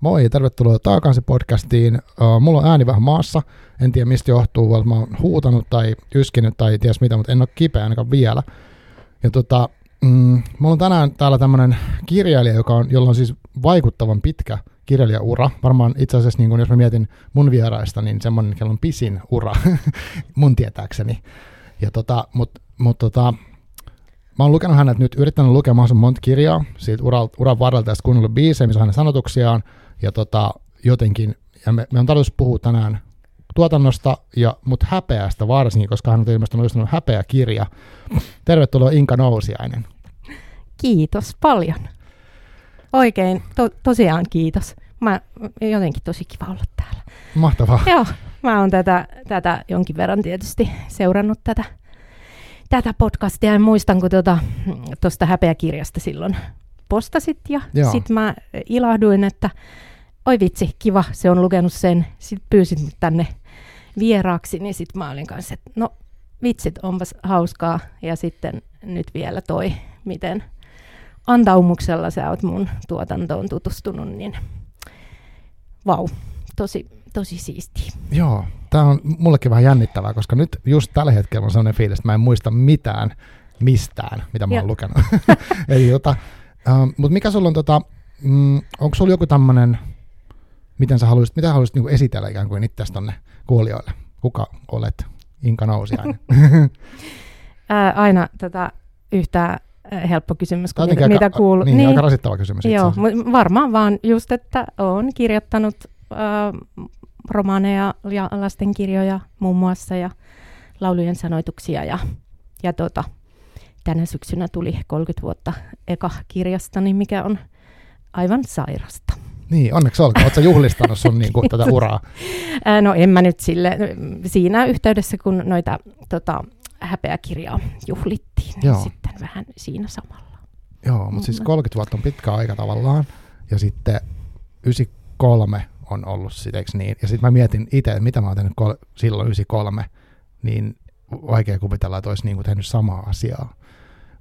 Moi, tervetuloa Taakansi podcastiin. Mulla on ääni vähän maassa. En tiedä mistä johtuu, että mä oon huutanut tai yskinyt tai ties mitä, mutta en ole kipeä ainakaan vielä. Ja tota, mm, mulla on tänään täällä tämmönen kirjailija, joka on, jolla on siis vaikuttavan pitkä kirjailijaura. Varmaan itse asiassa, niin kun jos mä mietin mun vieraista, niin semmoinen, kello on pisin ura mun tietääkseni. Ja tota, mut, mut tota, Mä oon lukenut hänet nyt, yrittänyt lukea mahdollisimman monta kirjaa siitä uran, uran varrelta ja kuunnellut biisejä, missä hänen sanotuksiaan, ja tota, jotenkin, ja me, me on tarkoitus puhua tänään tuotannosta, ja, mutta häpeästä varsinkin, koska hän on ilmestynyt just häpeä kirja. Tervetuloa Inka Nousiainen. Kiitos paljon. Oikein, to, tosiaan kiitos. Mä jotenkin tosi kiva olla täällä. Mahtavaa. Joo, mä oon tätä, tätä jonkin verran tietysti seurannut tätä tätä podcastia. Ja muistan, kun tuosta tota, häpeäkirjasta silloin postasit ja sitten mä ilahduin, että oi vitsi, kiva, se on lukenut sen. Sitten pyysit tänne vieraaksi, niin sitten mä olin kanssa, että no vitsit, onpas hauskaa. Ja sitten nyt vielä toi, miten antaumuksella sä oot mun tuotantoon tutustunut, niin vau, tosi, tosi siistiä. Joo, tämä on mullekin vähän jännittävää, koska nyt just tällä hetkellä on sellainen fiilis, että mä en muista mitään mistään, mitä mä oon lukenut. Eli tota, uh, mutta mikä sulla on, tota, mm, onko sulla joku tämmöinen, miten sä haluaisit, mitä haluaisit niinku esitellä ikään kuin itsestä tonne kuulijoille? Kuka olet? Inka Nousiainen. Ää, aina tota, yhtä helppo kysymys, kun mitä, mitä kuuluu. Niin, niin, aika rasittava kysymys. Joo, varmaan vaan just, että olen kirjoittanut äh, romaaneja ja lastenkirjoja muun muassa ja laulujen sanoituksia ja, ja tota, tänä syksynä tuli 30 vuotta eka kirjastani, mikä on aivan sairasta. Niin, onneksi olkoon. Oletko juhlistanut sun niin kuin, tätä uraa? No en mä nyt sille, siinä yhteydessä, kun noita tota, häpeäkirjaa juhlittiin, niin Joo. sitten vähän siinä samalla. Joo, mutta siis 30 vuotta on pitkä aika tavallaan, ja sitten 93 on ollut siteksi niin. Ja sitten mä mietin itse, että mitä mä oon tehnyt kol- silloin 93, niin vaikea kuvitella, että olisi niinku tehnyt samaa asiaa.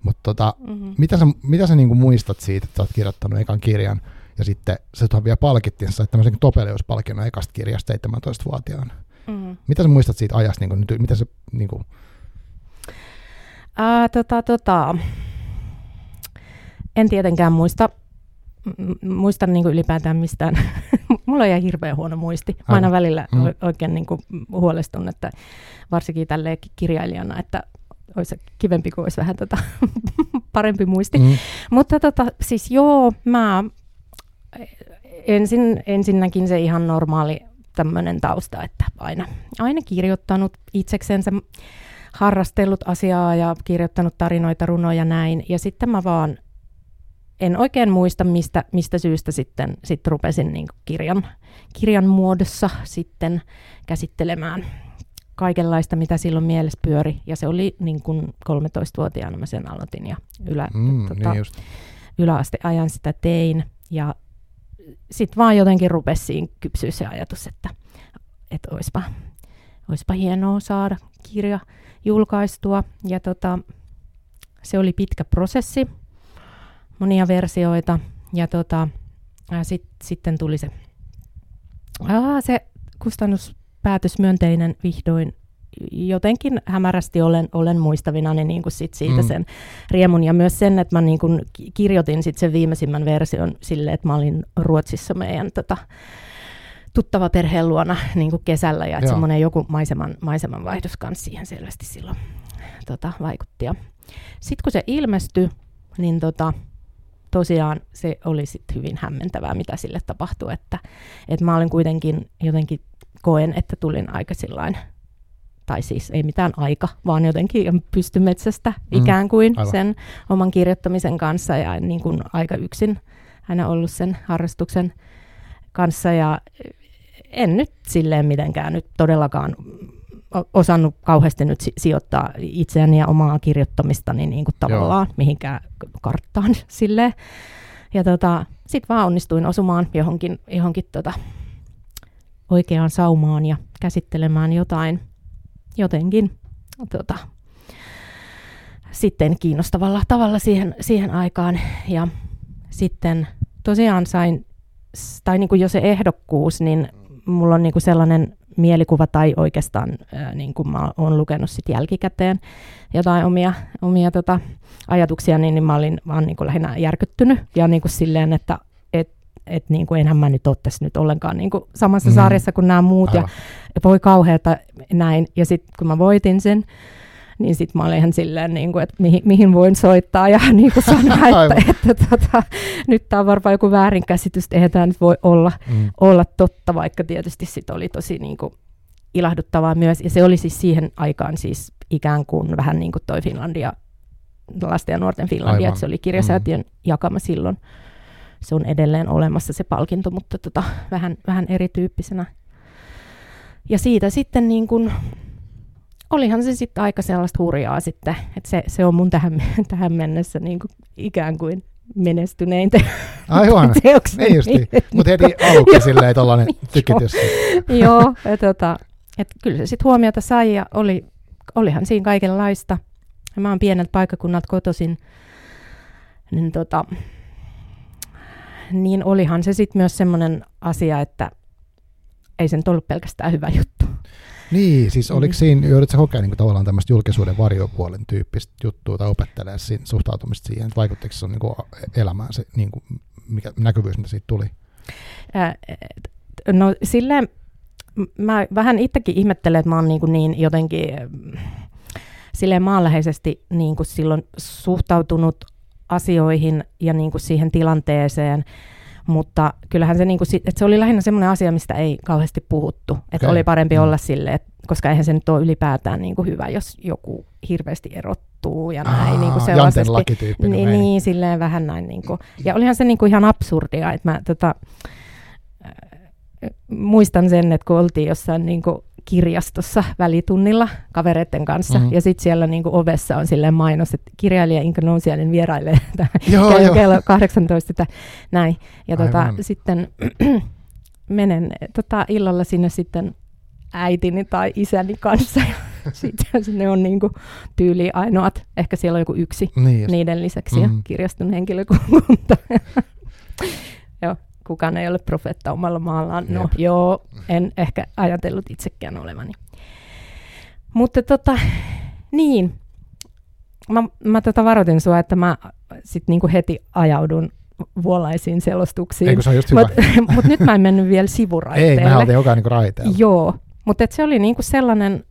Mutta tota, mm-hmm. mitä sä, mitä sä niinku muistat siitä, että sä oot kirjoittanut ekan kirjan, ja sitten se vielä palkittiin, sä tämmöisen topeleuspalkinnon ekasta kirjasta 17-vuotiaana. Mm-hmm. Mitä sä muistat siitä ajasta, niinku, nyt, mitä se niinku... Ää, tota, tota. En tietenkään muista muistan niin kuin ylipäätään mistään. Mulla on ihan hirveän huono muisti. Mä aina välillä mm. oikein niin kuin huolestun, että varsinkin tälle kirjailijana, että olisi kivempi, kuin olisi vähän tota parempi muisti. Mm. Mutta tota, siis joo, mä ensin, ensinnäkin se ihan normaali tämmöinen tausta, että aina, aina kirjoittanut itseksensä, harrastellut asiaa ja kirjoittanut tarinoita, runoja näin. Ja sitten mä vaan en oikein muista, mistä, mistä syystä sitten sit rupesin niin kirjan, kirjan muodossa sitten käsittelemään kaikenlaista, mitä silloin mielessä pyöri. Ja se oli niin kuin 13-vuotiaana mä sen aloitin ja ylä, mm, tota, niin yläasteajan sitä tein. Ja sitten vaan jotenkin rupesi siinä kypsyä se ajatus, että, että olisipa, olisipa hienoa saada kirja julkaistua. Ja tota, se oli pitkä prosessi monia versioita. Ja tota, sit, sitten tuli se, aa, se kustannuspäätös myönteinen vihdoin jotenkin hämärästi olen, olen muistavina niin kuin sit siitä mm. sen riemun ja myös sen, että mä niin kuin kirjoitin sit sen viimeisimmän version silleen, että mä olin Ruotsissa meidän tota, tuttava perheen luona niin kuin kesällä ja että semmoinen joku maiseman, maiseman vaihdos kanssa siihen selvästi silloin tota, vaikutti. Sitten kun se ilmestyi, niin tota, tosiaan se oli sit hyvin hämmentävää, mitä sille tapahtui, että, että mä olin kuitenkin jotenkin koen, että tulin aika sillain, tai siis ei mitään aika, vaan jotenkin pystymetsästä mm, ikään kuin aivan. sen oman kirjoittamisen kanssa ja niin kuin aika yksin aina ollut sen harrastuksen kanssa ja en nyt silleen mitenkään nyt todellakaan osannut kauheasti nyt sijoittaa itseäni ja omaa kirjoittamistani niin kuin tavallaan Joo. mihinkään karttaan sille Ja tota, sitten vaan onnistuin osumaan johonkin, johonkin tota, oikeaan saumaan ja käsittelemään jotain jotenkin tota, sitten kiinnostavalla tavalla siihen, siihen aikaan. Ja sitten tosiaan sain tai niin kuin jo se ehdokkuus, niin mulla on niin kuin sellainen mielikuva tai oikeastaan niin kuin mä oon lukenut sit jälkikäteen jotain omia, omia tota, ajatuksia, niin, niin mä olin vaan niin kuin lähinnä järkyttynyt ja niin kuin silleen, että et, et niin kuin enhän mä nyt ole tässä nyt ollenkaan niin kuin samassa Mm. mm. sarjassa kuin nämä muut ja Aivan. voi kauheata näin. Ja sitten kun mä voitin sen, niin sitten mä olin ihan silleen, niin kuin, että mihin, mihin voin soittaa ja niin kuin sanoa, Aivan. että, että tota, nyt tämä on varmaan joku väärinkäsitys, että eihän tämä nyt voi olla, Mm. olla totta, vaikka tietysti sit oli tosi niin kuin, ilahduttavaa myös. Ja se oli siis siihen aikaan siis ikään kuin vähän niin kuin toi Finlandia, lasten ja nuorten Finlandia, Aivan. että se oli kirjasäätiön jakama silloin. Se on edelleen olemassa se palkinto, mutta tota, vähän, vähän erityyppisenä. Ja siitä sitten niin kuin, olihan se sitten aika sellaista hurjaa sitten, että se, se on mun tähän, tähän mennessä niin kuin ikään kuin menestynein te- Aivan. teokseni. Niin justi. Mutta heti aluksi silleen tollanen tykitys. Joo, ja tota, et kyllä se sitten huomiota sai ja oli, olihan siinä kaikenlaista. Ja mä oon pieneltä paikkakunnalta kotoisin, niin, tota, niin olihan se sitten myös semmoinen asia, että ei se nyt ollut pelkästään hyvä juttu. Niin, siis oliko Mm. siinä, joudutko sä kokea niin tavallaan tämmöistä julkisuuden varjopuolen tyyppistä juttua tai opettelee siinä, suhtautumista siihen, että vaikuttiko se sun niin kuin, elämään se niin kuin, mikä, näkyvyys, mitä siitä tuli? No silleen, m- mä vähän itsekin ihmettelen, että mä oon niin, kuin niin jotenkin silleen maanläheisesti niin kuin silloin suhtautunut asioihin ja niin kuin siihen tilanteeseen, mutta kyllähän se, niin kuin, että se oli lähinnä semmoinen asia, mistä ei kauheasti puhuttu. Että Okei. oli parempi Mm. olla silleen, että, koska eihän se nyt ole ylipäätään niin kuin hyvä, jos joku hirveästi erottuu ja näin niin kuin sellaisesti. Niin, niin, silleen vähän näin. Niin kuin. Ja olihan se niin kuin ihan absurdia, että mä tota, äh, muistan sen, että kun oltiin jossain niin kuin kirjastossa välitunnilla kavereiden kanssa, Mhm. mm. ja sitten siellä niin kuin ovessa on silleen mainos, että kirjailija Inka Nousiainen vierailee Joo, kello, joo. kello 18, että näin. Ja tota, sitten menen tota, illalla sinne sitten äitini tai isäni kanssa, ja sitten ne on niin kuin tyyli ainoat, ehkä siellä on joku yksi Niin, just. niiden lisäksi ja Mm. kirjaston henkilökunta. kukaan ei ole profeetta omalla maallaan. No Jep. joo, en ehkä ajatellut itsekään olevani. Mutta tota, niin, mä, mä tota varoitin sua, että mä sit niinku heti ajaudun vuolaisiin selostuksiin. Eikö se ole just hyvä? Mutta mut nyt mä en mennyt vielä sivuraiteelle. Ei, mehän oltiin jokainen niin raiteella. Joo, mutta se oli niinku sellainen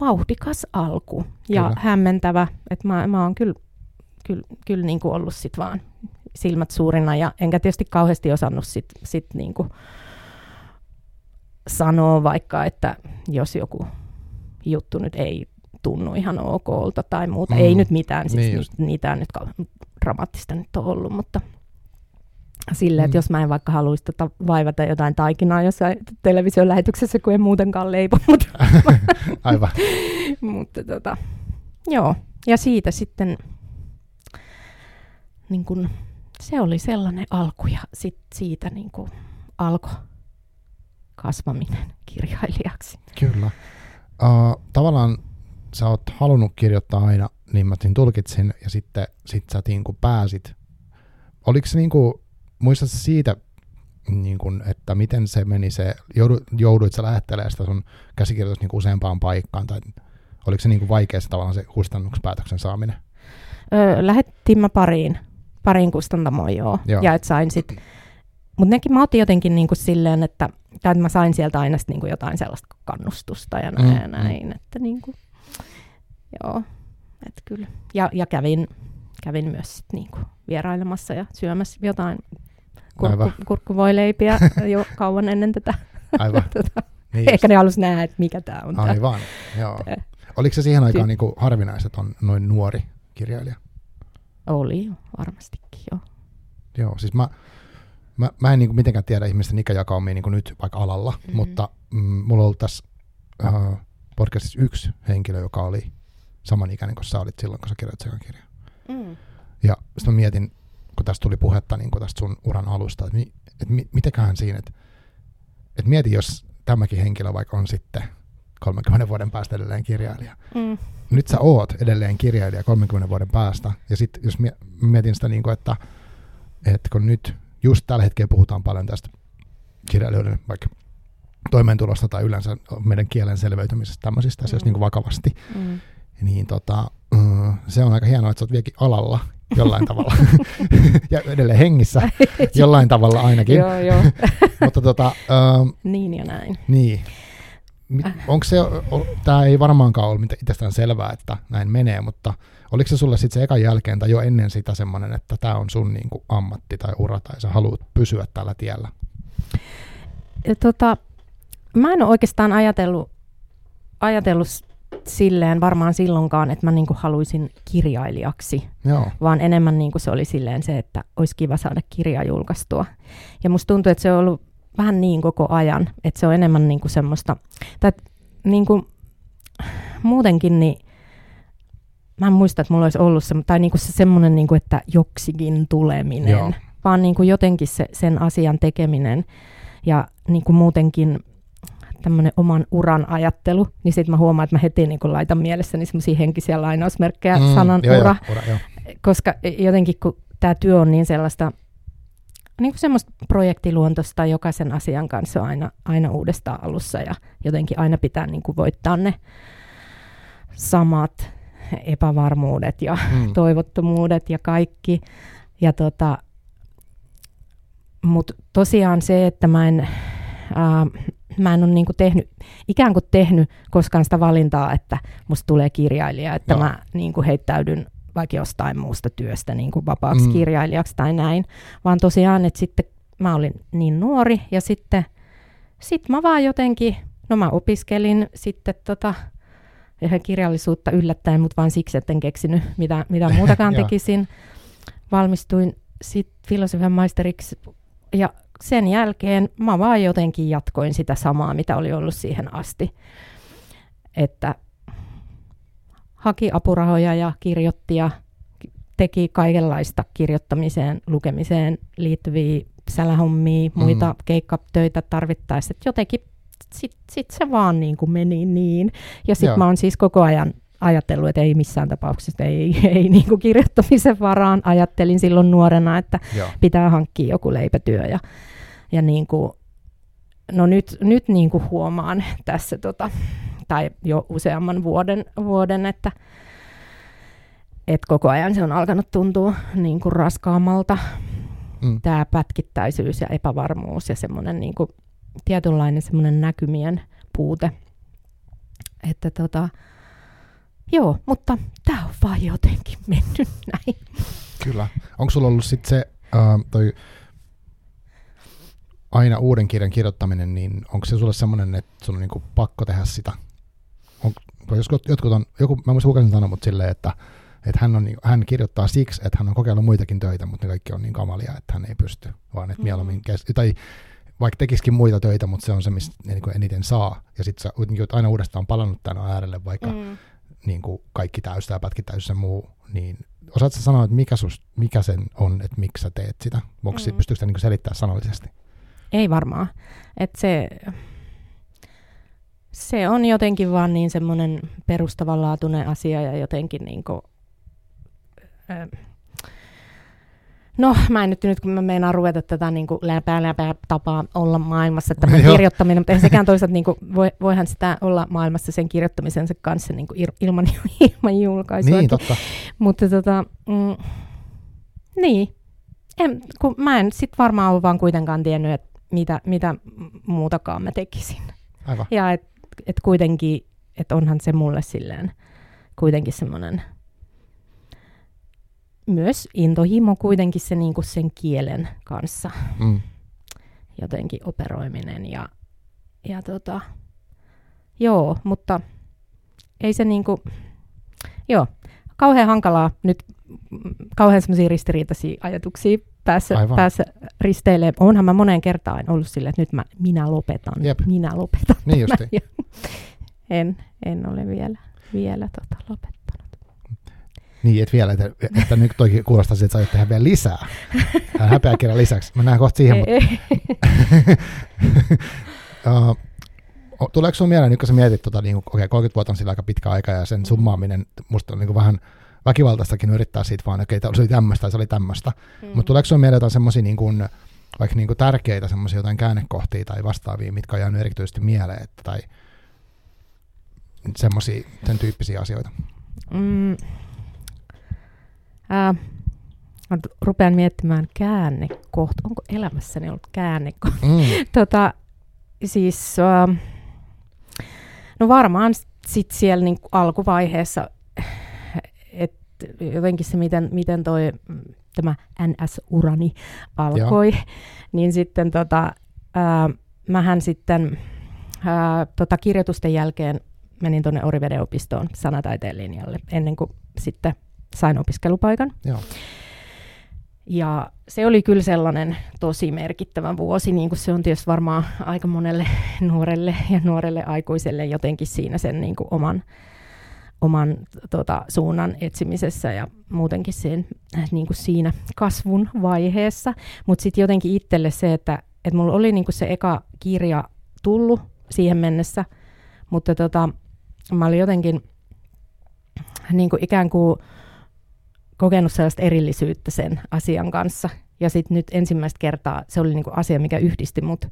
vauhdikas alku ja Kyllä. hämmentävä, että mä, mä oon kyllä, kyllä, kyllä niinku ollut sit vaan silmät suurina ja enkä tietysti kauheasti osannut sit, sit niinku sanoa vaikka, että jos joku juttu nyt ei tunnu ihan okolta tai muuta. Mm. Ei nyt mitään, siis Niin niin just. niitä nyt dramaattista nyt on ollut, mutta silleen, että Mm. jos mä en vaikka haluaisi tota vaivata jotain taikinaa jossain television lähetyksessä, kun en muutenkaan leipo, mutta, Aivan. mutta tota, joo. Ja siitä sitten, niin kun, se oli sellainen alku ja sit siitä niin kun alkoi kasvaminen kirjailijaksi. Kyllä. Uh, tavallaan sä oot halunnut kirjoittaa aina, niin mä tulkitsin, ja sitten sit sä niin kuin pääsit. Oliko se niin kuin, muistatko sä siitä, niin kuin, että miten se meni se, joudu, jouduit sä lähettelemään sitä sun käsikirjoitus niin kuin useampaan paikkaan, tai oliko se niin kuin vaikea se tavallaan se kustannuspäätöksen saaminen? Öö, lähettiin mä pariin, pariin kustantamoon joo, Joo. ja et sain sit, mutta nekin mä otin jotenkin niinku silleen, että, tai että mä sain sieltä aina sit niinku jotain sellaista kannustusta ja näin, Mm, mm, näin että niinku, joo, että kyllä. Ja, ja kävin, kävin myös sit niinku vierailemassa ja syömässä jotain kurkku, kurkkuvoileipiä jo kauan ennen tätä. Aivan. tota, Niin ehkä ne halus nähdä, että mikä tämä on. tää. Aivan, joo. Tää. Oliko se siihen aikaan Ty- niin kuin harvinaista, että on noin nuori kirjailija? Oli varmastikin joo. Joo, siis mä, mä, mä en niin kuin mitenkään tiedä ihmisten ikäjakaumia niin kuin nyt vaikka alalla, mm-hmm. Mhm. mutta mm, mulla on ollut tässä äh, podcastissa yksi henkilö, joka oli samanikäinen kuin sä olit silloin, kun sä kirjoitit sekan kirjan. Mm. Ja sitten mä mietin, kun tästä tuli puhetta niin tästä sun uran alusta, että, mi, että mi, siinä, että, että mieti, jos tämäkin henkilö vaikka on sitten 30 vuoden päästä edelleen kirjailija. Mm. Nyt sä oot edelleen kirjailija 30 vuoden päästä, ja sitten jos mie- mietin sitä, niin kuin, että, että kun nyt just tällä hetkellä puhutaan paljon tästä kirjailijoiden vaikka toimeentulosta tai yleensä meidän kielen selveytymisestä tämmöisistä asioista Mm. niin vakavasti, Mm. niin tota, mm, se on aika hienoa, että sä oot vieläkin alalla jollain tavalla. ja edelleen hengissä jollain tavalla ainakin. joo, joo. Mutta tota, ähm, niin ja näin. niin. Onko se, tämä ei varmaankaan ole mitään itsestään selvää, että näin menee, mutta oliko se sulle sitten se ekan jälkeen tai jo ennen sitä semmoinen, että tämä on sun niinku ammatti tai ura tai sä haluat pysyä tällä tiellä? Tota, mä en ole oikeastaan ajatellut, ajatellut silleen varmaan silloinkaan, että mä niinku haluaisin kirjailijaksi, Joo, vaan enemmän niinku se oli silleen se, että olisi kiva saada kirja julkaistua. Ja musta tuntuu, että se on ollut vähän niin koko ajan, että se on enemmän niinku semmoista, tai niinku, muutenkin niin mä en muista, että mulla olisi ollut se, tai niinku se semmoinen, niinku, että joksikin tuleminen, Joo. vaan niinku jotenkin se, sen asian tekeminen ja niinku muutenkin tämmöinen oman uran ajattelu, niin sitten mä huomaan, että mä heti niinku laitan mielessäni semmoisia henkisiä lainausmerkkejä mm, sanan joo, ura, Joo, ura joo. koska jotenkin kun tämä työ on niin sellaista, niin kuin semmoista projektiluontoista jokaisen asian kanssa aina, aina uudestaan alussa ja jotenkin aina pitää niin kuin voittaa ne samat epävarmuudet ja Mm. toivottomuudet ja kaikki. Ja tota, Mutta tosiaan se, että mä en, ää, mä en ole niinku tehnyt, ikään kuin tehnyt koskaan sitä valintaa, että musta tulee kirjailija, että Joo. mä niinku heittäydyn vaikka jostain muusta työstä niin kuin vapaaksi Mm. kirjailijaksi tai näin, vaan tosiaan, että sitten mä olin niin nuori ja sitten sit mä vaan jotenkin, no mä opiskelin sitten tota, kirjallisuutta yllättäen, mutta vaan siksi, että en keksinyt mitä, mitä muutakaan tekisin. Valmistuin sitten filosofian maisteriksi ja sen jälkeen mä vaan jotenkin jatkoin sitä samaa, mitä oli ollut siihen asti. Että haki apurahoja ja kirjoitti ja teki kaikenlaista kirjoittamiseen, lukemiseen liittyviä sälähommia, muita Mm. mm. keikkatöitä tarvittaessa. Jotenkin sitten sit se vaan niin kuin meni niin. Ja sitten mä oon siis koko ajan ajatellut, että ei missään tapauksessa, ei, ei niin kuin kirjoittamisen varaan. Ajattelin silloin nuorena, että Joo. pitää hankkia joku leipätyö. Ja, ja niin kuin, no nyt, nyt niin kuin huomaan tässä, tota, tai jo useamman vuoden, vuoden että, että koko ajan se on alkanut tuntua niin kuin raskaammalta Mm. tämä pätkittäisyys ja epävarmuus ja semmoinen niin kuin, tietynlainen semmoinen näkymien puute. Että tota, joo, mutta tämä on vaan jotenkin mennyt näin. Kyllä. Onko sulla ollut sitten se, äh, toi aina uuden kirjan kirjoittaminen, niin onko se sulle semmoinen, että sun on niinku pakko tehdä sitä? On, joskus, jotkut on, joku, mä muistan kuka sen sanoi, mutta silleen, että, että hän, on, hän kirjoittaa siksi, että hän on kokeillut muitakin töitä, mutta ne kaikki on niin kamalia, että hän ei pysty, vaan että Mm. mieluummin, kes- tai vaikka tekisikin muita töitä, mutta se on se, mistä ne niinku eniten saa. Ja sitten sä oot aina uudestaan palannut tänne äärelle, vaikka Mm. niin kuin kaikki täystä ja pätkitäys ja muu, niin osaatko sanoa, että mikä, sus, mikä sen on, että miksi sä teet sitä? Onko mm. Pystyykö sitä niin selittämään sanallisesti? Ei varmaan. Et se, se on jotenkin vaan niin semmoinen perustavanlaatuinen asia ja jotenkin niin kuin, No, mä en nyt, nyt kun mä meinaan ruveta tätä niin kuin läpää, läpää tapaa olla maailmassa, tämä kirjoittaminen, mutta eihän sekään toisaalta, niin kuin, voi, voihan sitä olla maailmassa sen kirjoittamisensa kanssa niin kuin ilman, ilman julkaisua. Niin, totta. Mutta tota, mm, niin, en, kun mä en sit varmaan ole vaan kuitenkaan tiennyt, että mitä, mitä muutakaan mä tekisin. Aivan. Ja että et kuitenkin, että onhan se mulle silleen kuitenkin semmoinen myös intohimo kuitenkin se niinku sen kielen kanssa Mm. jotenkin operoiminen ja, ja tota, joo, mutta ei se niinku, joo, kauhean hankalaa nyt, kauhean semmoisia ristiriitaisia ajatuksia päässä, Aivan. päässä risteilee. Onhan mä moneen kertaan ollut silleen, että nyt mä, minä lopetan, Jep. minä lopetan. Niin en, en ole vielä, vielä tota lopettanut. Niin, et vielä, että, että nyt toikin kuulostaa siltä, että sä aiot tehdä vielä lisää. Hän häpeä kirjan lisäksi. Mennään kohta siihen, mutta uh, tuleeko sun mieleen, nyt kun sä mietit, tota, niin, okei, okay, 30 vuotta on sillä aika pitkä aika ja sen summaaminen, musta on niin vähän väkivaltaistakin yrittää siitä vaan, okei, okay, se oli tämmöistä tai se oli tämmöistä. Mm. Mutta tuleeko sun mieleen jotain semmoisia niin kuin, vaikka niin kuin tärkeitä semmoisia jotain käännekohtia tai vastaavia, mitkä on jäänyt erityisesti mieleen, että, tai semmoisia, sen tyyppisiä asioita? Mm. Äh, rupean miettimään käännekohta. Onko elämässäni ollut käännekohta? Mm. tota, siis, äh, no varmaan sitten siellä niin alkuvaiheessa, että jotenkin se, miten, miten toi tämä NS-urani alkoi, Joo. niin sitten tota, ää, mähän sitten ää, tota, kirjoitusten jälkeen menin tuonne Oriveden opistoon sanataiteen linjalle ennen kuin sitten sain opiskelupaikan. Joo. Ja se oli kyllä sellainen tosi merkittävä vuosi, niin kuin se on tietysti varmaan aika monelle nuorelle ja nuorelle aikuiselle jotenkin siinä sen niin kuin oman, oman tota, suunnan etsimisessä ja muutenkin sen, niin kuin siinä kasvun vaiheessa. Mutta sitten jotenkin itselle se, että, että mulla oli niin kuin se eka kirja tullut siihen mennessä, mutta tota, mä olin jotenkin niin kuin ikään kuin kokenut sellaista erillisyyttä sen asian kanssa. Ja sitten nyt ensimmäistä kertaa se oli niinku asia, mikä yhdisti mut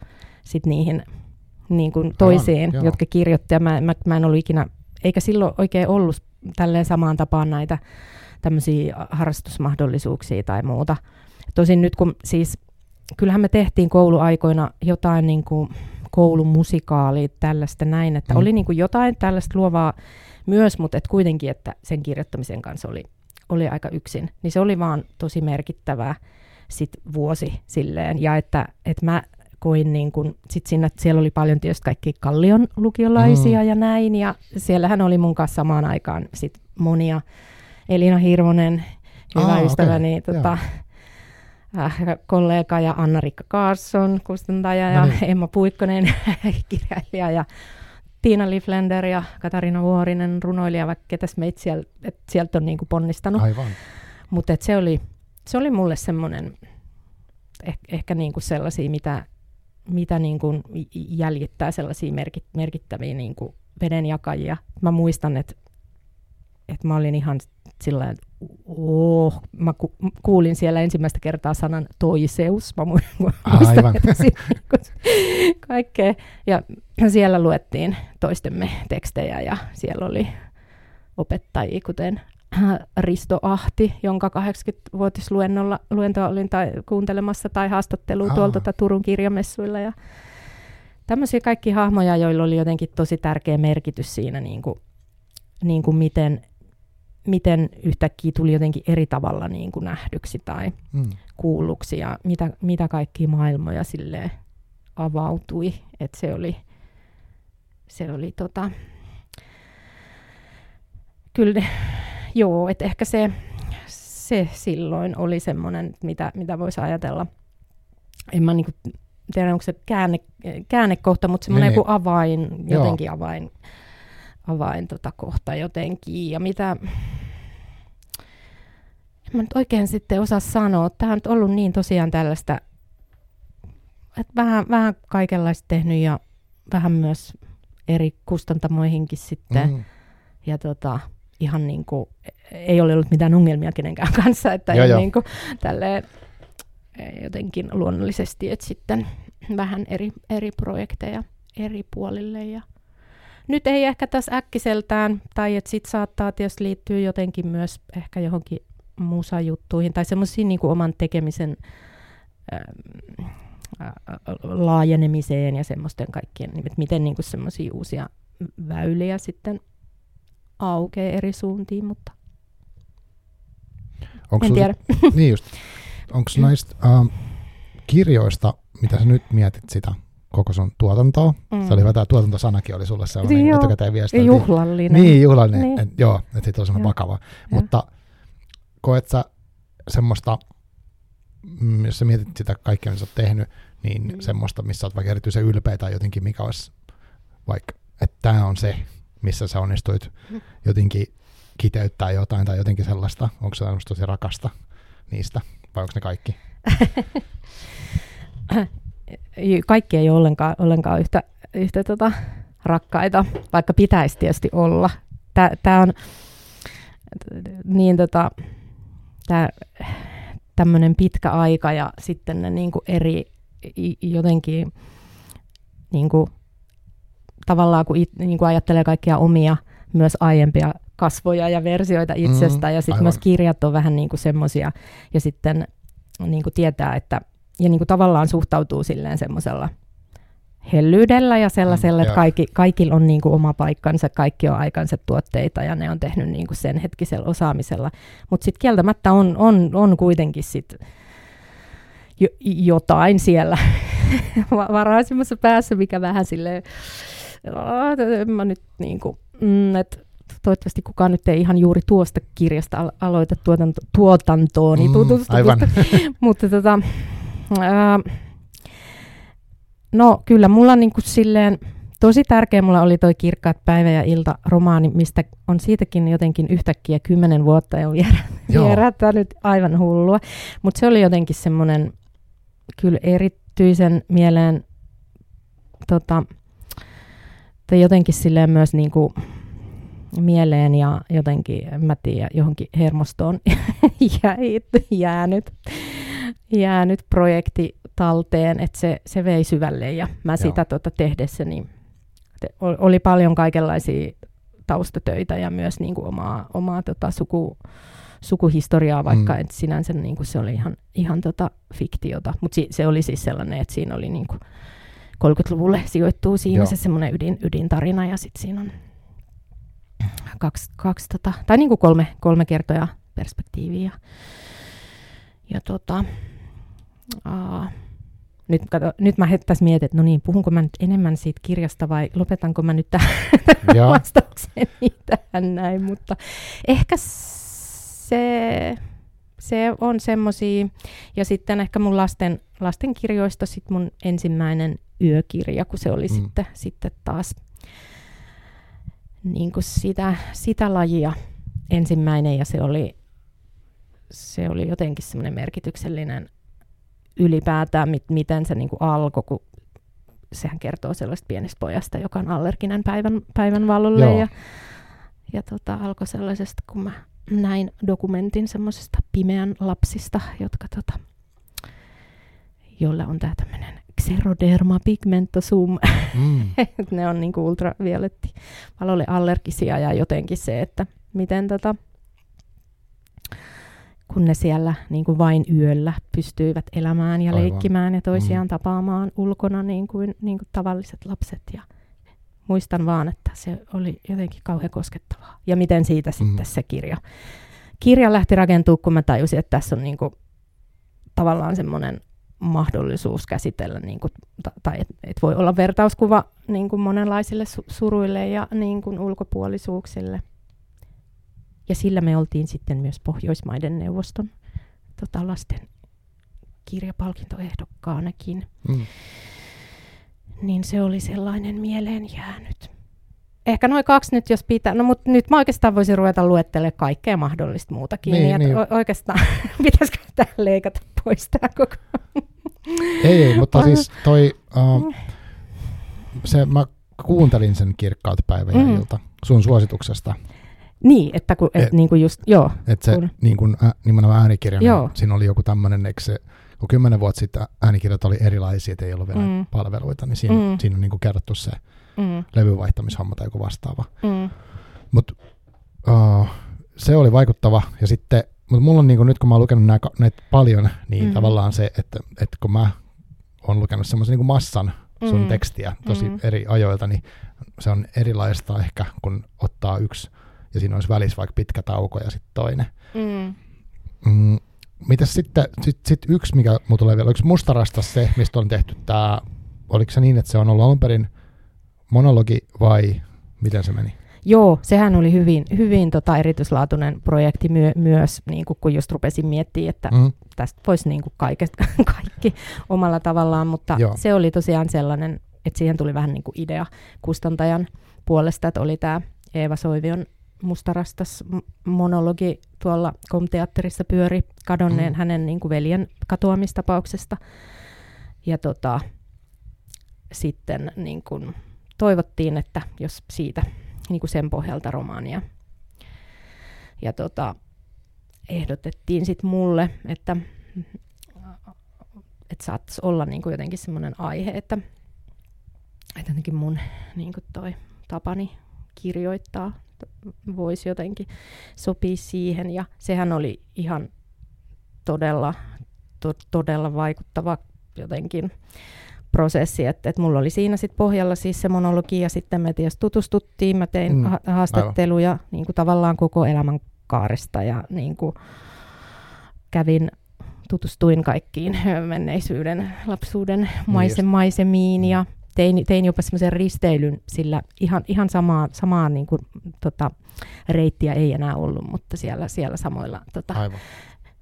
sit niihin niinku toisiin, Aivan, jotka kirjoitti. Ja mä, mä, mä en ollut ikinä, eikä silloin oikein ollut tälleen samaan tapaan näitä tämmöisiä harrastusmahdollisuuksia tai muuta. Tosin nyt kun siis, kyllähän me tehtiin kouluaikoina jotain niin kuin koulumusikaalia, tällaista näin, että mm. oli niin kuin jotain tällaista luovaa myös, mutta et kuitenkin, että sen kirjoittamisen kanssa oli oli aika yksin, niin se oli vaan tosi merkittävää sit vuosi silleen. Ja että, että mä koin niin kun, sit siinä, siellä oli paljon tietysti kaikki Kallion lukiolaisia mm. ja näin, ja siellähän oli mun kanssa samaan aikaan sit monia, Elina Hirvonen, hyvä ah, ystäväni, okay. tota, äh, kollega ja Anna-Rikka Karsson, kustantaja, ja no niin. Emma Puikkonen, kirjailija, ja Tiina Liflender ja Katarina Vuorinen runoilija, vaikka ketäs meitä sieltä, sieltä on niinku ponnistanut. Aivan. Mutta se oli, se oli mulle semmoinen, eh, ehkä niinku sellaisia, mitä, mitä niinku jäljittää sellaisia merkit, merkittäviä niinku vedenjakajia. Mä muistan, että että mä olin ihan sillä oh, mä ku, kuulin siellä ensimmäistä kertaa sanan toiseus. Mä muistan, Aivan. että kaikkea. Ja siellä luettiin toistemme tekstejä ja siellä oli opettajia, kuten Risto Ahti, jonka 80-vuotisluennolla luentoa olin tai, kuuntelemassa tai haastattelua ah. tuolta tota Turun kirjamessuilla. Ja tämmöisiä kaikki hahmoja, joilla oli jotenkin tosi tärkeä merkitys siinä, niin kuin, niin kuin miten miten yhtäkkiä tuli jotenkin eri tavalla niin kuin nähdyksi tai mm. kuulluksi ja mitä, mitä kaikki maailmoja sille avautui. Et se oli, se oli tota, kyllä, joo, että ehkä se, se silloin oli semmoinen, mitä, mitä voisi ajatella. En mä niinku tiedä, onko se käänne, käännekohta, mutta semmoinen niin. avain, jotenkin joo. avain avain tota kohta jotenkin. Ja mitä, en mä nyt oikein sitten osaa sanoa. Tämä on nyt ollut niin tosiaan tällaista, että vähän, vähän kaikenlaista tehnyt ja vähän myös eri kustantamoihinkin sitten. Mm. Ja tota, ihan niin kuin, ei ole ollut mitään ongelmia kenenkään kanssa, että joo, joo. Niin kuin, tälleen, jotenkin luonnollisesti, että sitten vähän eri, eri projekteja eri puolille ja nyt ei ehkä tässä äkkiseltään, tai että sit saattaa tietysti liittyä jotenkin myös ehkä johonkin musajuttuihin, tai semmoisiin niin oman tekemisen ähm, äh, laajenemiseen ja semmoisten kaikkien, että miten niin semmoisia uusia väyliä sitten aukeaa eri suuntiin, mutta Onko en tiedä. niin just. Onko näistä äh, kirjoista, mitä sä nyt mietit sitä koko sun tuotantoa. Mm. Se oli hyvä, tämä tuotantosanakin oli sulle sellainen joo, etukäteen viesti. Juhlallinen. Niin, juhlallinen. Niin. Et, joo, että siitä oli semmoinen vakava. Ja. Mutta koet sä semmoista, mm, jos sä mietit sitä kaikkea, mitä sä oot tehnyt, niin mm. semmoista, missä oot vaikka erityisen ylpeä tai jotenkin, mikä olisi vaikka, että tämä on se, missä sä onnistuit jotenkin kiteyttää jotain tai jotenkin sellaista. Onko se tosi rakasta niistä vai onko ne kaikki? kaikki ei ole ollenkaan, ollenkaan yhtä, yhtä tota, rakkaita, vaikka pitäisi tietysti olla. Tämä on niin tota, tämmöinen pitkä aika ja sitten ne niinku eri, jotenkin niin kuin, tavallaan kun, it, niin kuin ajattelee kaikkia omia myös aiempia kasvoja ja versioita itsestä mm, ja sitten myös kirjat on vähän niin kuin semmoisia ja sitten niin kuin tietää, että ja niin kuin tavallaan suhtautuu silleen semmoisella hellyydellä ja sellaisella, mm, että kaikki, kaikilla on niin kuin oma paikkansa, kaikki on aikansa tuotteita ja ne on tehnyt niin kuin sen hetkisellä osaamisella. Mutta sitten kieltämättä on, on, on kuitenkin sit jo, jotain siellä varaisimmassa päässä, mikä vähän silleen, mä nyt niin kuin, mm, että toivottavasti kukaan nyt ei ihan juuri tuosta kirjasta al- aloita tuotanto- tuotantooni mm, tutustumista. Mutta tota, ää, no kyllä mulla niin kuin silleen, tosi tärkeä mulla oli toi Kirkkaat päivä ja ilta romaani, mistä on siitäkin jotenkin yhtäkkiä kymmenen vuotta jo vierättänyt aivan hullua. Mutta se oli jotenkin semmoinen kyllä erityisen mieleen tota, tai jotenkin silleen myös niin kuin mieleen ja jotenkin, en mä tiedä, johonkin hermostoon jäänyt, jäänyt projekti talteen, että se, se vei syvälle ja mä Joo. sitä tuota tehdessä, niin te, oli paljon kaikenlaisia taustatöitä ja myös niin kuin omaa, omaa tota suku, sukuhistoriaa, vaikka mm. et sinänsä niin kuin se oli ihan, ihan tota fiktiota, mutta si, se oli siis sellainen, että siinä oli niin kuin 30-luvulle sijoittuu siinä Joo. se semmoinen ydin, ydintarina ja sitten siinä on kaksi, kaksi tota, tai niin kuin kolme, kolme kertoja perspektiiviä. Ja, ja tota, aa, nyt, kato, nyt mä tässä mietin, että no niin, puhunko mä nyt enemmän siitä kirjasta vai lopetanko mä nyt tähän vastaukseni tähän näin, mutta ehkä se, se on semmoisia, ja sitten ehkä mun lasten, lasten kirjoista sit mun ensimmäinen yökirja, kun se oli mm. sitten, sitten taas niin kuin sitä, sitä lajia ensimmäinen ja se oli, se oli jotenkin semmoinen merkityksellinen ylipäätään, mit, miten se niin kuin alkoi, kun sehän kertoo sellaista pienestä pojasta, joka on allerginen päivän, päivän valolle ja, ja tota, alkoi sellaisesta, kun mä näin dokumentin semmoisesta pimeän lapsista, jotka tota, jolla on tämä tämmöinen xeroderma pigmentosum. Mm. ne on niinku ultravioletti valolle allergisia ja jotenkin se, että miten tota, kun ne siellä niin kuin vain yöllä pystyivät elämään ja Aivan. leikkimään ja toisiaan mm. tapaamaan ulkona niin kuin, niin kuin tavalliset lapset. Ja muistan vaan, että se oli jotenkin kauhean koskettavaa. Ja miten siitä mm. sitten se kirja, kirja lähti rakentumaan, kun mä tajusin, että tässä on niin kuin, tavallaan semmoinen mahdollisuus käsitellä, niin kuin, tai että et voi olla vertauskuva niin kuin monenlaisille su- suruille ja niin kuin ulkopuolisuuksille. Ja sillä me oltiin sitten myös Pohjoismaiden neuvoston tota, lasten kirjapalkintoehdokkaanakin. Mm. Niin se oli sellainen mieleen jäänyt. Ehkä noin kaksi nyt, jos pitää. No, mutta nyt mä oikeastaan voisin ruveta luettelemaan kaikkea mahdollista muutakin. Niin, niin. O- oikeastaan pitäisikö tämä leikata pois tämä koko... Ei, ei, mutta siis toi... Uh, se, mä kuuntelin sen kirkkaat päivä mm. ilta sun suosituksesta. Niin, että kun, et, et, niin kuin just, joo. Että se kun... niin kuin ä, nimenomaan äänikirja, joo. Niin siinä oli joku tämmöinen, eikö se, kun kymmenen vuotta sitten äänikirjat oli erilaisia, että ei ollut vielä mm. palveluita, niin siinä, mm. siinä on niin kuin kerrottu se mm. levyvaihtamishomma tai joku vastaava. Mm. Mutta uh, se oli vaikuttava, ja sitten, mutta mulla on niin kuin, nyt kun mä oon lukenut nää, näitä paljon, niin mm. tavallaan se, että, että kun mä oon lukenut semmoisen niin massan sun mm. tekstiä tosi mm. eri ajoilta, niin se on erilaista ehkä, kun ottaa yksi ja siinä olisi välissä vaikka pitkä tauko ja sitten toinen. Mm. Mm, mitäs sitten, sit, sit yksi, mikä mulla tulee vielä, oliko Mustarasta se, mistä on tehty tämä, oliko se niin, että se on ollut alun perin monologi vai miten se meni? Joo, sehän oli hyvin, hyvin tota erityislaatuinen projekti myö, myös, niin kuin, kun just rupesin miettimään, että mm. tästä voisi niin kuin kaiket, kaikki omalla tavallaan, mutta Joo. se oli tosiaan sellainen, että siihen tuli vähän niin kuin idea kustantajan puolesta, että oli tämä Eeva Soivion mustarastas monologi tuolla komteatterissa pyöri kadonneen mm. hänen niin kuin veljen katoamistapauksesta. Ja tota, sitten niin kuin, toivottiin, että jos siitä niin kuin sen pohjalta romaania. Ja tota, ehdotettiin sitten mulle, että, että saattaisi olla niin kuin jotenkin semmoinen aihe, että, että jotenkin mun niin kuin toi tapani kirjoittaa voisi jotenkin sopia siihen. Ja sehän oli ihan todella, to, todella vaikuttava jotenkin prosessi, että, että mulla oli siinä sitten pohjalla siis se monologi ja sitten me tietysti tutustuttiin, mä tein mm, ha- haastatteluja niin kuin tavallaan koko elämän kaaresta ja niin kuin kävin, tutustuin kaikkiin menneisyyden, lapsuuden niin maisen, maisemiin ja mm. tein, tein jopa semmoisen risteilyn, sillä ihan, ihan samaa, samaa niin kuin, tota, reittiä ei enää ollut, mutta siellä, siellä samoilla tota, Aivan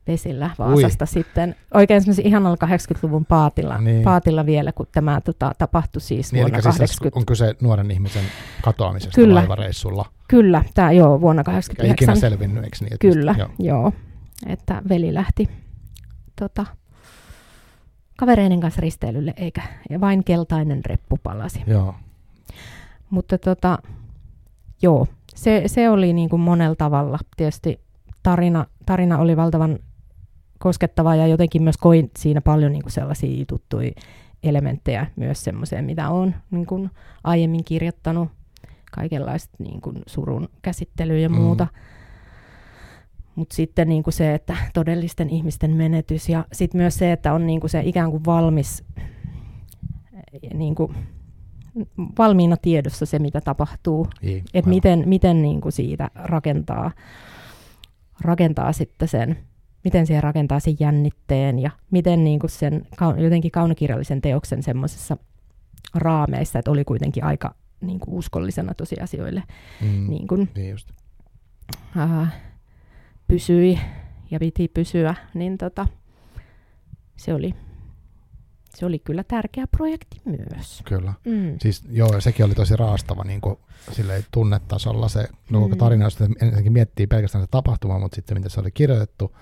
vesillä Vaasasta Ui. sitten. Oikein semmoisen ihanalla 80-luvun paatilla, niin. paatilla vielä, kun tämä tota, tapahtui siis niin, vuonna 80. Siis on kyse nuoren ihmisen katoamisesta Kyllä. laivareissulla. Kyllä, tämä joo, vuonna 89. Ei ikinä selvinnyt, eikö niin? Kyllä, joo. joo. Että veli lähti tota, kavereiden kanssa risteilylle, eikä ja vain keltainen reppu palasi. Joo. Mutta tota, joo, se, se oli niin kuin monella tavalla tietysti tarina, tarina oli valtavan koskettavaa ja jotenkin myös koin siinä paljon niin kuin sellaisia tuttuja elementtejä myös semmoiseen, mitä olen niin kuin aiemmin kirjoittanut, kaikenlaista niin kuin surun käsittelyä ja mm. muuta. Mm. Mutta sitten niin kuin se, että todellisten ihmisten menetys ja sitten myös se, että on niin kuin se ikään kuin valmis, niin kuin valmiina tiedossa se, mitä tapahtuu. Niin, että miten, miten niin kuin siitä rakentaa, rakentaa sitten sen miten siihen rakentaa sen jännitteen ja miten niin kuin sen jotenkin kaunokirjallisen teoksen semmoisessa raameissa, että oli kuitenkin aika niin kuin uskollisena tosiasioille mm, niin kuin, niin just. Äh, pysyi ja piti pysyä, niin tota, se oli se oli kyllä tärkeä projekti myös. Kyllä. Mm. Siis joo, ja sekin oli tosi raastava niin kuin, silleen, tunnetasolla se mm. tarina, jos ensinnäkin miettii pelkästään se tapahtuma, mutta sitten miten se oli kirjoitettu,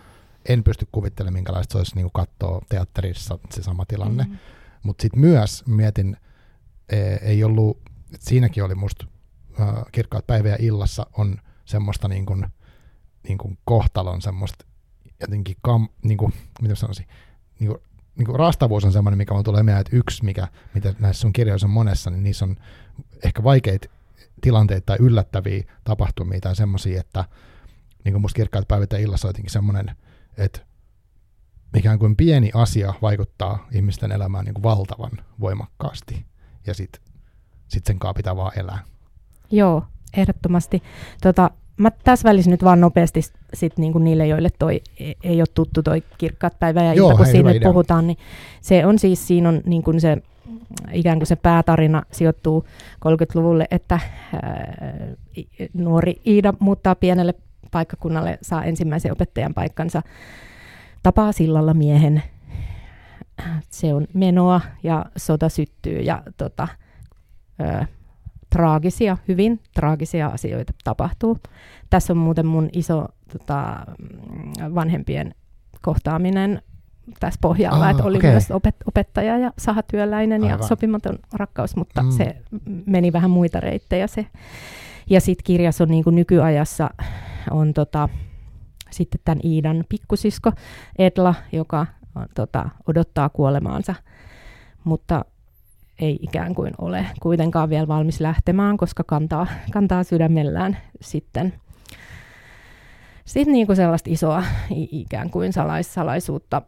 en pysty kuvittelemaan, minkälaista se olisi niin katsoa teatterissa se sama tilanne. Mm. Mutta sitten myös mietin, e, ei ollut, siinäkin oli musta äh, kirkkaat päivä illassa on semmoista niin kuin, niin kuin kohtalon semmoista jotenkin, kam, niin kuin, mitä sanoisin, niin kuin, niin kuin raastavuus on semmoinen, mikä on tulee mieleen, että yksi, mikä, mitä näissä sun kirjoissa on monessa, niin niissä on ehkä vaikeita tilanteita tai yllättäviä tapahtumia tai semmoisia, että niin kuin musta kirkkaat päivät ja illassa on jotenkin semmoinen että ikään kuin pieni asia vaikuttaa ihmisten elämään niin kuin valtavan voimakkaasti ja sitten sit sen kanssa pitää vaan elää. Joo, ehdottomasti. Tota, mä täsvällisin nyt vaan nopeasti sit niinku niille, joille toi e-, ei ole tuttu toi kirkkaat päivä ja Joo, ilta, kun siitä nyt puhutaan, niin se on siis, siinä on niinku se ikään kuin se päätarina sijoittuu 30-luvulle, että ää, nuori Iida muuttaa pienelle paikkakunnalle, saa ensimmäisen opettajan paikkansa, tapaa sillalla miehen. Se on menoa ja sota syttyy ja tota, ö, traagisia, hyvin traagisia asioita tapahtuu. Tässä on muuten mun iso tota, vanhempien kohtaaminen tässä pohjalla, ah, että oli okay. myös opet- opettaja ja sahatyöläinen Aivan. ja sopimaton rakkaus, mutta mm. se meni vähän muita reittejä se. Ja sitten kirjassa on niin kuin nykyajassa on tota, sitten tämän Iidan pikkusisko Edla, joka on, tota, odottaa kuolemaansa, mutta ei ikään kuin ole kuitenkaan vielä valmis lähtemään, koska kantaa, kantaa sydämellään sitten sitten niin kuin sellaista isoa ikään kuin salais, salaisuutta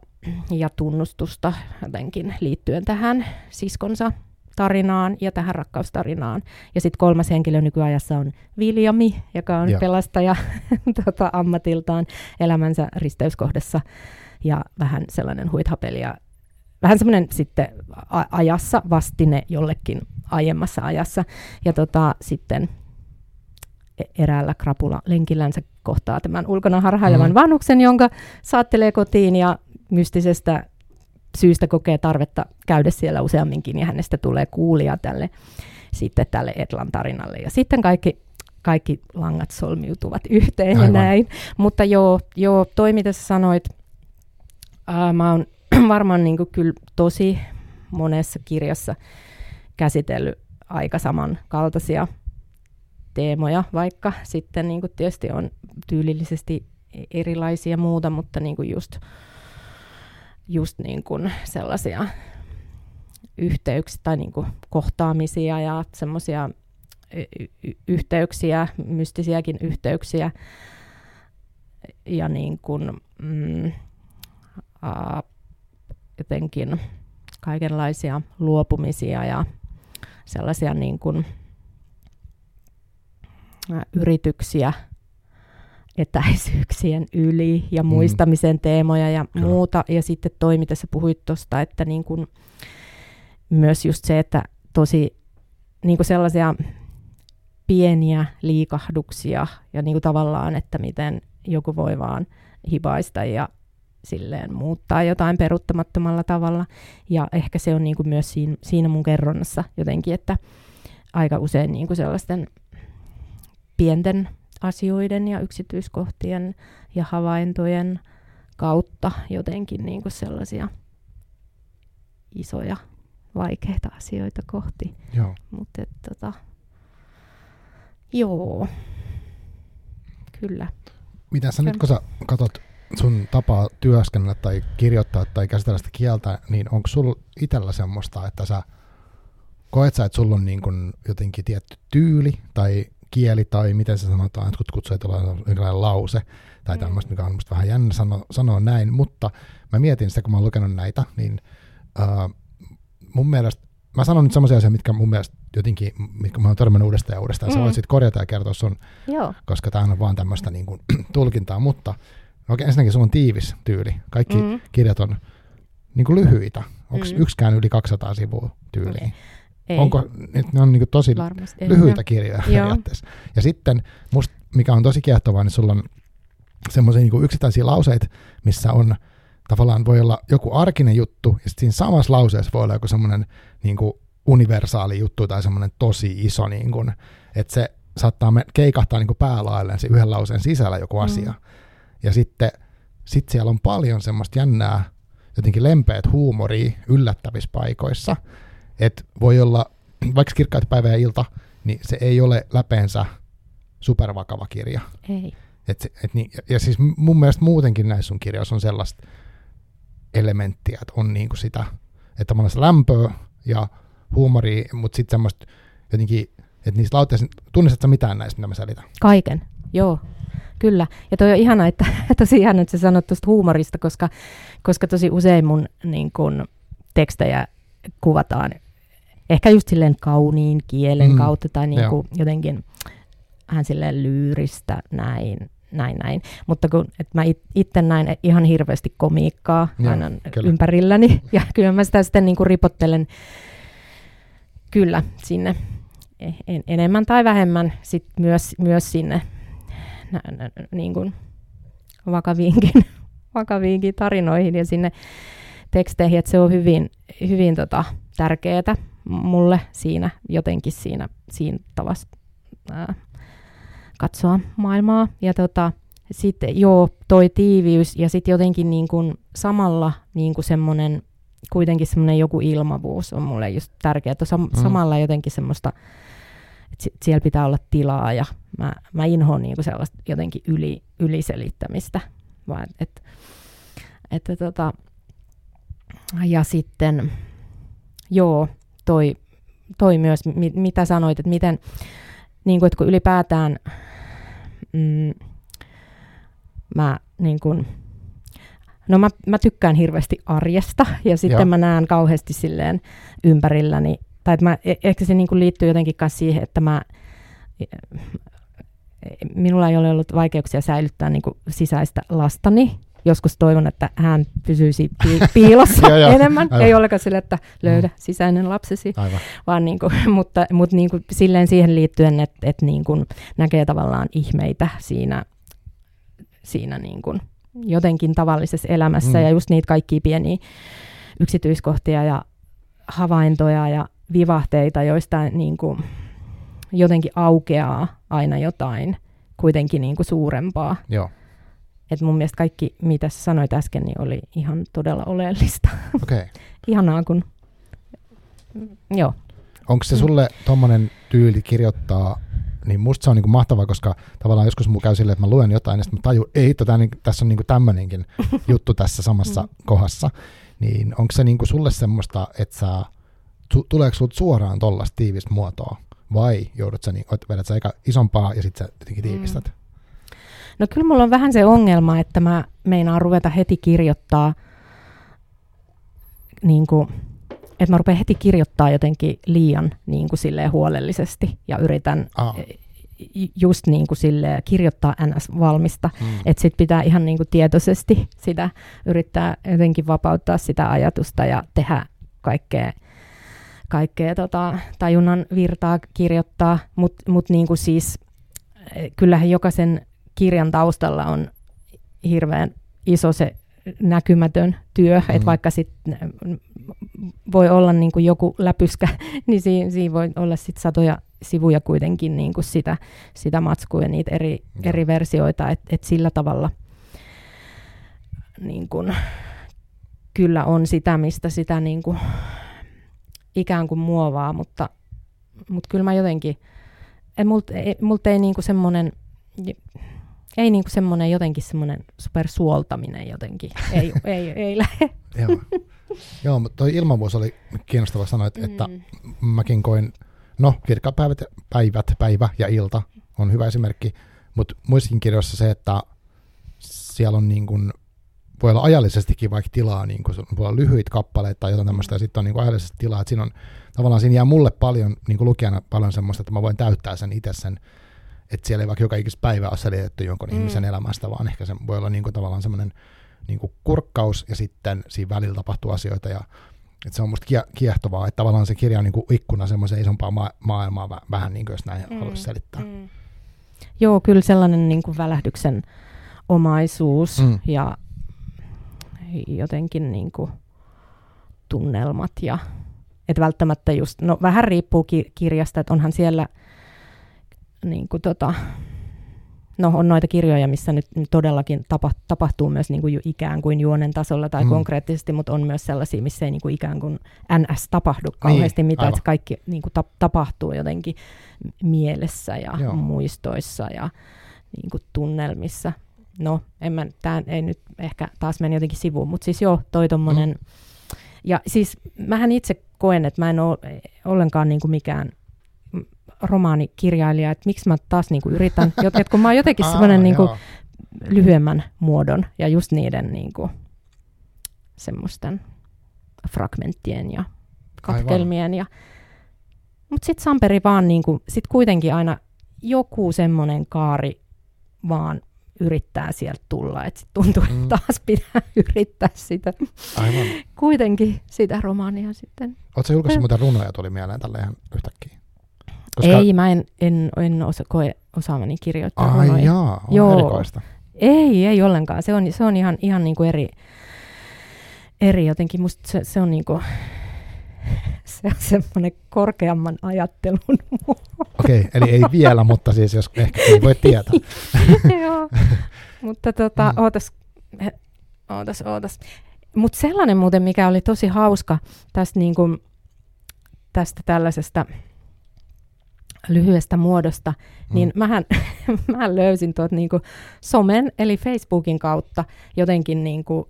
ja tunnustusta jotenkin liittyen tähän siskonsa tarinaan ja tähän rakkaustarinaan. Ja sitten kolmas henkilö nykyajassa on Viljami, joka on Joo. pelastaja tota, ammatiltaan elämänsä risteyskohdassa ja vähän sellainen huithapeli ja vähän semmoinen sitten ajassa vastine jollekin aiemmassa ajassa. Ja tota, sitten e-, eräällä krapula lenkillänsä kohtaa tämän ulkona harhailevan mm. vanhuksen, jonka saattelee kotiin ja mystisestä syystä kokee tarvetta käydä siellä useamminkin ja hänestä tulee kuulija tälle, sitten tälle Etlan tarinalle. Ja sitten kaikki, kaikki langat solmiutuvat yhteen Aivan. ja näin. Mutta joo, joo toi mitä sä sanoit, ää, mä oon varmaan niin kyllä tosi monessa kirjassa käsitellyt aika samankaltaisia teemoja, vaikka sitten niin tietysti on tyylillisesti erilaisia muuta, mutta niin just just niin kuin sellaisia yhteyksiä tai niin kuin kohtaamisia ja semmoisia y- yhteyksiä, mystisiäkin yhteyksiä. Ja niin kuin, mm, a, jotenkin kaikenlaisia luopumisia ja sellaisia niin kuin, yrityksiä etäisyyksien yli ja mm. muistamisen mm. teemoja ja Kyllä. muuta. Ja sitten toi, mitä sä puhuit tuosta, että niin kuin, myös just se, että tosi niin kuin sellaisia pieniä liikahduksia ja niin kuin tavallaan, että miten joku voi vaan hipaista ja silleen muuttaa jotain peruuttamattomalla tavalla. Ja ehkä se on niin kuin myös siinä, siinä mun kerronnassa jotenkin, että aika usein niin kuin sellaisten pienten asioiden ja yksityiskohtien ja havaintojen kautta jotenkin niin kuin sellaisia isoja, vaikeita asioita kohti. Joo. Mutta tota, joo, kyllä. Mitä sä nyt, kun sä katsot sun tapaa työskennellä tai kirjoittaa tai käsitellä sitä kieltä, niin onko sulla itsellä semmoista, että sä koet sä, että sulla on niin kun jotenkin tietty tyyli tai kieli tai miten se sanotaan, että kutsuu tulla jonkinlainen lause tai mm. tämmöistä, mikä on musta vähän jännä sano, sanoa näin, mutta mä mietin sitä, kun mä oon lukenut näitä, niin uh, mun mielestä, mä sanon nyt semmoisia asioita, mitkä mun mielestä jotenkin, mitkä mä oon törmännyt uudestaan ja uudestaan, mm. sä voit sitten korjata ja kertoa sun, Joo. koska tämä on vaan tämmöistä niin kuin, tulkintaa, mutta Okei, ensinnäkin sulla on tiivis tyyli. Kaikki mm. kirjat on niin kuin lyhyitä. Onko mm. yksikään yli 200 sivua tyyliin? Okay. Ei. Onko, ne on niin tosi Varmasti. lyhyitä kirjoja periaatteessa. Ja sitten, musta, mikä on tosi kiehtovaa, niin sulla on semmoisia niin yksittäisiä lauseita, missä on tavallaan voi olla joku arkinen juttu, ja sitten siinä samassa lauseessa voi olla joku semmoinen niin universaali juttu tai semmoinen tosi iso, niin kuin, että se saattaa keikahtaa niin kuin päälailleen se yhden lauseen sisällä joku mm. asia. Ja sitten sit siellä on paljon semmoista jännää, jotenkin lempeät huumoria yllättävissä paikoissa. Että voi olla, vaikka kirkkaat päivä ja ilta, niin se ei ole läpeensä supervakava kirja. Ei. Et, et niin, ja, ja siis mun mielestä muutenkin näissä sun kirjoissa on sellaista elementtiä, että on niinku sitä, että on lämpöä ja huumoria, mutta sitten semmoista jotenkin, että niistä lauteista, tunnistatko mitään näistä, mitä mä selitän? Kaiken, joo. Kyllä, ja toi on ihana, että tosi ihana, että sä sanot tuosta huumorista, koska, koska tosi usein mun niin kun, tekstejä kuvataan ehkä just silleen kauniin kielen mm. kautta tai niin kuin jotenkin vähän silleen lyyristä näin, näin, näin. Mutta kun et mä itse näin ihan hirveästi komiikkaa Joo, aina kyllä. ympärilläni, ja kyllä mä sitä sitten niin kuin ripottelen kyllä sinne en, enemmän tai vähemmän sit myös, myös sinne nä, nä, niin kuin vakaviinkin, vakaviinkin tarinoihin ja sinne teksteihin, että se on hyvin, hyvin tota, tärkeää mulle siinä jotenkin siinä, siinä tavassa ää, katsoa maailmaa. Ja tota, sitten joo, toi tiiviys ja sitten jotenkin niin kuin samalla niin kuin semmoinen, kuitenkin semmoinen joku ilmavuus on mulle just tärkeää, että sam- mm. samalla jotenkin semmoista että siellä pitää olla tilaa ja mä, mä inhoan niinku sellaista jotenkin yli, yliselittämistä. Vaan, et, että tota, ja sitten, joo, toi, toi myös, mit, mitä sanoit, että miten, niin kuin, että kun ylipäätään mm, mä niin kuin, No mä, mä tykkään hirveästi arjesta ja sitten Joo. mä näen kauheasti silleen ympärilläni tai että mä, e, ehkä se niin kuin liittyy jotenkin myös siihen, että mä, e, minulla ei ole ollut vaikeuksia säilyttää niin kuin sisäistä lastani. Joskus toivon, että hän pysyisi piilossa ja, enemmän. Aivan. Ei olekaan sille, että löydä mm. sisäinen lapsesi, aivan. vaan niin kuin, mutta, mutta niin kuin silleen siihen liittyen, että, että niin kuin näkee tavallaan ihmeitä siinä, siinä niin kuin jotenkin tavallisessa elämässä mm. ja just niitä kaikkia pieniä yksityiskohtia ja havaintoja ja vivahteita, joista niin kuin jotenkin aukeaa aina jotain kuitenkin niin kuin suurempaa. Joo. Et mun mielestä kaikki, mitä sä sanoit äsken, niin oli ihan todella oleellista. Okay. Ihanaa, kun... Joo. Onko se sulle tuommoinen tyyli kirjoittaa niin musta se on niinku mahtavaa, koska tavallaan joskus mulla käy silleen, että mä luen jotain, ja sitten mä tajun, ei tää, niin, tässä on niinku tämmöinenkin juttu tässä samassa mm. kohdassa. Niin onko se niinku sulle semmoista, että sä, tuleeko sulta suoraan tollasta tiivistä muotoa, vai joudut sä, niinku, vedät sä eka isompaa ja sitten sä jotenkin mm. tiivistät? Mm. No kyllä mulla on vähän se ongelma, että mä meinaan ruveta heti kirjoittaa niin kuin, että mä rupean heti kirjoittaa jotenkin liian niin kuin silleen huolellisesti ja yritän ah. just niin kuin silleen kirjoittaa NS-valmista. Hmm. Että sit pitää ihan niin kuin tietoisesti sitä yrittää jotenkin vapauttaa sitä ajatusta ja tehdä kaikkea, kaikkea tota, tajunnan virtaa kirjoittaa, mutta mut niin kuin siis e, kyllähän jokaisen kirjan taustalla on hirveän iso se näkymätön työ, mm. että vaikka sit voi olla niin kuin joku läpyskä, niin siinä, siinä voi olla sit satoja sivuja kuitenkin niin kuin sitä, sitä matskua ja niitä eri, eri versioita, että et sillä tavalla niin kuin, kyllä on sitä, mistä sitä niin kuin, ikään kuin muovaa, mutta, mutta kyllä mä jotenkin, multa ei, mult ei niin kuin semmoinen, ei niinku semmoinen jotenkin semmoinen supersuoltaminen jotenkin. Ei, ei, ei lähde. Joo. Joo, mutta toi ilmavuus oli kiinnostava sanoa, että, mm. että mäkin koin, no kirkkaat päivät, päivät, päivä ja ilta on hyvä esimerkki, mutta muissakin kirjoissa se, että siellä on niin kuin, voi olla ajallisestikin vaikka tilaa, niin kuin, voi olla lyhyitä kappaleita tai jotain tämmöistä, ja sitten on niin kuin ajallisesti tilaa, että siinä on, tavallaan siinä jää mulle paljon, niin kuin lukijana paljon semmoista, että mä voin täyttää sen itse sen että siellä ei vaikka joka ikistä päivää ole selitetty jonkun mm. ihmisen elämästä, vaan ehkä se voi olla niin kuin tavallaan semmoinen niin kuin kurkkaus ja sitten siinä välillä tapahtuu asioita ja että se on musta kiehtovaa, että tavallaan se kirja on niin kuin ikkuna semmoiseen isompaan ma- maailmaan vähän niin kuin jos näin mm. haluaisi selittää. Mm. Joo, kyllä sellainen niin kuin välähdyksen omaisuus mm. ja jotenkin niin kuin tunnelmat ja että välttämättä just, no vähän riippuu ki- kirjasta, että onhan siellä – niin kuin tota, no on noita kirjoja, missä nyt todellakin tapa, tapahtuu myös niin kuin ikään kuin juonen tasolla tai mm. konkreettisesti, mutta on myös sellaisia, missä ei niin kuin ikään kuin NS tapahdu niin, kauheasti niin, mitään, että kaikki niin kuin ta, tapahtuu jotenkin mielessä ja Joo. muistoissa ja niin kuin tunnelmissa. No, en mä, tämä ei nyt ehkä taas meni jotenkin sivuun, mutta siis joo, toi tommonen, mm. ja siis mähän itse koen, että mä en ole ollenkaan niin kuin mikään romaanikirjailija, että miksi mä taas niin kuin yritän, että kun mä oon jotenkin semmoinen niin lyhyemmän muodon ja just niiden niin kuin, semmoisten fragmenttien ja katkelmien. Ja, mutta sitten Samperi vaan niin kuin, sit kuitenkin aina joku semmoinen kaari vaan yrittää sieltä tulla, että sit tuntuu, että mm. taas pitää yrittää sitä. Aivan. Kuitenkin sitä romaania sitten. Oletko julkaissut muuten runoja, tuli mieleen tällä ihan yhtäkkiä? Koska... Ei, mä en, en, en osa, koe osaamani kirjoittaa Ai runoja. jaa, on Joo. erikoista. Ei, ei ollenkaan. Se on, se on ihan, ihan niin kuin eri, eri jotenkin. Musta se, se on niin kuin, se on semmoinen korkeamman ajattelun Okei, okay, eli ei vielä, mutta siis jos ehkä ei voi tietää. Joo, mutta tota, mm. ootas, ootas, ootas. Mutta sellainen muuten, mikä oli tosi hauska tästä, niin kuin, tästä tällaisesta lyhyestä muodosta, mm. niin mähän, mähän löysin tuot niinku somen, eli Facebookin kautta jotenkin niinku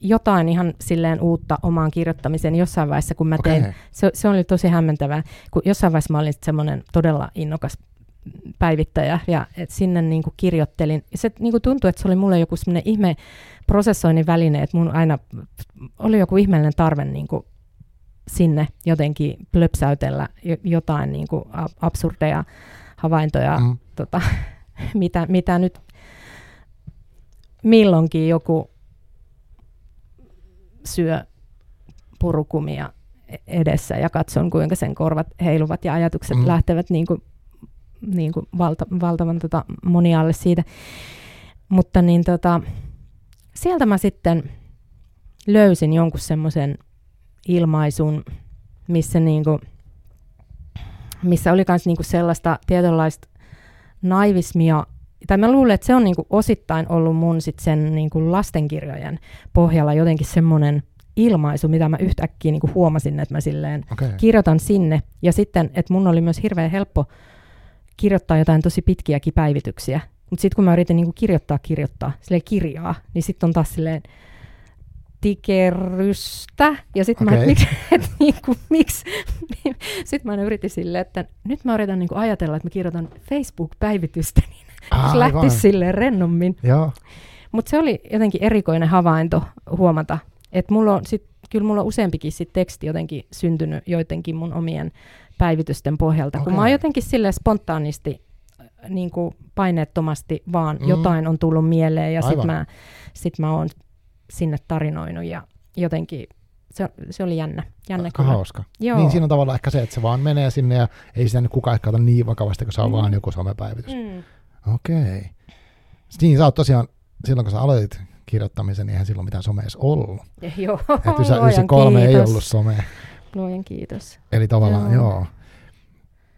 jotain ihan silleen uutta omaan kirjoittamiseen jossain vaiheessa, kun mä tein, okay. se, se oli tosi hämmentävää, kun jossain vaiheessa mä olin semmoinen todella innokas päivittäjä ja et sinne niin kuin kirjoittelin. Se niin kuin tuntui, että se oli mulle joku semmoinen ihme prosessoinnin väline, että mun aina oli joku ihmeellinen tarve niin kuin sinne jotenkin plöpsäytellä jotain niin kuin absurdeja havaintoja, mm. tota, mitä, mitä nyt milloinkin joku syö purukumia edessä ja katson, kuinka sen korvat heiluvat ja ajatukset mm. lähtevät niin kuin, niin kuin valta, valtavan tota, monialle siitä. Mutta niin tota, sieltä mä sitten löysin jonkun semmoisen ilmaisun, missä, niinku, missä oli myös niinku sellaista tietynlaista naivismia, tai mä luulen, että se on niinku osittain ollut mun sit sen niinku lastenkirjojen pohjalla jotenkin semmoinen ilmaisu, mitä mä yhtäkkiä niinku huomasin, että mä silleen okay. kirjoitan sinne. Ja sitten, että mun oli myös hirveän helppo kirjoittaa jotain tosi pitkiäkin päivityksiä. Mutta sitten kun mä yritin niinku kirjoittaa, kirjoittaa, sille kirjaa, niin sitten on taas silleen tikerrystä. Ja sitten okay. mä, miksi, et, niinku, miksi? sitten mä yritin silleen, että nyt mä yritän niinku ajatella, että mä kirjoitan Facebook-päivitystä, niin se lähti silleen rennommin. Mutta se oli jotenkin erikoinen havainto huomata, että mulla on sit, kyllä mulla on useampikin sit teksti jotenkin syntynyt joidenkin mun omien päivitysten pohjalta, okay. kun mä oon jotenkin sille spontaanisti niin kuin paineettomasti vaan mm. jotain on tullut mieleen ja sitten mä, sit mä oon sinne tarinoinut ja jotenkin se, se oli jännä. jännä Aika kyllä. hauska. Joo. Niin siinä on tavallaan ehkä se, että se vaan menee sinne ja ei sitä nyt kukaan ehkä ota niin vakavasti, kun se on mm. vaan joku somepäivitys. Mm. Okei. Okay. Niin sä oot tosiaan, silloin kun sä aloitit kirjoittamisen, niin eihän silloin mitään somea edes ollut. Ja joo, Että kolme ei ollut somea. Luojan kiitos. Eli tavallaan, joo. joo.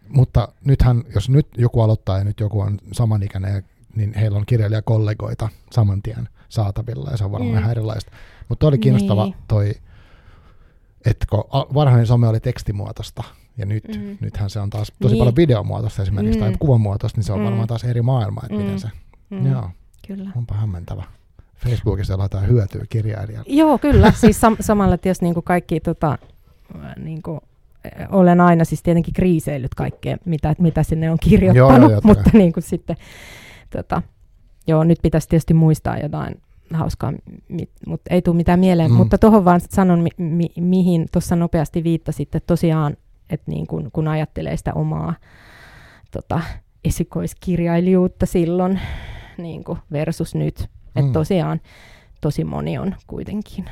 Mutta nythän, jos nyt joku aloittaa ja nyt joku on samanikäinen, niin heillä on kirjailijakollegoita saman tien saatavilla ja se on varmaan mm. ihan erilaista. Mutta oli kiinnostava niin. toi, että kun varhainen some oli tekstimuotoista ja nyt, mm. nythän se on taas tosi niin. paljon videomuotoista esimerkiksi mm. tai kuvamuotoista, niin se on mm. varmaan taas eri maailma, että mm. miten se, mm. joo, Kyllä. onpa hämmentävä. Facebookissa laitetaan hyötyä kirjailijalle. Joo, kyllä. siis sam- samalla tietysti niin kuin kaikki tota, niin kuin olen aina siis tietenkin kriiseillyt kaikkea, mitä, mitä sinne on kirjoittanut, joo, joo, mutta niin kuin sitten, tota, joo, nyt pitäisi tietysti muistaa jotain hauskaa, mutta ei tule mitään mieleen. Mm. Mutta tuohon vaan sanon, mi, mi, mihin tuossa nopeasti viittasitte, tosiaan, että niin kun, kun ajattelee sitä omaa tota, esikoiskirjailijuutta silloin niin versus nyt, mm. että tosiaan tosi moni on kuitenkin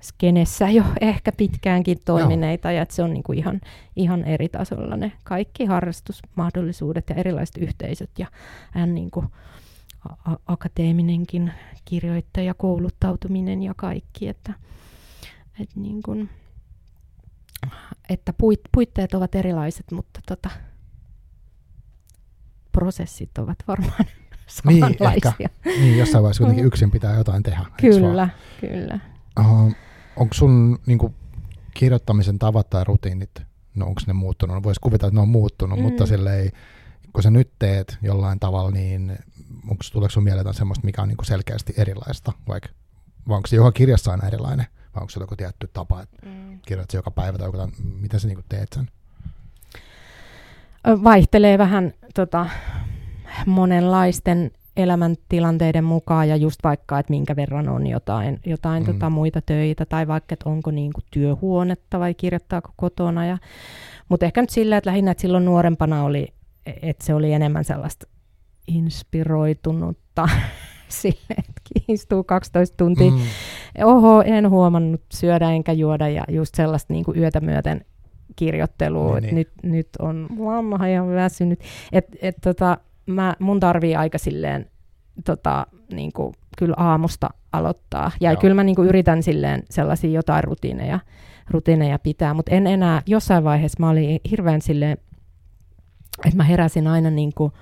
skenessä jo ehkä pitkäänkin toimineita, Joo. ja että se on niinku ihan, ihan eri tasolla ne kaikki harrastusmahdollisuudet ja erilaiset yhteisöt ja hän niinku a- akateeminenkin kirjoittaja, kouluttautuminen ja kaikki, että, et niinku, että puit, puitteet ovat erilaiset, mutta tota, prosessit ovat varmaan samanlaisia. Niin, ehkä. niin jossain vaiheessa kuitenkin yksin pitää jotain tehdä. Kyllä, kyllä. Uh, onko sun niin kuin, kirjoittamisen tavat tai rutiinit, no onko ne muuttunut? No, Voisi kuvitella, että ne on muuttunut, mm. mutta silleen, kun sä nyt teet jollain tavalla, niin onko tuleeko sun mieleen semmoista, mikä on niin kuin selkeästi erilaista, vaikka vai onko se joka kirjassa aina erilainen, vai onko se joku tietty tapa, että mm. kirjoitat joka päivä tai joku, miten sä niin teet sen? Vaihtelee vähän tota, monenlaisten elämäntilanteiden mukaan ja just vaikka, että minkä verran on jotain, jotain mm. tota, muita töitä tai vaikka, että onko niin kuin työhuonetta vai kirjoittaako kotona. Ja, mutta ehkä nyt sillä, että lähinnä, että silloin nuorempana oli, että se oli enemmän sellaista inspiroitunutta sille, että istuu 12 tuntia. Mm. Oho, en huomannut syödä enkä juoda ja just sellaista niin kuin yötä myöten kirjoittelua, niin, niin. nyt, nyt on vanha ja väsynyt. Et, et, tota, mä, mun tarvii aika silleen tota, niin kuin, kyllä aamusta aloittaa. Ja Joo. kyllä mä niin kuin, yritän silleen sellaisia jotain rutiineja, rutiineja pitää, mutta en enää, jossain vaiheessa mä olin hirveän silleen, että mä heräsin aina niin kuin,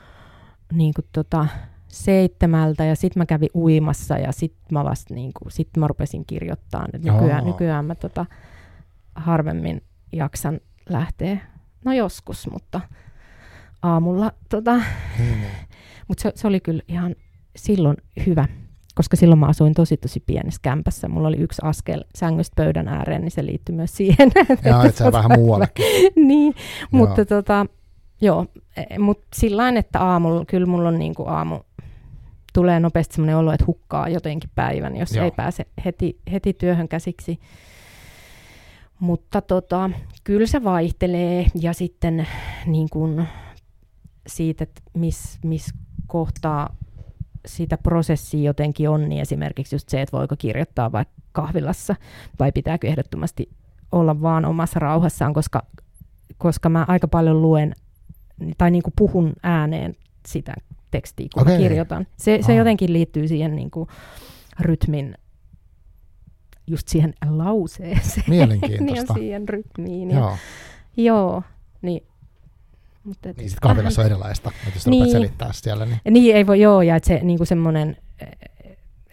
niin kuin, tota, seitsemältä ja sitten mä kävin uimassa ja sitten mä vasta niin kuin, sit mä rupesin kirjoittamaan. nykyään, nykyään mä tota, harvemmin jaksan lähteä, no joskus, mutta aamulla. Tota, niin. Mutta se, se oli kyllä ihan silloin hyvä, koska silloin mä asuin tosi tosi pienessä kämpässä. Mulla oli yksi askel sängystä pöydän ääreen, niin se liittyy myös siihen. Joo, että se vähän muuallekin. niin, mutta tota, joo, e, mutta sillä että aamulla, kyllä mulla on niinku aamu, tulee nopeasti sellainen olo, että hukkaa jotenkin päivän, jos joo. ei pääse heti, heti työhön käsiksi. Mutta tota, kyllä se vaihtelee ja sitten niin kun, siitä, että missä mis kohtaa sitä prosessia jotenkin on, niin esimerkiksi just se, että voiko kirjoittaa vaikka kahvilassa vai pitääkö ehdottomasti olla vaan omassa rauhassaan, koska, koska mä aika paljon luen tai niin kuin puhun ääneen sitä tekstiä, kun okay. mä kirjoitan. Se, se jotenkin liittyy siihen niin kuin rytmin, just siihen lauseeseen. Mielenkiintoista. ja siihen rytmiin. Ja, joo. joo, niin mutta niin sitten kahvilassa on erilaista, että jos niin, selittää siellä. Niin. niin, ei voi, joo, ja että se niinku semmoinen,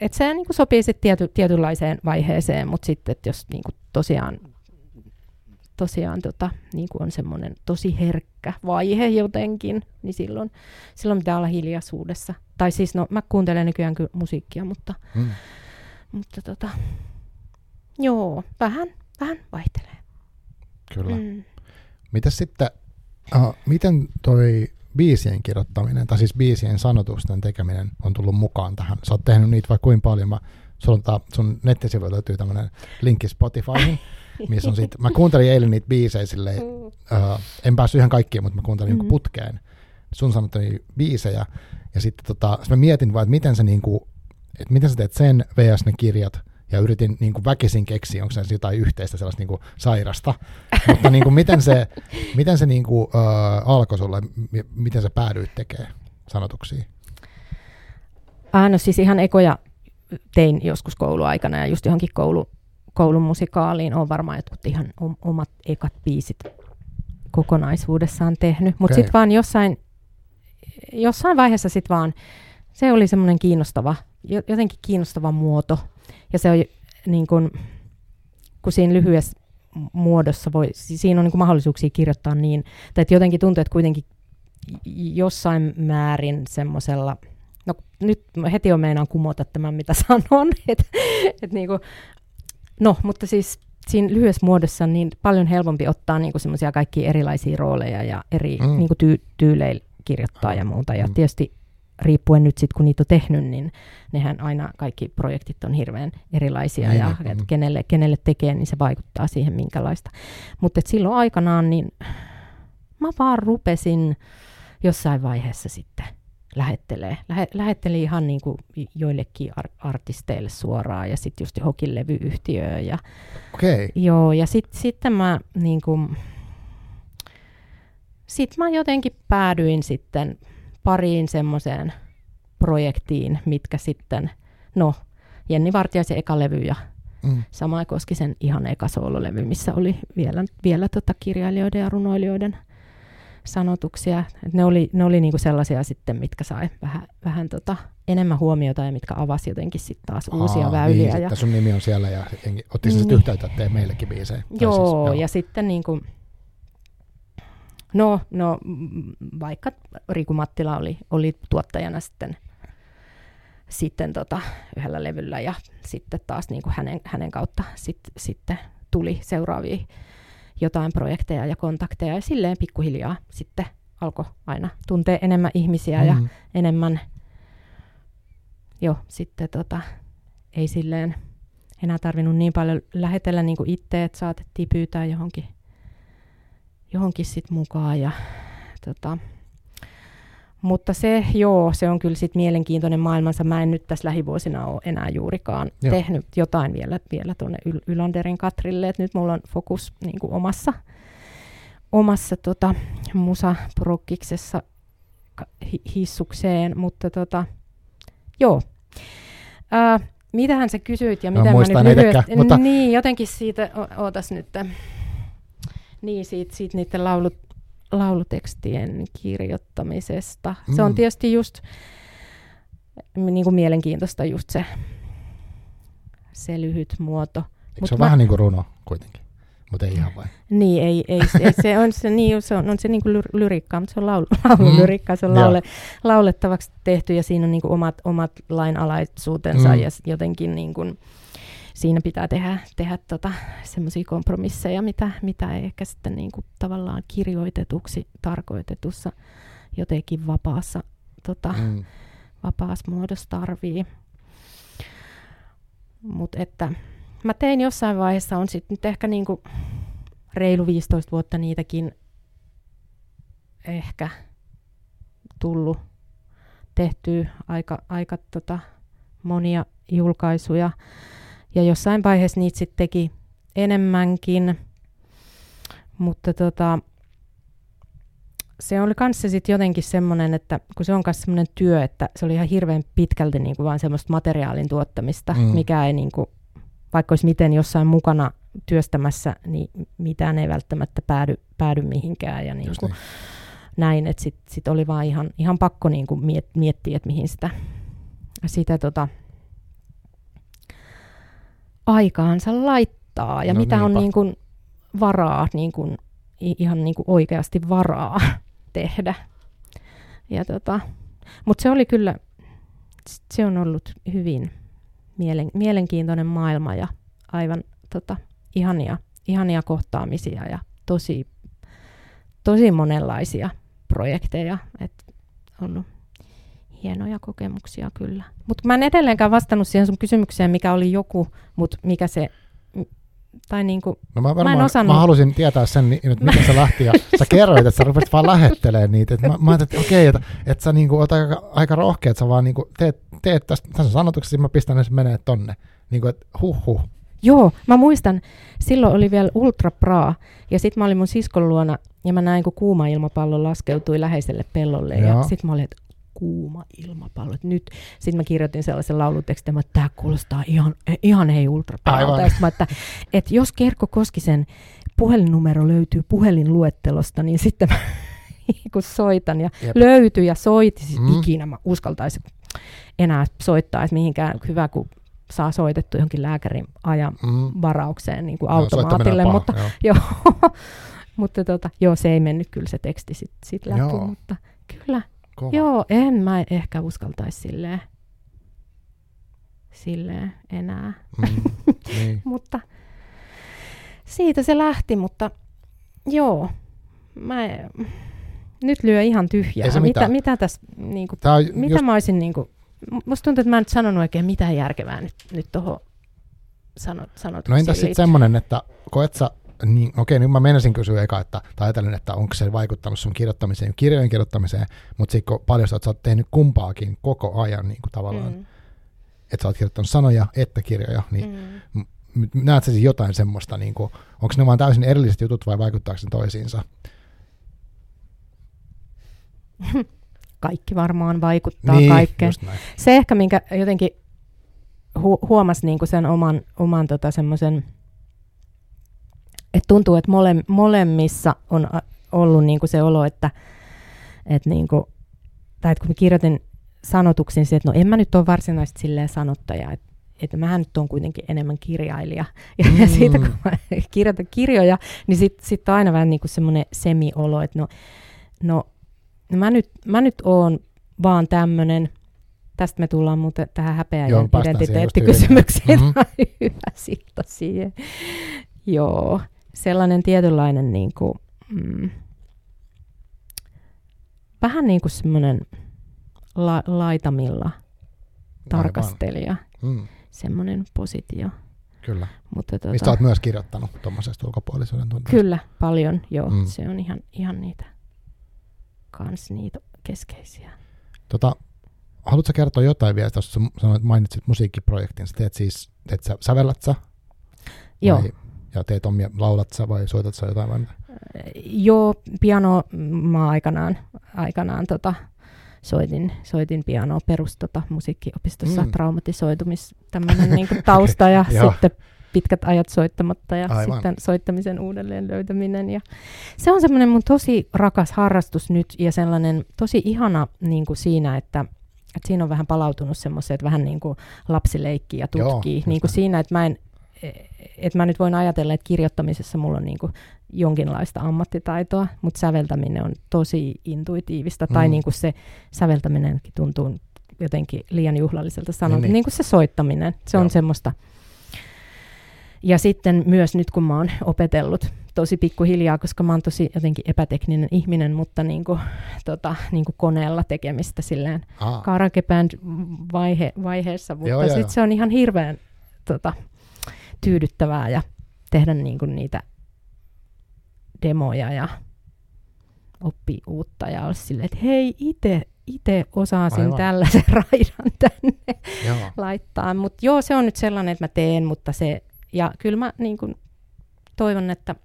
että se niinku sopii sitten tiety, tietynlaiseen vaiheeseen, mutta sitten, jos niinku tosiaan tosiaan tota, niin kuin on semmoinen tosi herkkä vaihe jotenkin, niin silloin, silloin pitää olla hiljaisuudessa. Tai siis, no mä kuuntelen nykyään kyllä musiikkia, mutta, Mm. mutta tota, joo, vähän, vähän vaihtelee. Kyllä. Mm. Mitäs sitten, uh, miten toi biisien kirjoittaminen, tai siis biisien sanotusten tekeminen on tullut mukaan tähän? Sä oot tehnyt niitä vaikka kuinka paljon. Mä, on tää, sun nettisivuilla löytyy tämmöinen linkki Spotifyhin, missä on sit, mä kuuntelin eilen niitä biisejä silleen, uh, en päässyt ihan kaikkiin, mutta mä kuuntelin mm-hmm. Mhm. putkeen sun sanottuja biisejä, ja sitten tota, sit mä mietin vaan, että miten sä niinku, että miten sä teet sen vs ne kirjat, ja yritin niin kuin väkisin keksiä, onko se jotain yhteistä sellaista niin kuin sairasta. Mutta niin kuin miten se, miten se niin kuin, äh, alkoi sulle, miten sä päädyit tekemään sanotuksia? Ah, no siis ihan ekoja tein joskus kouluaikana ja just johonkin koulu, koulun musikaaliin on varmaan jotkut ihan om- omat ekat biisit kokonaisuudessaan tehnyt. Mutta Okei. sitten vaan jossain, jossain vaiheessa sitten vaan, se oli semmoinen kiinnostava, jo- jotenkin kiinnostava muoto. Ja se on niin kun, kun siinä lyhyessä muodossa voi, si- siinä on niin kuin mahdollisuuksia kirjoittaa niin, tai että jotenkin tuntuu, että kuitenkin jossain määrin semmoisella, no nyt heti on meinaan kumota tämän, mitä sanon, että et niinku, no, mutta siis siinä lyhyessä muodossa on niin paljon helpompi ottaa niinku semmoisia kaikkia erilaisia rooleja ja eri Mm. mm. niinku tyy- tyyleillä kirjoittaa ja muuta. Ja Mm. tietysti riippuen nyt sitten, kun niitä on tehnyt, niin nehän aina kaikki projektit on hirveän erilaisia Niin, ja et mm. kenelle, kenelle tekee, niin se vaikuttaa siihen minkälaista. Mutta silloin aikanaan, niin mä vaan rupesin jossain vaiheessa sitten lähettelee. Lähe, lähettelin ihan niin kuin joillekin ar- artisteille suoraan ja sitten just johonkin levyyhtiöön. Ja, Okei, joo, ja sitten sitten mä niin kuin, sit mä jotenkin päädyin sitten pariin semmoiseen projektiin, mitkä sitten, no, Jenni Vartiaisen eka levy ja mm. Sama koski sen ihan eka soololevy, missä oli vielä, vielä tota kirjailijoiden ja runoilijoiden sanotuksia. Et ne oli, ne oli niinku sellaisia sitten, mitkä sai vähän, vähän tota enemmän huomiota ja mitkä avasi jotenkin sitten taas uusia Aa, väyliä. Niin, ja, sun nimi on siellä ja otti niin. Niin. yhteyttä, että meillekin biisejä. Joo, siis, joo. ja sitten niinku, no, no, mm, vaikka Riku Mattila oli, oli tuottajana sitten, sitten tota, yhdellä levyllä ja sitten taas niinku hänen, hänen kautta sit, sitten tuli seuraavia jotain projekteja ja kontakteja ja silleen pikkuhiljaa sitten alkoi aina tuntea enemmän ihmisiä mm. ja Mm. enemmän, jo sitten tota, ei silleen enää tarvinnut niin paljon lähetellä niin kuin itse, että saatettiin pyytää johonkin, johonkin sit mukaan. Ja, tota, mutta se, joo, se on kyllä sit mielenkiintoinen maailmansa. Mä en nyt tässä lähivuosina ole enää juurikaan Joo. tehnyt jotain vielä, vielä tuonne Yl- Ylanderin Katrille. Et nyt mulla on fokus niin kuin omassa, omassa tota, musaprokkiksessa hissukseen, mutta tota, joo. Ää, mitähän sä kysyit ja Mä mitä mä muistan nyt lyhyesti... mutta- Niin, jotenkin siitä, o- ootas nyt. Niin, siitä, siitä niiden laulut, laulutekstien kirjoittamisesta. Se on Mm. tietysti just niin kuin mielenkiintoista just se, se lyhyt muoto. Eikö Mut se ole mä- vähän niin kuin runo kuitenkin? Mutta ei ihan vai? Niin, ei, ei, ei se on se, niin, se on, on se niin kuin lyriikkaa, mutta se on laulu, laululyriikkaa, se on Mm, laule, laulettavaksi tehty ja siinä on niin kuin omat, omat lainalaisuutensa Mm. mm. ja jotenkin niin kuin, siinä pitää tehdä, tehdä tota, semmoisia kompromisseja, mitä, mitä ei ehkä sitten niin kuin tavallaan kirjoitetuksi tarkoitetussa jotenkin vapaassa, tota, Mm. vapaassa muodossa tarvii. Mutta että mä tein jossain vaiheessa, on sitten nyt ehkä niinku reilu 15 vuotta niitäkin ehkä tullut tehtyä aika, aika tota monia julkaisuja. Ja jossain vaiheessa niitä sitten teki enemmänkin, mutta tota, se oli kanssa sitten jotenkin semmoinen, että kun se on myös semmoinen työ, että se oli ihan hirveän pitkälti niin kuin vaan semmoista materiaalin tuottamista, Mm. mikä ei niin kuin, vaikka olisi miten jossain mukana työstämässä, niin mitään ei välttämättä päädy, päädy mihinkään ja niin Just kuin niin. näin, että sitten sit oli vaan ihan, ihan pakko niin kuin miet, miettiä, että mihin sitä, sitä tota, aikaansa laittaa ja No mitä on niinpä. niin kuin varaa, niin kuin, ihan niin kuin oikeasti varaa tehdä. Ja tota, Mutta se oli kyllä, se on ollut hyvin mielen, mielenkiintoinen maailma ja aivan tota, ihania, ihania kohtaamisia ja tosi, tosi monenlaisia projekteja. Et ollut hienoja kokemuksia kyllä. Mutta mä en edelleenkään vastannut siihen sun kysymykseen, mikä oli joku, mutta mikä se tai niinku, no mä, varmaan, mä, en osannut. mä halusin tietää sen, niin, että miten se lähti, ja sä kerroit, että sä rupesit vaan lähettelemään niitä. Et mä, mä ajattelin, että okei, okay, että, että sä niinku oot aika, aika rohkea, että sä vaan niinku teet, teet tästä, tässä sanotuksessa, mä pistän ne menee tonne. Niinku, että huh huh. Joo, mä muistan, silloin oli vielä Ultra Pra, ja sitten mä olin mun siskon luona, ja mä näin, kun kuuma ilmapallo laskeutui läheiselle pellolle, Joo. ja sitten mä olin, että kuuma ilmapallo. Nyt sitten mä kirjoitin sellaisen laulutekstin, että tämä kuulostaa ihan, ihan hei ultrapäältä. että, että jos Kerkko Koskisen puhelinnumero löytyy puhelinluettelosta, niin sitten mä kun soitan ja Jep. löytyy ja soiti, siis mm. ikinä mä uskaltaisin enää soittaa, että mihinkään hyvä, kun saa soitettu johonkin lääkärin ajan mm. varaukseen niin kuin no, automaatille, mutta, joo. joo, mutta tota, joo, se ei mennyt kyllä se teksti sitten sit läpi, joo. mutta kyllä Kova. Joo, en mä ehkä uskaltaisi silleen, silleen enää. Mm, niin. mutta siitä se lähti, mutta joo, mä, nyt lyö ihan tyhjää. Mitä, mitä, mitä tässä, niinku, mitä just... mä olisin, niinku, musta tuntuu, että mä en nyt sanonut oikein mitään järkevää nyt, nyt tuohon sanot, sanot. No entäs sitten semmoinen, että koet sä niin, okei, nyt mä menisin kysyä eka, että, tai ajatellen, että onko se vaikuttanut sun kirjoittamiseen, kirjojen kirjoittamiseen, mutta sitten kun paljastat, että sä oot tehnyt kumpaakin koko ajan niin kuin tavallaan, mm. että sä oot kirjoittanut sanoja että kirjoja, niin mm. näet sä siis jotain semmoista, niin kuin, onko ne vaan täysin erilliset jutut vai vaikuttaako ne toisiinsa? Kaikki varmaan vaikuttaa niin, kaikkeen. Se ehkä, minkä jotenkin hu- huomasi niin kuin sen oman, oman tota semmoisen et tuntuu, että mole, molemmissa on ollut niin kuin se olo, että, että, niin kuin, tai että kun mä kirjoitin sanotuksin, että no en mä nyt ole varsinaisesti silleen sanottaja, että, että mähän nyt on kuitenkin enemmän kirjailija. Ja, mm. ja siitä kun mä kirjoitan kirjoja, niin sitten sit on aina vähän niin kuin semmoinen semiolo, että no, no, no mä, nyt, mä nyt oon vaan tämmöinen, tästä me tullaan muuten tähän häpeä- ja identiteettikysymykseen. Mm-hmm. Hyvä silta siihen. Joo, sellainen tietynlainen niin kuin, mm, vähän niin kuin semmoinen la, laitamilla tarkastelija, mm. semmoinen positio. Kyllä. Mutta tuota, Mistä olet myös kirjoittanut tuommoisesta ulkopuolisuuden tunteesta? Kyllä, paljon, joo. Mm. Se on ihan, ihan niitä, kans niitä keskeisiä. Tota, haluatko kertoa jotain vielä, jos sanoit, mainitsit musiikkiprojektin, sä teet siis, teet sä, sävellät sä? Joo. Vai ja teet omia, laulat sä vai soitat sä jotain vai mitä? Joo, piano mä aikanaan, aikanaan tota, soitin, soitin pianoa perus tota, musiikkiopistossa mm. traumatisoitumis tämmöinen niin tausta ja sitten pitkät ajat soittamatta ja Aivan. sitten soittamisen uudelleen löytäminen. Ja se on semmoinen mun tosi rakas harrastus nyt ja sellainen tosi ihana niin kuin siinä, että, että siinä on vähän palautunut semmoiset, että vähän niin kuin lapsileikki ja tutkii. Joo, niin kuin siinä, että mä en että mä nyt voin ajatella, että kirjoittamisessa mulla on niin kuin jonkinlaista ammattitaitoa, mutta säveltäminen on tosi intuitiivista, mm. tai niin kuin se säveltäminenkin tuntuu jotenkin liian juhlalliselta sanoa, niin, niin. niin kuin se soittaminen, se Joo. on semmoista. Ja sitten myös nyt, kun mä oon opetellut tosi pikkuhiljaa, koska mä oon tosi jotenkin epätekninen ihminen, mutta niin kuin, tota, niin kuin koneella tekemistä silleen karaoke band vaihe, vaiheessa, mutta sitten se on ihan hirveän tota, tyydyttävää ja tehdä niin kuin niitä demoja ja oppii uutta ja olla silleen, että hei, itse itse osasin Aivan. tällaisen raidan tänne joo. laittaa. Mutta joo, se on nyt sellainen, että mä teen, mutta se, ja kyllä mä niin kun, toivon, että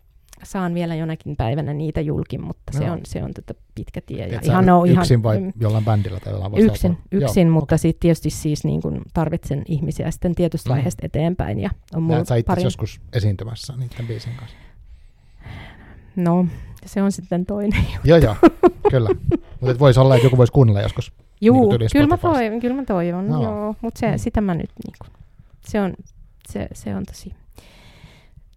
saan vielä jonakin päivänä niitä julkin, mutta se on, se on tätä pitkä tie. Ja ihan, no, yksin ihan, vai mm, jollain bändillä tai jollain Yksin, yksin Joo, mutta okay. sitten tietysti siis niin kun tarvitsen ihmisiä sitten tietystä mm. vaiheesta eteenpäin. Ja on mulla sä itse joskus esiintymässä niiden biisin kanssa? No, se on sitten toinen juttu. joo, joo, kyllä. Mutta voisi olla, että joku voisi kuunnella joskus. Joo, niin kyllä, mä toivon, kyllä mä toivon, no. joo. Mutta se, mm. sitä mä nyt, niin kun, se, on, se, se on tosi,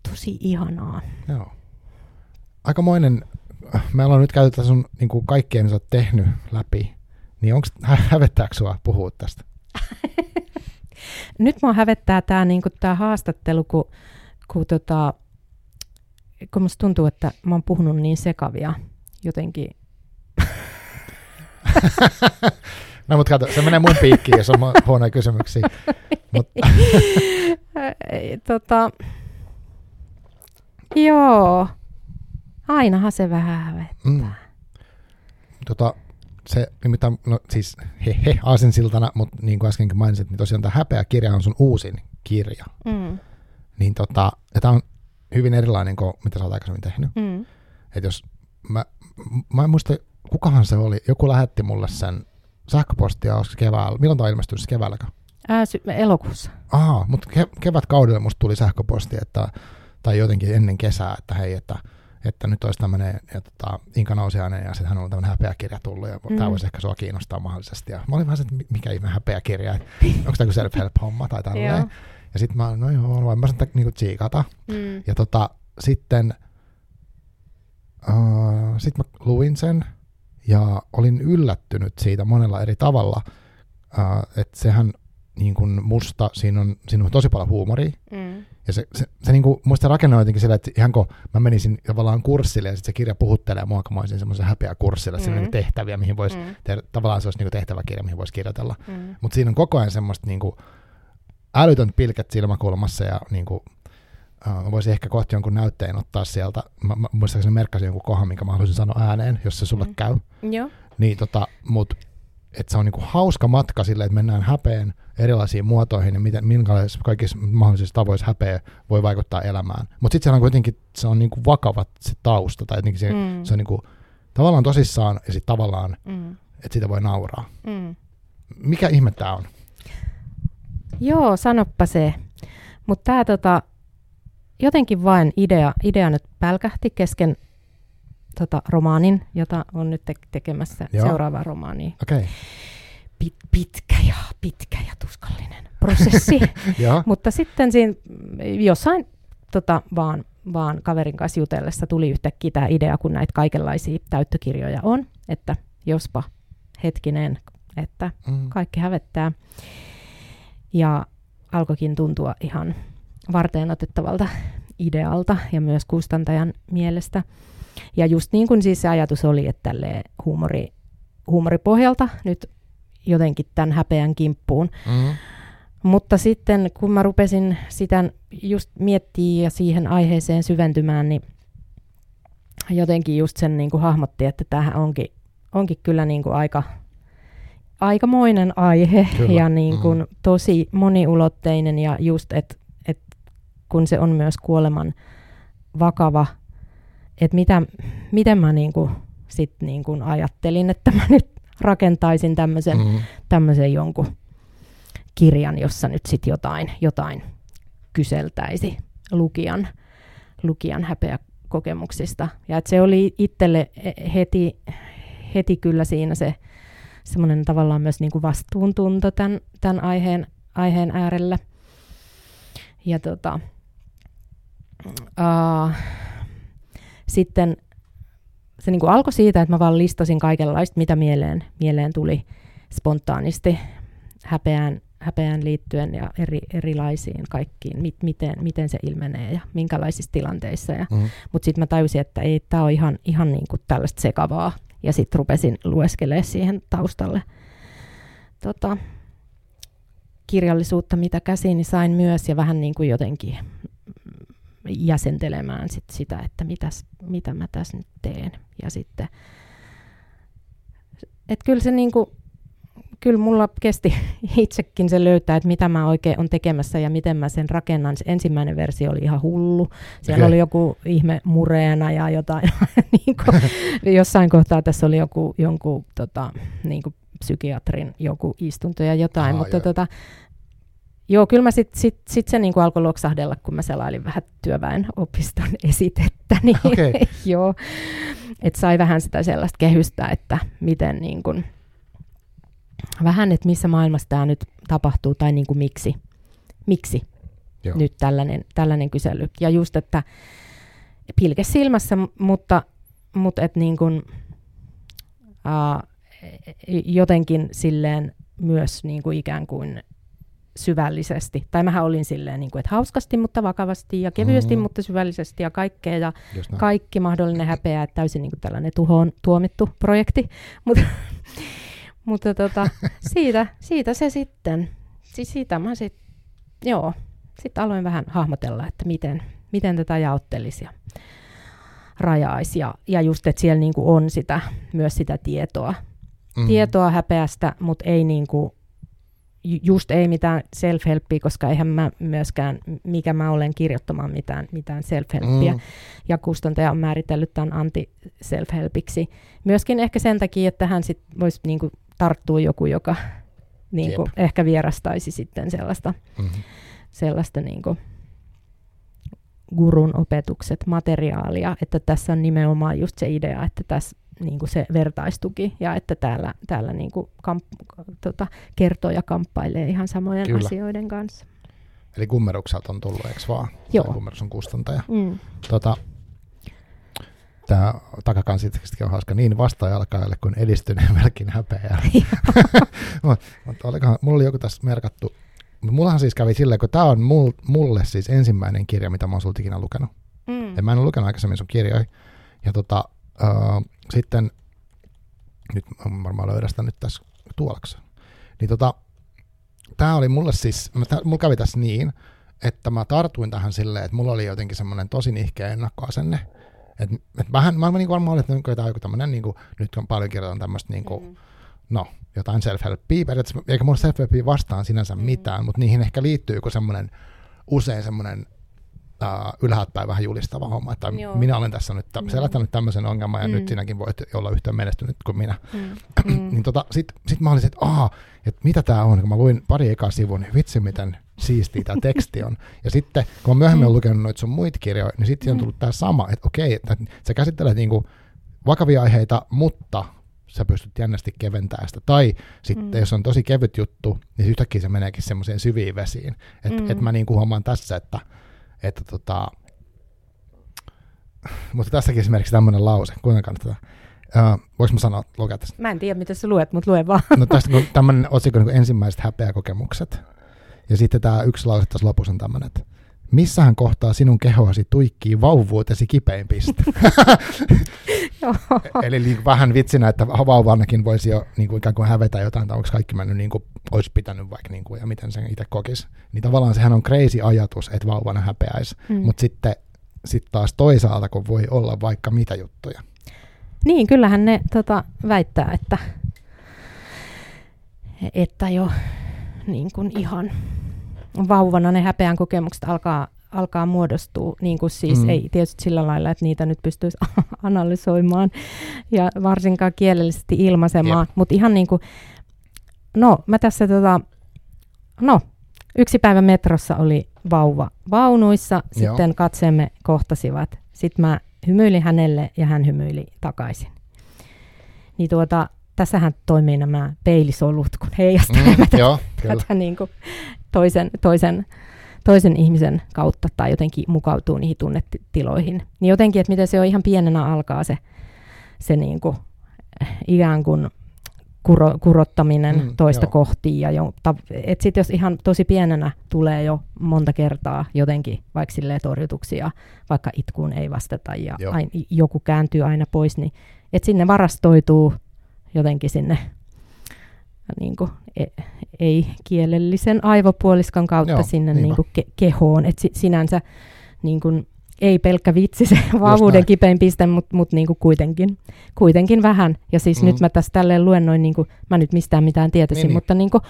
tosi ihanaa. Joo. Aikamoinen, me ollaan nyt käyty sun niin kuin kaikkien sä oot tehnyt läpi, niin onko hävettääkö sua puhua tästä? Nyt mua hävettää tämä niinku, tää haastattelu, kun, kun, tota, kun musta tuntuu, että mä oon puhunut niin sekavia jotenkin. no mutta kato, se menee mun piikkiin, jos on huonoja kysymyksiä. Mut. tota, joo, ainahan se vähän hävettää. Mm. Tota, se, mitä, no siis he, he aasinsiltana, mutta niin kuin äskenkin mainitsit, niin tosiaan tämä Häpeä kirja on sun uusin kirja. Mm. Niin tota, ja tämä on hyvin erilainen kuin mitä sä oot aikaisemmin tehnyt. Mm. Että jos, mä, mä en muista, kukahan se oli, joku lähetti mulle sen sähköpostia, onko keväällä, milloin tämä on ilmestynyt, keväälläkö? Ää, sy- elokuussa. Aha, mutta ke- kevätkaudella musta tuli sähköposti, että, tai jotenkin ennen kesää, että hei, että että nyt olisi tämmöinen ja tota, Inka Nousiainen ja sitten hän on tämmöinen häpeäkirja tullut ja mm. tämä voisi ehkä sua kiinnostaa mahdollisesti. Ja mä olin vähän se, että mikä ihme häpeäkirja, että onko tämä self-help-homma tai tälleen. ja sitten mä no joo, voin mä sen niinku tsiikata. Mm. Ja tota, sitten uh, sit mä luin sen ja olin yllättynyt siitä monella eri tavalla, uh, että sehän niin kuin musta, siinä on, siinä on tosi paljon huumoria. Mm. Ja se, se, se niin kuin, musta rakenne on jotenkin sillä, että ihan kun mä menisin tavallaan kurssille ja sitten se kirja puhuttelee mua, kun mä olisin semmoisen häpeä kurssilla, mm. siinä on niin tehtäviä, mihin voisi, mm. tehdä, tavallaan se olisi niin tehtäväkirja, mihin voisi kirjoitella. Mm. Mutta siinä on koko ajan semmoista niin kuin, älytön pilkät silmäkulmassa ja niin kuin, uh, voisi ehkä kohti jonkun näytteen ottaa sieltä. Mä, mä muistaakseni merkkasin jonkun kohan, minkä mä haluaisin sanoa ääneen, jos se sulle mm. käy. Joo. Niin tota, mut että se on niinku hauska matka sille, että mennään häpeen erilaisiin muotoihin ja miten, minkälaisissa kaikissa mahdollisissa tavoissa häpeä voi vaikuttaa elämään. Mutta sitten se on kuitenkin se on niinku vakava se tausta, tai jotenkin se, mm. se on niinku, tavallaan tosissaan ja sitten tavallaan, mm. että sitä voi nauraa. Mm. Mikä ihme tämä on? Joo, sanoppa se. Mutta tämä tota, jotenkin vain idea, idea nyt pälkähti kesken tota, romaanin, jota on nyt te- tekemässä Joo. seuraava romaani. Okay. Pit, pitkä ja pitkä ja tuskallinen prosessi. Mutta sitten siinä jossain tota, vaan, vaan kaverin kanssa jutellessa tuli yhtäkkiä tämä idea, kun näitä kaikenlaisia täyttökirjoja on, että jospa hetkinen, että mm. kaikki hävettää. Ja alkoikin tuntua ihan varteen otettavalta idealta ja myös kustantajan mielestä. Ja just niin kuin siis se ajatus oli, että tälle huumori, huumoripohjalta nyt jotenkin tämän häpeän kimppuun. Mm-hmm. Mutta sitten kun mä rupesin sitä just miettimään ja siihen aiheeseen syventymään, niin jotenkin just sen niin kuin hahmotti, että tämähän onkin, onkin kyllä niin kuin aika, aikamoinen aihe kyllä. ja niin kuin mm. tosi moniulotteinen ja just, että et kun se on myös kuoleman vakava että mitä, miten mä niinku sit niinku ajattelin, että mä nyt rakentaisin tämmöisen mm. tämmöisen jonkun kirjan, jossa nyt sit jotain, jotain kyseltäisi lukijan, lukijan häpeäkokemuksista. Ja että se oli itselle heti, heti kyllä siinä se semmoinen tavallaan myös niin kuin vastuuntunto tämän, tämän aiheen, aiheen äärellä. Ja tota, uh, sitten se niin kuin alkoi siitä, että mä vaan listasin kaikenlaista, mitä mieleen, mieleen tuli spontaanisti häpeään, häpeään liittyen ja eri, erilaisiin kaikkiin, mit, miten, miten se ilmenee ja minkälaisissa tilanteissa. Ja, mm. Mutta sitten mä tajusin, että ei tämä ole ihan, ihan niin kuin tällaista sekavaa. Ja sitten rupesin lueskelemaan siihen taustalle tota, kirjallisuutta, mitä käsiini sain myös ja vähän niin kuin jotenkin jäsentelemään sit sitä, että mitäs, mitä mä tässä nyt teen. Ja sitten, että kyllä se niinku, kyllä mulla kesti itsekin se löytää, että mitä mä oikein on tekemässä ja miten mä sen rakennan. Se ensimmäinen versio oli ihan hullu. Siellä okay. oli joku ihme mureena ja jotain. niin kuin, jossain kohtaa tässä oli joku jonkun tota, niin kuin psykiatrin joku istunto ja jotain, Aha, mutta tota, Joo, kyllä mä sitten sit, sit se niinku alkoi loksahdella, kun mä selailin vähän työväen opiston esitettä. Niin okay. joo, että sai vähän sitä sellaista kehystä, että miten niin kun, vähän, että missä maailmassa tämä nyt tapahtuu tai niin kuin miksi, miksi joo. nyt tällainen, tällainen kysely. Ja just, että pilke silmässä, mutta, mutta et niin kuin, uh, jotenkin silleen myös niin kuin ikään kuin syvällisesti. Tai mähän olin silleen, niin kuin, että hauskasti, mutta vakavasti ja kevyesti, mm. mutta syvällisesti ja kaikkea. Ja kaikki mahdollinen häpeä, että täysin niin kuin tällainen tuhoon tuomittu projekti. Mut, mutta tota, siitä, siitä se sitten. Siis siitä mä sitten, joo, sitten aloin vähän hahmotella, että miten, miten tätä jaottelisi ja rajaisi. Ja, ja just, että siellä niin kuin on sitä, myös sitä tietoa. Mm. Tietoa häpeästä, mutta ei niin kuin just ei mitään self-helppiä, koska eihän mä myöskään, mikä mä olen kirjoittamaan mitään, mitään self-helppiä. Mm. Ja kustantaja on määritellyt tämän anti-self-helpiksi. Myöskin ehkä sen takia, että hän sit voisi niinku tarttua joku, joka niinku ehkä vierastaisi sitten sellaista, mm-hmm. sellaista niinku gurun opetukset, materiaalia, että tässä on nimenomaan just se idea, että tässä niin kuin se vertaistuki ja että täällä, täällä niin kuin kamp, tota, kertoja kamppailee ihan samojen Kyllä. asioiden kanssa. Eli kummerukselta on tullut, eikö vaan? Joo. kummerus on kustantaja. Mm. Tota, tämä takakansitekstikin on hauska niin vastaajalkaille kuin edistyneen melkein häpeää. Mutta mulla oli joku tässä merkattu. Mullahan siis kävi silleen, kun tämä on mulle siis ensimmäinen kirja, mitä mä oon sulta ikinä lukenut. Mm. Ja mä en ole lukenut aikaisemmin sun kirjoja. Ja tota, uh, sitten, nyt varmaan löydän sitä nyt tässä tuolaksi. Niin tota, tämä oli mulle siis, mä, mulla kävi tässä niin, että mä tartuin tähän silleen, että mulla oli jotenkin semmoinen tosi nihkeä ennakkoasenne. Että et vähän, mä niin varmaan olin, että tämä on joku tämmöinen, niin kuin, nyt on paljon kirjoitan tämmöistä, niin kuin, mm. no, jotain self-helpia, eikä mulla self-helpia vastaan sinänsä mm. mitään, mutta niihin ehkä liittyy joku semmoinen, usein semmoinen uh, ylhäältä päin vähän julistava homma, että Joo. minä olen tässä nyt mm. selättänyt tämmöisen ongelman ja mm. nyt sinäkin voit olla yhtä menestynyt kuin minä. Mm. niin tota, sitten sit mä olisin, että aah, että mitä tämä on, kun mä luin pari ekaa sivua, niin vitsi miten siistiä tämä teksti on. Ja sitten kun mä myöhemmin mm. olen lukenut noita sun muita kirjoja, niin sitten mm. on tullut tämä sama, että okei, että sä käsittelet niinku vakavia aiheita, mutta sä pystyt jännästi keventämään sitä. Tai sitten, mm. jos on tosi kevyt juttu, niin yhtäkkiä se meneekin semmoiseen syviin vesiin. Että mm. et mä niin kuin huomaan tässä, että että tota, mutta tässäkin esimerkiksi tämmöinen lause, kuinka kannattaa. Uh, voinko mä sanoa, lukea tästä? Mä en tiedä, mitä sä luet, mutta lue vaan. No tästä kun tämmöinen otsikko niin ensimmäiset häpeäkokemukset. Ja sitten tämä yksi lause tässä lopussa on tämmöinen, että missähän kohtaa sinun kehoasi tuikkii vauvuutesi kipein piste? Eli niin vähän vitsinä, että vauvanakin voisi jo niin kuin ikään kuin hävetä jotain, tai onko kaikki mennyt niin kuin olisi pitänyt vaikka, niin kuin, ja miten sen itse kokisi. Niin tavallaan sehän on crazy ajatus, että vauvana häpeäisi, mm. mutta sitten sit taas toisaalta, kun voi olla vaikka mitä juttuja. Niin, kyllähän ne tota, väittää, että, että jo niin kuin ihan vauvana ne häpeän kokemukset alkaa, alkaa muodostua, niin kuin siis mm. ei tietysti sillä lailla, että niitä nyt pystyisi analysoimaan ja varsinkaan kielellisesti ilmaisemaan, mutta ihan niin kuin, no mä tässä tota, no yksi päivä metrossa oli vauva vaunuissa, Joo. sitten katseemme kohtasivat, sitten mä hymyilin hänelle ja hän hymyili takaisin. Niin tuota, tässähän toimii nämä peilisolut, kun heijastelevat mm, joo, tätä niin kuin toisen, toisen, toisen ihmisen kautta tai jotenkin mukautuu niihin tunnetiloihin. Niin jotenkin, että miten se on ihan pienenä alkaa se, se niin kuin, ikään kuin kuro, kurottaminen mm, toista joo. kohti. Ja jo, et sit jos ihan tosi pienenä tulee jo monta kertaa jotenkin vaikka torjutuksia, vaikka itkuun ei vastata ja ain, joku kääntyy aina pois, niin että sinne varastoituu jotenkin sinne niin kuin, e, ei-kielellisen aivopuoliskan kautta Joo, sinne niin kuin ke- kehoon. Et si- sinänsä niin kuin, ei pelkkä vitsi se vauvuuden kipein piste, mutta mut niinku kuitenkin, kuitenkin vähän. Ja siis mm. nyt mä tässä tälleen luennoin, niinku, mä nyt mistään mitään tietäisin, niin, mutta niinku,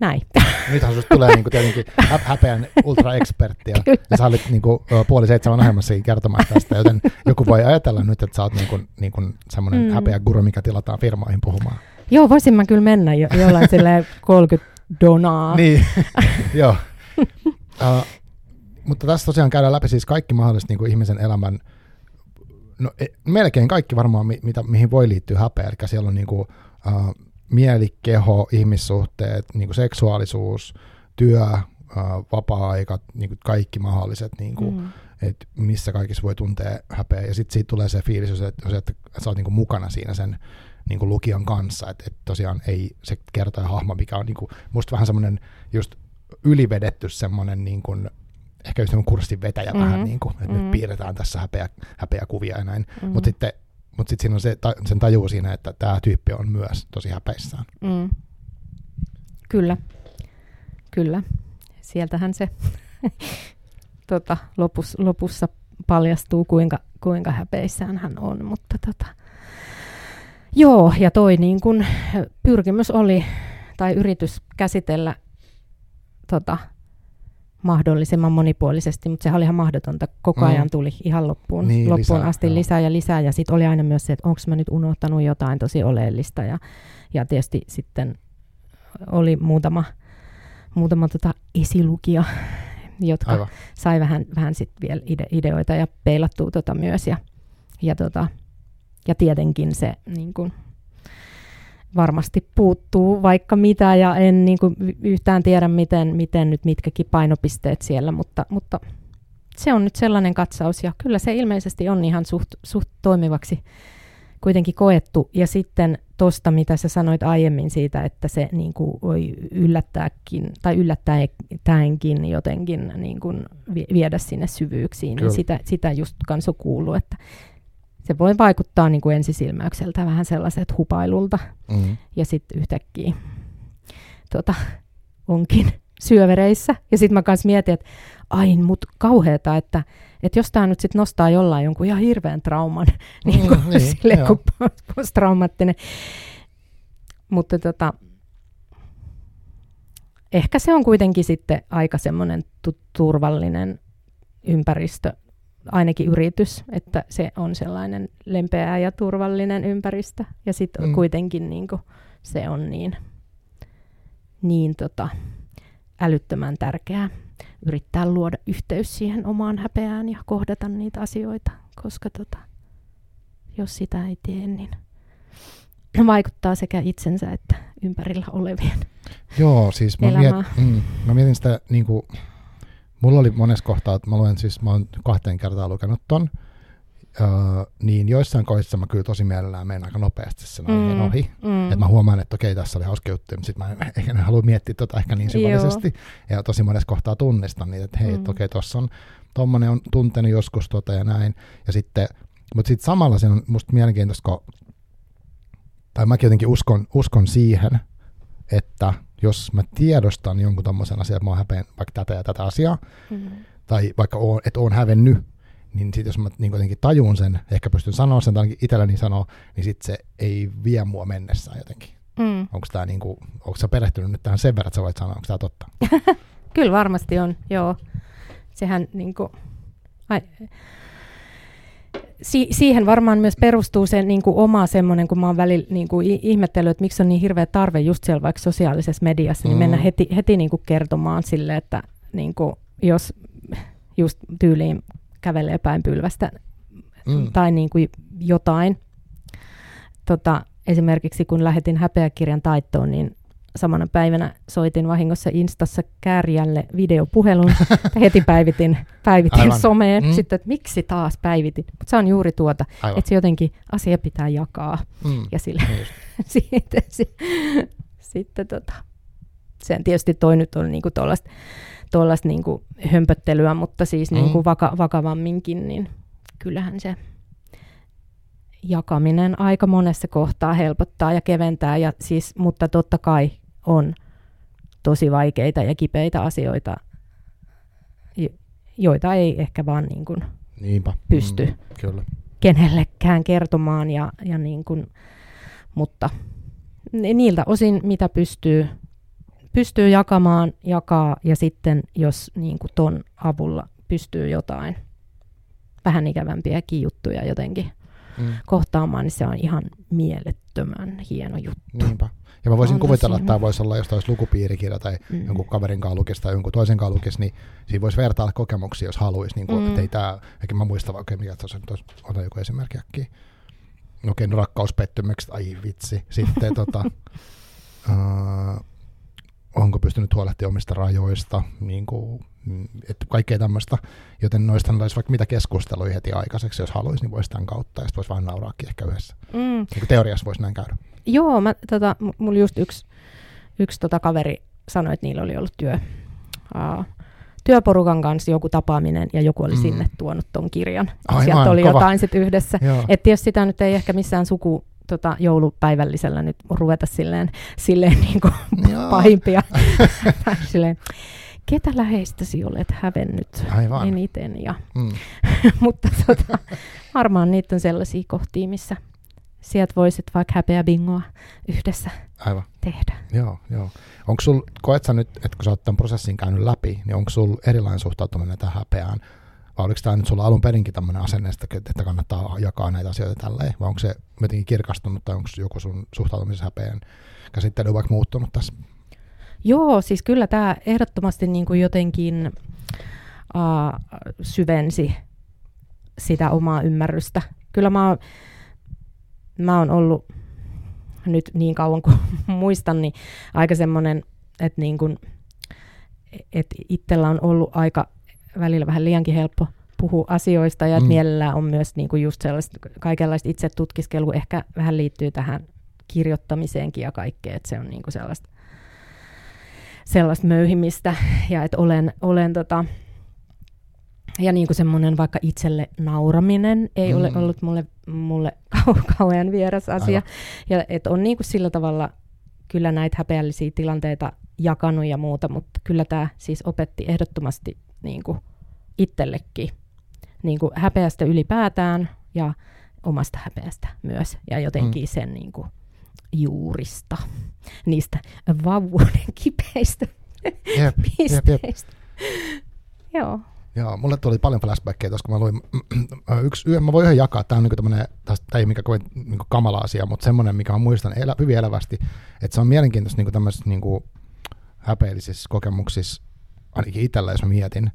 näin. Nythän susta tulee niinku tietenkin hä- häpeän ultra-ekspertti, ja sä olit niinku, puoli seitsemän ohjelmassa kertomaan tästä, joten joku voi ajatella nyt, että sä oot niinku, niinku semmoinen mm. häpeä guru, mikä tilataan firmoihin puhumaan. Joo, voisin mä kyllä mennä jo, jollain 30 donaa. niin, joo. Uh, mutta tässä tosiaan käydään läpi siis kaikki mahdolliset niin kuin ihmisen elämän, no e, melkein kaikki varmaan, mi, mitä, mihin voi liittyä häpeä, eli siellä on niin kuin, uh, mieli, keho, ihmissuhteet, niin kuin seksuaalisuus, työ, uh, vapaa-aika, niin kuin kaikki mahdolliset, niin kuin, mm. että missä kaikissa voi tuntea häpeä. Ja sitten siitä tulee se fiilis, jos, että, että sä oot niinku mukana siinä sen niinku lukijan kanssa. Että et tosiaan ei se kertoja hahmo, mikä on niinku, musta vähän semmoinen just ylivedetty semmoinen niinku, ehkä just kurssin vetäjä mm-hmm. vähän, niin kuin, että mm-hmm. nyt piirretään tässä häpeä, häpeä kuvia ja näin. Mm-hmm. Mutta sitten mutta sitten siinä on se, ta, sen tajuu siinä, että tämä tyyppi on myös tosi häpeissään. Mm. Kyllä, kyllä. Sieltähän se tota, lopus, lopussa paljastuu, kuinka, kuinka häpeissään hän on. Mutta tota, joo, ja toi niin kun, pyrkimys oli, tai yritys käsitellä tota, mahdollisimman monipuolisesti, mutta sehän oli ihan mahdotonta. Koko mm. ajan tuli ihan loppuun, niin, loppuun lisää, asti joo. lisää ja lisää. Ja sitten oli aina myös se, että onko mä nyt unohtanut jotain tosi oleellista. Ja, ja tietysti sitten oli muutama, muutama tota esilukija, jotka Aivan. sai vähän, vähän sit vielä ide- ideoita ja peilattua tota myös. Ja, ja, tota, ja tietenkin se niin kun, varmasti puuttuu vaikka mitä ja en niin kuin yhtään tiedä, miten, miten nyt mitkäkin painopisteet siellä, mutta, mutta se on nyt sellainen katsaus ja kyllä se ilmeisesti on ihan suht, suht toimivaksi kuitenkin koettu. Ja sitten tuosta, mitä sä sanoit aiemmin siitä, että se niin kuin voi yllättääkin tai yllättäenkin jotenkin niin kuin viedä sinne syvyyksiin, niin sitä, sitä just kanssa kuuluu, että se voi vaikuttaa niin kuin ensisilmäykseltä vähän sellaiset hupailulta. Mm. Ja sitten yhtäkkiä tota, onkin syövereissä. Ja sitten mä kanssa mietin, että ai, mut kauheeta, että, että jos tämä nyt sitten nostaa jollain jonkun ihan hirveän trauman, niin kuin mm, niin, sille, kun posttraumaattinen. Mutta tota, ehkä se on kuitenkin sitten aika semmoinen turvallinen ympäristö ainakin yritys, että se on sellainen lempeä ja turvallinen ympäristö. Ja sitten mm. kuitenkin niin kuin, se on niin, niin tota, älyttömän tärkeää yrittää luoda yhteys siihen omaan häpeään ja kohdata niitä asioita, koska tota, jos sitä ei tee, niin vaikuttaa sekä itsensä että ympärillä olevien Joo, siis mä, miet, mm, mä mietin sitä niin kuin, Mulla oli monessa kohtaa, että mä luen siis, mä oon kahteen kertaan lukenut ton, öö, niin joissain kohdissa mä kyllä tosi mielellään menen aika nopeasti sen mm, ohi. Mm. Että mä huomaan, että okei, tässä oli hauska juttu, mutta sitten mä ehkä en halua miettiä tota ehkä niin syvällisesti. Ja tosi monessa kohtaa tunnistan niitä, että hei, mm. okei, tuossa on tommonen on tuntenut joskus tota ja näin. Ja sitten, mutta sitten samalla se on musta mielenkiintoista, kun, tai mäkin jotenkin uskon, uskon siihen, että jos mä tiedostan jonkun tommosen asian, että mä oon häpeän vaikka tätä ja tätä asiaa, mm-hmm. tai vaikka oon, että oon hävennyt, niin sitten jos mä niin jotenkin tajun sen, ehkä pystyn sanoa sen, tai itselleni sanoa, niin sitten se ei vie mua mennessään jotenkin. Mm. Onko tämä niinku, onko sä perehtynyt nyt tähän sen verran, että sä voit sanoa, onko tämä totta? Kyllä varmasti on, joo. Sehän niinku, ai, si- siihen varmaan myös perustuu se niin kuin oma semmoinen, kun mä oon välillä niin kuin ihmetellyt, että miksi on niin hirveä tarve just siellä vaikka sosiaalisessa mediassa, niin mm. mennä heti, heti niin kuin kertomaan sille, että niin kuin, jos just tyyliin kävelee päin pylvästä mm. tai niin kuin jotain. Tota, esimerkiksi kun lähetin häpeäkirjan taittoon, niin samana päivänä soitin vahingossa Instassa Kääriälle videopuhelun. Heti päivitin, päivitin Aivan. someen. Mm. Sitten, että miksi taas päivitin. Mutta se on juuri tuota, Aivan. että se jotenkin asia pitää jakaa. Mm. Ja sille, sitten, sitten tota, sen tietysti toi nyt on niinku tuollaista tuollaista niinku hömpöttelyä, mutta siis mm. niinku vaka, vakavamminkin, niin kyllähän se jakaminen aika monessa kohtaa helpottaa ja keventää, ja siis, mutta totta kai on tosi vaikeita ja kipeitä asioita, joita ei ehkä vaan niin kuin Niinpä. pysty mm, kyllä. kenellekään kertomaan, ja, ja niin kuin, mutta niiltä osin, mitä pystyy, pystyy jakamaan, jakaa, ja sitten jos niin kuin ton avulla pystyy jotain vähän ikävämpiäkin juttuja jotenkin mm. kohtaamaan, niin se on ihan mielettömän hieno juttu. Niinpä. Ja mä voisin on kuvitella, että tämä voisi olla, jos olisi lukupiirikirja tai mm. jonkun kaverin kanssa lukisi tai jonkun toisen kanssa lukisi, niin siinä voisi vertailla kokemuksia, jos haluaisi. Niin kuin, mm. että ei tämä, eikä mä muista, okei, mikä tuossa nyt ota joku esimerkki äkkiä. No okei, no rakkauspettymykset, ai vitsi. Sitten tota, uh, onko pystynyt huolehtimaan omista rajoista, niin kuin, että kaikkea tämmöistä, joten noista olisi vaikka mitä keskusteluja heti aikaiseksi, jos haluaisi, niin voisi tämän kautta, ja sitten voisi vähän nauraakin ehkä yhdessä. Mm. Niin teoriassa voisi näin käydä. Joo, mä, tota, mulla just yksi, yksi tota kaveri sanoi, että niillä oli ollut työ, uh, työporukan kanssa joku tapaaminen ja joku oli mm. sinne tuonut ton kirjan. Aivan, Sieltä oli kova. jotain sitten yhdessä. Joo. Et tietysti sitä nyt ei ehkä missään suku tota, joulupäivällisellä nyt ruveta silleen, silleen niin kuin pahimpia. Silleen, ketä läheistäsi olet hävennyt Aivan. eniten. Ja, Mm. mutta tota, varmaan niitä on sellaisia kohtia, missä sieltä voisit vaikka häpeä bingoa yhdessä Aivan. tehdä. Joo, joo. Onko sul, koet sä nyt, että kun sä oot tämän prosessin käynyt läpi, niin onko sul erilainen suhtautuminen tähän häpeään? Vai oliko tämä nyt sulla alun perinkin tämmöinen asenne, että kannattaa jakaa näitä asioita tälleen? Vai onko se jotenkin kirkastunut tai onko joku sun suhtautumisen häpeän käsittely vaikka muuttunut tässä? Joo, siis kyllä tämä ehdottomasti niin kuin jotenkin uh, syvensi sitä omaa ymmärrystä. Kyllä mä oon, mä oon ollut nyt niin kauan kuin muistan, niin aika semmoinen, että niin kuin, että itsellä on ollut aika välillä vähän liiankin helppo puhua asioista ja. Mm. mielellään on myös niin kuin just sellaista kaikenlaista itse tutkiskelua ehkä vähän liittyy tähän kirjoittamiseenkin ja kaikkeen, että se on niin kuin sellaista sellaista möyhimistä ja että olen, olen tota, ja niin kuin semmoinen vaikka itselle nauraminen ei mm. ole ollut mulle, mulle kau- kauhean vieras asia. Aivan. Ja että on niin kuin sillä tavalla kyllä näitä häpeällisiä tilanteita jakanut ja muuta, mutta kyllä tämä siis opetti ehdottomasti niin kuin itsellekin niin kuin häpeästä ylipäätään ja omasta häpeästä myös ja jotenkin mm. sen niin kuin juurista, niistä vauvuuden kipeistä Jep, jep, jep. pisteistä. Joo. Joo, mulle tuli paljon flashbackkejä tuossa, kun mä luin yksi yö, mä voin ihan jakaa, tämä on niinku tämmönen, tästä ei mikä kovin niinku kamala asia, mutta semmoinen, mikä mä muistan elä, hyvin elävästi, että se on mielenkiintoista niinku tämmöisissä niinku häpeällisissä kokemuksissa, ainakin itsellä, jos mä mietin,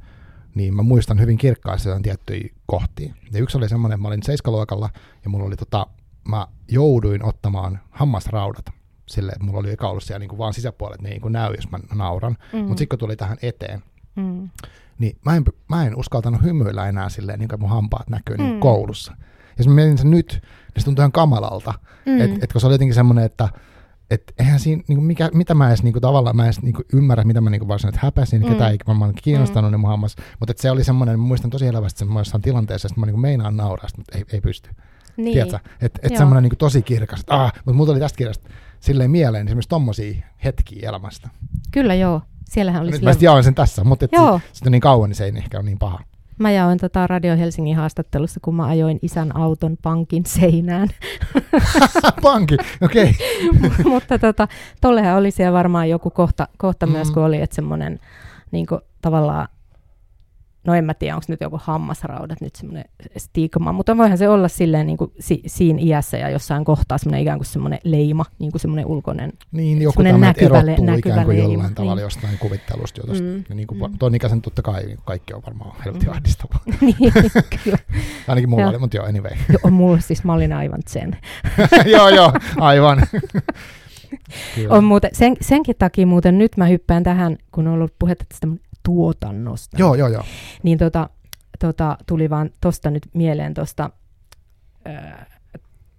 niin mä muistan hyvin kirkkaasti jotain tiettyjä kohtia. Ja yksi oli semmoinen, mä olin seiskaluokalla ja mulla oli tota, mä jouduin ottamaan hammasraudat silleen, että mulla oli eka ollut siellä niinku vaan sisäpuolet, ne ei niinku näy, jos mä nauran. Mm. Mutta sitten kun tuli tähän eteen, Mm. niin mä en, mä en uskaltanut hymyillä enää silleen, niin kuin mun hampaat näkyy niin Mm. koulussa. Ja jos mä mietin sen nyt, niin se tuntuu ihan kamalalta. Mm. Mm. Et, et kun se oli jotenkin semmoinen, että et eihän siinä, niin kuin mikä, mitä mä edes niin kuin, tavallaan, mä edes niin kuin, ymmärrä, mitä mä niin kuin, varsinaisesti häpäsin, mm. Mm. ketä ei varmaan kiinnostanut mm. ne mun hammas. Mutta se oli semmoinen, mä muistan tosi elävästi jossain tilanteessa, että mä niin meinaan nauraa, mutta ei, ei pysty. Niin. Tiedätkö? Että et semmoinen niin kuin, tosi kirkas, että ah, mutta mulla tuli tästä kirjasta silleen mieleen esimerkiksi tommosia hetkiä elämästä. Kyllä joo. Siellähän oli Nyt mä jaoin sen tässä, mutta sit on niin kauan, niin se ei ehkä ole niin paha. mä jaoin tota Radio Helsingin haastattelussa, kun mä ajoin isän auton pankin seinään. Pankki, okei. Okay. Mutta tota, tollehan oli siellä varmaan joku kohta, kohta mm. myös, kun oli, että semmoinen niin tavallaan, no en mä tiedä, onko nyt joku hammasraudat nyt semmoinen stigma, mutta voihan se olla silleen niin kuin si, siinä iässä ja jossain kohtaa semmoinen ikään kuin semmoinen leima, niin kuin semmoinen ulkoinen. Niin, joku Semmoinen tämmöinen näkyvä le- erottuu näkyvä ikään kuin leima, jollain tavalla niin. jostain kuvittelusta jutusta. Mm, Mm. Ja niin kuin mm. tuon ikäisen totta kai niin kaikki on varmaan helvetin Mm. ahdistavaa. niin, kyllä. Ainakin mulla Joo. oli, mutta joo, anyway. Joo, mulla siis mä olin aivan sen. joo, joo, aivan. Kyllä. On muuten, sen, senkin takia muuten nyt mä hyppään tähän, kun on ollut puhetta tästä mun tuotannosta. Joo, joo, joo. Niin tota, tota, tuli vaan tosta nyt mieleen tosta ö,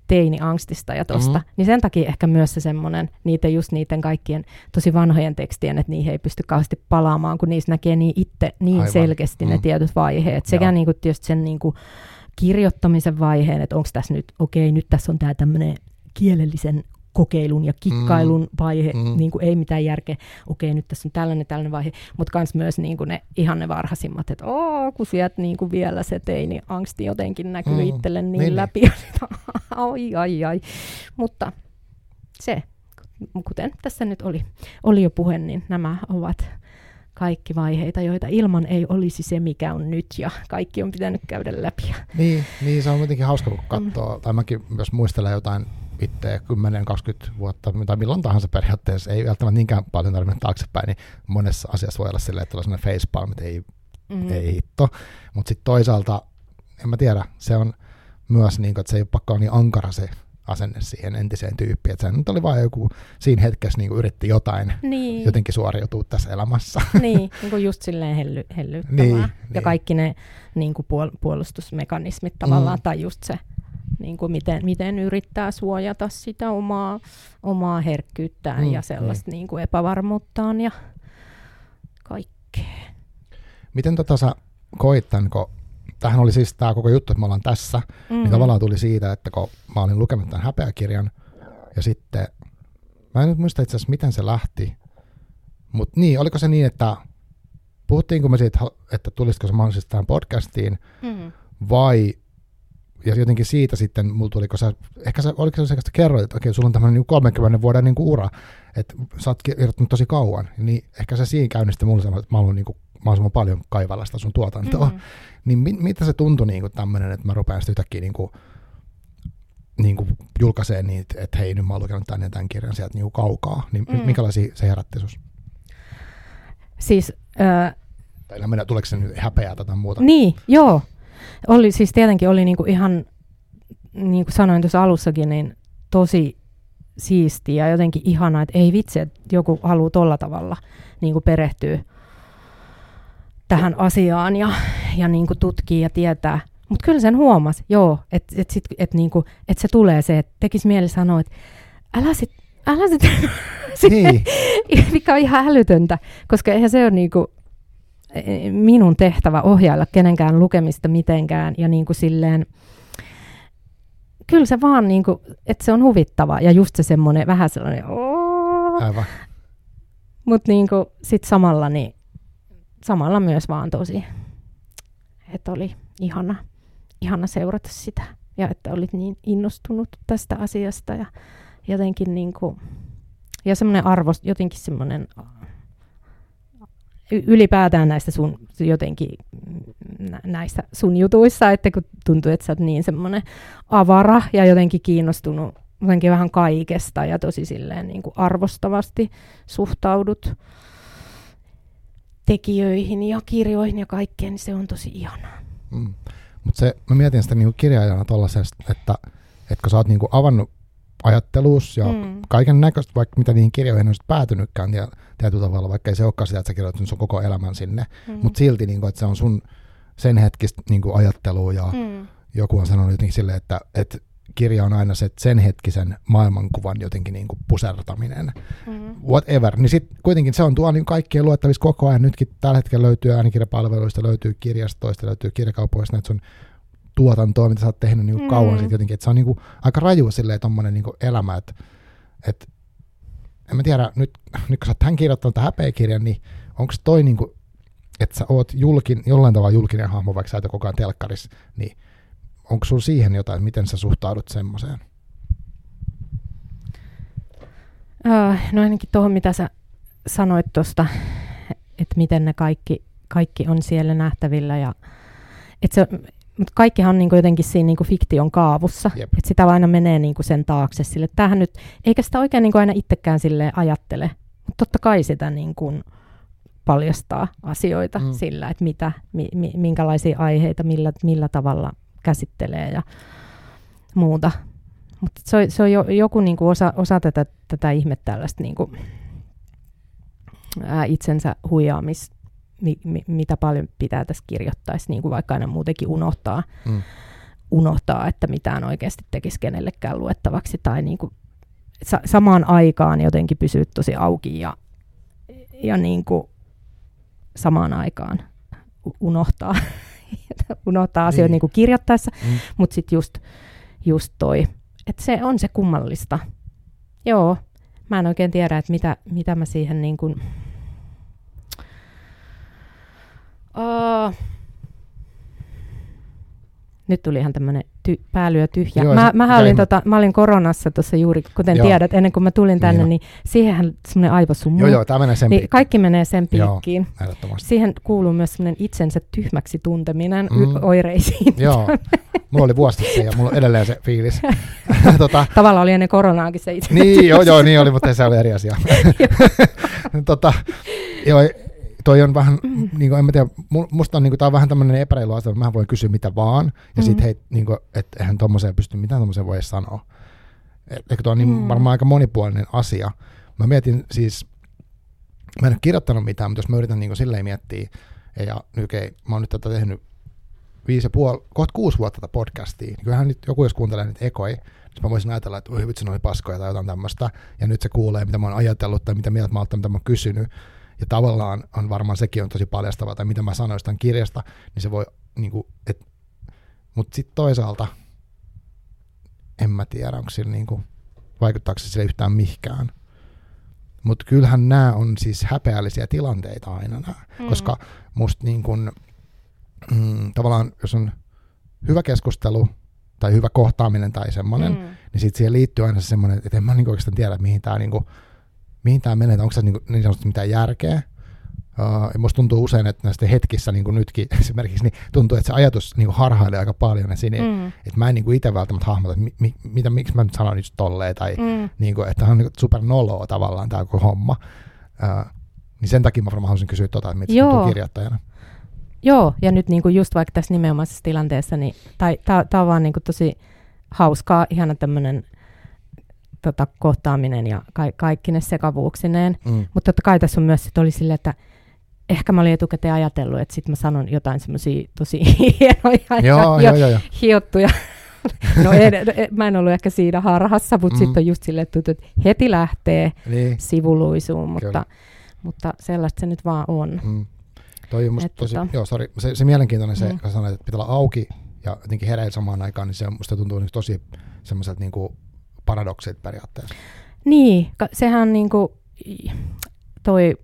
teiniangstista ja tosta. Mhm. Niin sen takia ehkä myös se semmoinen, niitä just niiden kaikkien tosi vanhojen tekstien, että niihin ei pysty kauheasti palaamaan, kun niissä näkee niin itse niin Aivan. selkeästi ne Mm. tietyt vaiheet. Sekä niinku tietysti sen niinku kirjoittamisen vaiheen, että onko tässä nyt, okei, nyt tässä on tämä tämmöinen kielellisen kokeilun ja kikkailun mm. vaihe, mm. Mm. niin kuin ei mitään järkeä, okei nyt tässä on tällainen tällainen vaihe, mutta kans myös niin kuin ne ihan ne varhaisimmat, että oo, kun sieltä niin kuin vielä se teini angsti jotenkin näkyy mm. Mm. itselle niin, Niin, niin läpi, ai ai ai, mutta se, kuten tässä nyt oli, oli jo puhe, niin nämä ovat kaikki vaiheita, joita ilman ei olisi se, mikä on nyt, ja kaikki on pitänyt käydä läpi. Niin, niin, se on jotenkin hauska, kun Mm. katsoo, tai mäkin myös muistelen jotain itse 10-20 vuotta, tai milloin tahansa periaatteessa, ei välttämättä niinkään paljon tarvitse mennä taaksepäin, niin monessa asiassa voi olla silleen, että tulee sellainen facepalm, että ei, Mm. ei hitto. Mutta sitten toisaalta, en mä tiedä, se on myös niin, kuin, että se ei ole pakko olla niin ankara se asenne siihen entiseen tyyppiin. Että se nyt oli vain joku, siinä hetkessä niin yritti jotain Niin. jotenkin suoriutua tässä elämässä. niin, niin kuin just silleen helly, hellyttävää. Niin, ja niin. kaikki ne niin kuin puol- puolustusmekanismit tavallaan, mm. tai just se, niin kuin miten, miten yrittää suojata sitä omaa, omaa herkkyyttään Mm, mm, ja sellaista niin. kuin epävarmuuttaan ja kaikkea. Miten tota sä koit tämän, kun tämähän oli siis tämä koko juttu, että me ollaan tässä, mm. niin tavallaan tuli siitä, että kun mä olin lukenut tämän häpeäkirjan, ja sitten, mä en nyt muista itse asiassa, miten se lähti, mutta niin, oliko se niin, että puhuttiinko me siitä, että tulisiko se mahdollisesti tähän podcastiin, Mm. vai, ja jotenkin siitä sitten, mulla tuli, kun sä, ehkä sä, oliko se se, että kerroit, että okei, sulla on tämmöinen niin 30 vuoden niin kuin ura, että sä oot kirjoittanut tosi kauan, niin ehkä se siinä käynnisti mulle semmoinen, että mä haluan niin kuin mahdollisimman paljon kaivalla sitä sun tuotantoa. Mm. Niin mi- mitä se tuntui niin tämmöinen, että mä rupean sitten yhtäkkiä niin kuin, niin kuin julkaisee niitä, että hei, nyt mä oon lukenut tän ja tämän kirjan sieltä niin kuin kaukaa. Niin mm. Minkälaisia se herätti sus? Siis, äh, Tai tiedä, tuleeko se nyt häpeää tai muuta? niin, joo. Oli siis tietenkin oli niinku ihan, niin kuin sanoin tuossa alussakin, niin tosi siistiä ja jotenkin ihanaa, että ei vitsi, että joku haluaa tolla tavalla niin kuin perehtyä tähän asiaan ja, ja niin kuin tutkii ja tietää. Mutta kyllä sen huomasi, joo, että et et niinku, et se tulee se, että tekisi mieli sanoa, että älä sit, älä sit, Niin, mikä on ihan älytöntä, koska eihän se ole niinku minun tehtävä ohjailla kenenkään lukemista mitenkään ja niinku silleen, kyllä se vaan niinku, että se on huvittava ja just se semmoinen vähän sellainen, aivan. mutta niinku sit samalla niin, samalla myös vaan tosi, että oli ihana, ihana seurata sitä ja että olit niin innostunut tästä asiasta ja jotenkin niinku, ja semmoinen arvo, jotenkin semmoinen ylipäätään näistä sun jotenkin nä- näissä sun jutuissa, että kun tuntuu, että sä oot niin semmoinen avara ja jotenkin kiinnostunut jotenkin vähän kaikesta ja tosi silleen niin kuin arvostavasti suhtaudut tekijöihin ja kirjoihin ja kaikkeen, niin se on tosi ihanaa. Mm. Mutta se, mä mietin sitä niinku kirjaajana tuollaisesta, että, että kun sä oot niinku avannut ajatteluus ja mm. Kaiken näköistä, vaikka mitä niihin kirjoihin on päätynytkään ja tietyllä tavalla, vaikka ei se olekaan sitä, että sä kirjoitat sun koko elämän sinne, Mm. mutta silti, niinku, että se on sun sen hetkistä niinku, ajattelua ja mm. joku on sanonut jotenkin silleen, että, että kirja on aina se sen hetkisen maailmankuvan jotenkin niinku pusertaminen, Mm. whatever, niin sitten kuitenkin se on tuolla niin kaikkien luettavissa koko ajan. Nytkin tällä hetkellä löytyy äänikirjapalveluista, löytyy kirjastoista, löytyy kirjakaupoista näitä sun tuotantoa, mitä sä oot tehnyt niin Mm. kauan sitten jotenkin, että se on niin aika raju silleen tommonen niin elämä, että, että en mä tiedä, nyt, nyt kun sä oot tämän kirjoittanut tämän häpeäkirjan, niin onko toi niin kuin, että sä oot julkin, jollain tavalla julkinen hahmo, vaikka sä et koko ajan telkkarissa, niin onko sulla siihen jotain, että miten sä suhtaudut semmoiseen? Äh, no ainakin tuohon, mitä sä sanoit tuosta, että miten ne kaikki, kaikki on siellä nähtävillä. Ja, et se, mutta kaikkihan on niinku jotenkin siinä niinku fiktion kaavussa. Jep. Että sitä aina menee niinku sen taakse. Sille, tämähän nyt, eikä sitä oikein niinku aina itsekään sille ajattele. Mutta totta kai sitä niinku paljastaa asioita Mm. sillä, että mitä, mi, mi, minkälaisia aiheita, millä, millä tavalla käsittelee ja muuta. Mutta se on, se on jo, joku niinku osa, osa tätä, tätä ihme tällaista niinku, ää, itsensä huijaamis, mi, mi, mitä paljon pitää tässä kirjoittaisi, niin kuin vaikka aina muutenkin unohtaa, Mm. unohtaa, että mitään oikeasti tekisi kenellekään luettavaksi tai niin kuin sa- samaan aikaan jotenkin pysyä tosi auki ja, ja niin kuin samaan aikaan unohtaa, unohtaa asioita Niin. niin kuin kirjoittaessa, Mm. mutta sitten just, just toi, että se on se kummallista. Joo, mä en oikein tiedä, että mitä, mitä mä siihen niin kuin... Uh, nyt tuli ihan tämmöinen ty- päälyö tyhjä. Joo, mä, se mähän olin, tota, mä olin koronassa tuossa juuri, kuten Joo. tiedät, ennen kuin mä tulin tänne, Niin niin, siihenhän semmoinen aivosummu. Joo, joo, tämä menee sen niin kaikki menee sen Joo. piikkiin. ehdottomasti. Siihen kuuluu myös semmoinen itsensä tyhmäksi tunteminen Mm. mm. oireisiin. Joo, mulla oli vuosi sitten ja mulla on edelleen se fiilis. tota, Tavallaan oli ennen koronaakin se itse. niin, joo, joo, niin oli, mutta se oli eri asia. tota, joo, toi on vähän, niin kuin, en mä tiedä, mu- musta on, niin kuin, tää on vähän tämmöinen epäreilu asia, että mä voin kysyä mitä vaan, ja Mm. sit hei, niin kuin, että eihän tommoseen pysty, mitään tommoseen voi sanoa. Eikö tuo on niin Mm. varmaan aika monipuolinen asia. Mä mietin siis, mä en ole kirjoittanut mitään, mutta jos mä yritän niin kuin silleen miettiä, ja okei, mä oon nyt tätä tehnyt viisi ja puoli, kohta kuusi vuotta tätä podcastia, niin kyllähän nyt joku jos kuuntelee nyt ekoi, niin mä voisin ajatella, että oi vitsi, ne oli paskoja tai jotain tämmöistä, ja nyt se kuulee, mitä mä oon ajatellut tai mitä mieltä mä oon, mitä mä oon kysynyt, ja tavallaan on varmaan sekin on tosi paljastavaa, tai mitä mä sanoin tämän kirjasta, niin se voi, niin kuin, et, mutta sitten toisaalta, en mä tiedä, onko sillä niin kuin, vaikuttaako se sille yhtään mihkään. Mutta kyllähän nämä on siis häpeällisiä tilanteita aina nämä, mm. koska musta niin kun, mm, tavallaan jos on hyvä keskustelu tai hyvä kohtaaminen tai semmoinen, mm. niin sitten siihen liittyy aina se semmoinen, että en mä niinku oikeastaan tiedä, mihin tämä niinku, mihin tää menee, että onko se niinku, niin sanotusti mitään järkeä. Uh, ja musta tuntuu usein, että näistä hetkissä, niin kuin nytkin esimerkiksi, niin tuntuu, että se ajatus niin kuin harhailee aika paljon. Ja siinä, Mm. että mä en niin kuin itse välttämättä hahmota, että mi, mi, mitä, miksi mä nyt sanon nyt tolleen, tai Mm. niin kuin, että on niin super noloa tavallaan tämä koko homma. Uh, niin sen takia mä varmaan haluaisin kysyä tota, että mitä tuntuu kirjoittajana. Joo, ja nyt niin kuin just vaikka tässä nimenomaisessa tilanteessa, niin tämä on vaan niin kuin tosi hauskaa, ihana tämmöinen tota, kohtaaminen ja ka- kaikki ne sekavuuksineen. Mm. Mutta totta kai tässä on myös sit oli silleen, että ehkä mä olin etukäteen ajatellut, että sitten mä sanon jotain semmoisia tosi hienoja Joo, ja joo, joo, joo. hiottuja. No en, en- mä en ollut ehkä siinä harhassa, mutta Mm. sitten on just silleen, että heti lähtee Niin. sivuluisuun, Kyllä. mutta, mutta sellaista se nyt vaan on. Mm. Toi on musta Et tosi, tota- joo, sorry, se, se mielenkiintoinen se, Mm. kun sanoit, että pitää olla auki ja jotenkin hereillä samaan aikaan, niin se musta tuntuu niin tosi semmoiselta niin kuin paradoksit periaatteessa. Niin, sehän on niinku toi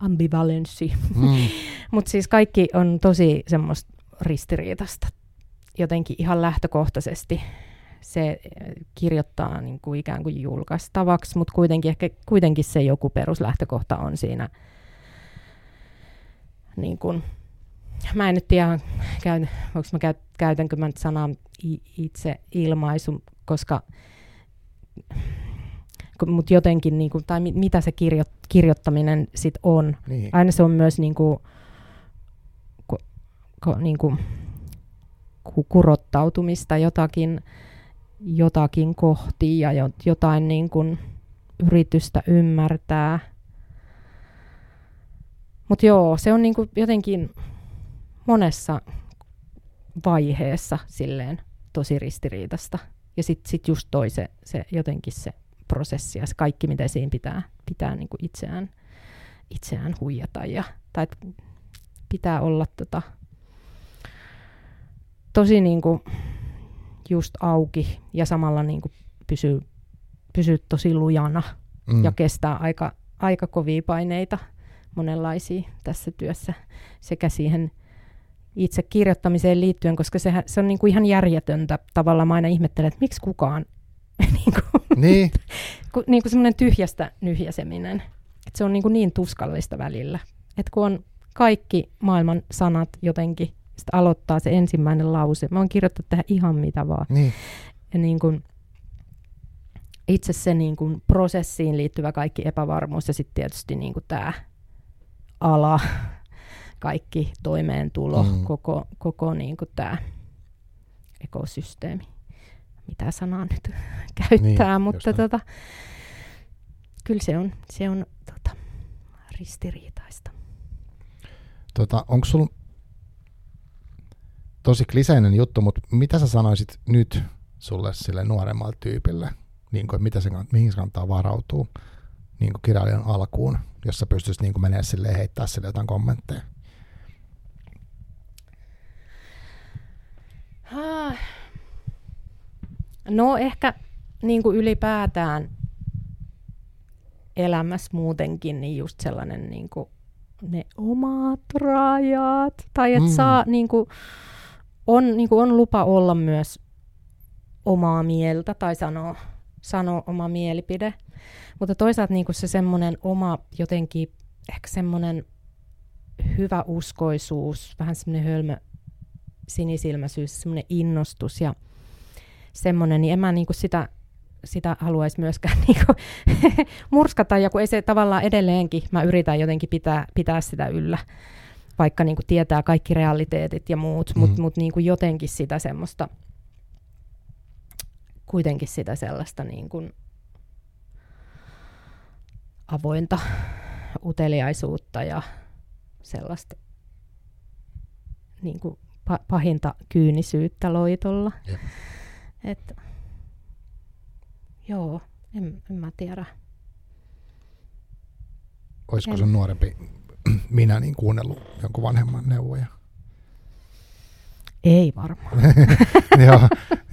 ambivalenssi. Mm. Mutta siis kaikki on tosi semmoista ristiriitasta jotenkin ihan lähtökohtaisesti. Se eh, kirjoittaa niin kuin ikään kuin julkaistavaksi, mutta kuitenkin ehkä kuitenkin se joku peruslähtökohta on siinä. Niin kuin, mä en nyt tiedä, käyn, mä käyt, käytänkö mä nyt sanaa itse ilmaisu, koska mutta jotenkin, niin kuin, tai mi- mitä se kirjo, kirjoittaminen sit on, Niin. aina se on myös niinku, ku, ku, niinku, ku, kurottautumista jotakin, jotakin kohti ja jo, jotain niinku, yritystä ymmärtää. Mutta joo, se on niinku jotenkin monessa vaiheessa silleen tosi ristiriitasta. Ja sitten sit just toi se, se jotenkin se prosessi ja se kaikki, mitä siinä pitää, pitää niinku itseään itseään huijata ja, tai pitää olla tota, tosi niinku just auki ja samalla niinku pysyy, pysyy tosi lujana mm. ja kestää aika, aika kovia paineita monenlaisia tässä työssä sekä siihen itse kirjoittamiseen liittyen, koska sehän, se on niinku ihan järjetöntä tavallaan. Mä aina ihmettelen, että miksi kukaan niinku, Niin, ku, niin kuin semmoinen tyhjästä nyhjäseminen. Et se on niin, kuin niin tuskallista välillä. Et kun on kaikki maailman sanat jotenkin, sitten aloittaa se ensimmäinen lause. Mä oon kirjoittanut tähän ihan mitä vaan. niin. Ja niin kuin, itse se niin kuin prosessiin liittyvä kaikki epävarmuus ja sitten tietysti niin kuin tämä ala, kaikki toimeentulo, Mm. koko, koko niin kuin tämä ekosysteemi. Mitä sanaa nyt käyttää, Niin, mutta tota, kyllä se on, se on tota, ristiriitaista. Tota, onko sulla tosi kliseinen juttu, mutta mitä sä sanoisit nyt sulle sille nuoremmalle tyypille? Niin kuin, mitä se, mihin se kannattaa varautua niin kuin kirjailijan alkuun, jos sä pystyisit niin menemään sille heittää sille jotain kommentteja? No ehkä niin kuin ylipäätään elämässä muutenkin, niin just sellainen niin kuin ne omat rajat. Tai että Mm. saa niin kuin, on, niin kuin on lupa olla myös omaa mieltä tai sanoa, sanoa oma mielipide. Mutta toisaalta niin kuin se semmoinen oma jotenkin ehkä semmoinen hyvä uskoisuus, vähän semmoinen hölmö sinisilmäisyys, semmoinen innostus ja semmoinen, niin en mä niinku sitä, sitä haluaisi myöskään niinku murskata, ja kun ei se tavallaan edelleenkin, mä yritän jotenkin pitää, pitää sitä yllä, vaikka niinku tietää kaikki realiteetit ja muut, mm. mutta mut niinku jotenkin sitä semmoista kuitenkin sitä sellaista niin kuin avointa uteliaisuutta ja sellaista niin kuin pahinta kyynisyyttä loitolla. Jep. Et, joo, en, en mä tiedä. Olisiko En. sun nuorempi minä niin kuunnellut jonkun vanhemman neuvoja? Ei varmaan. joo,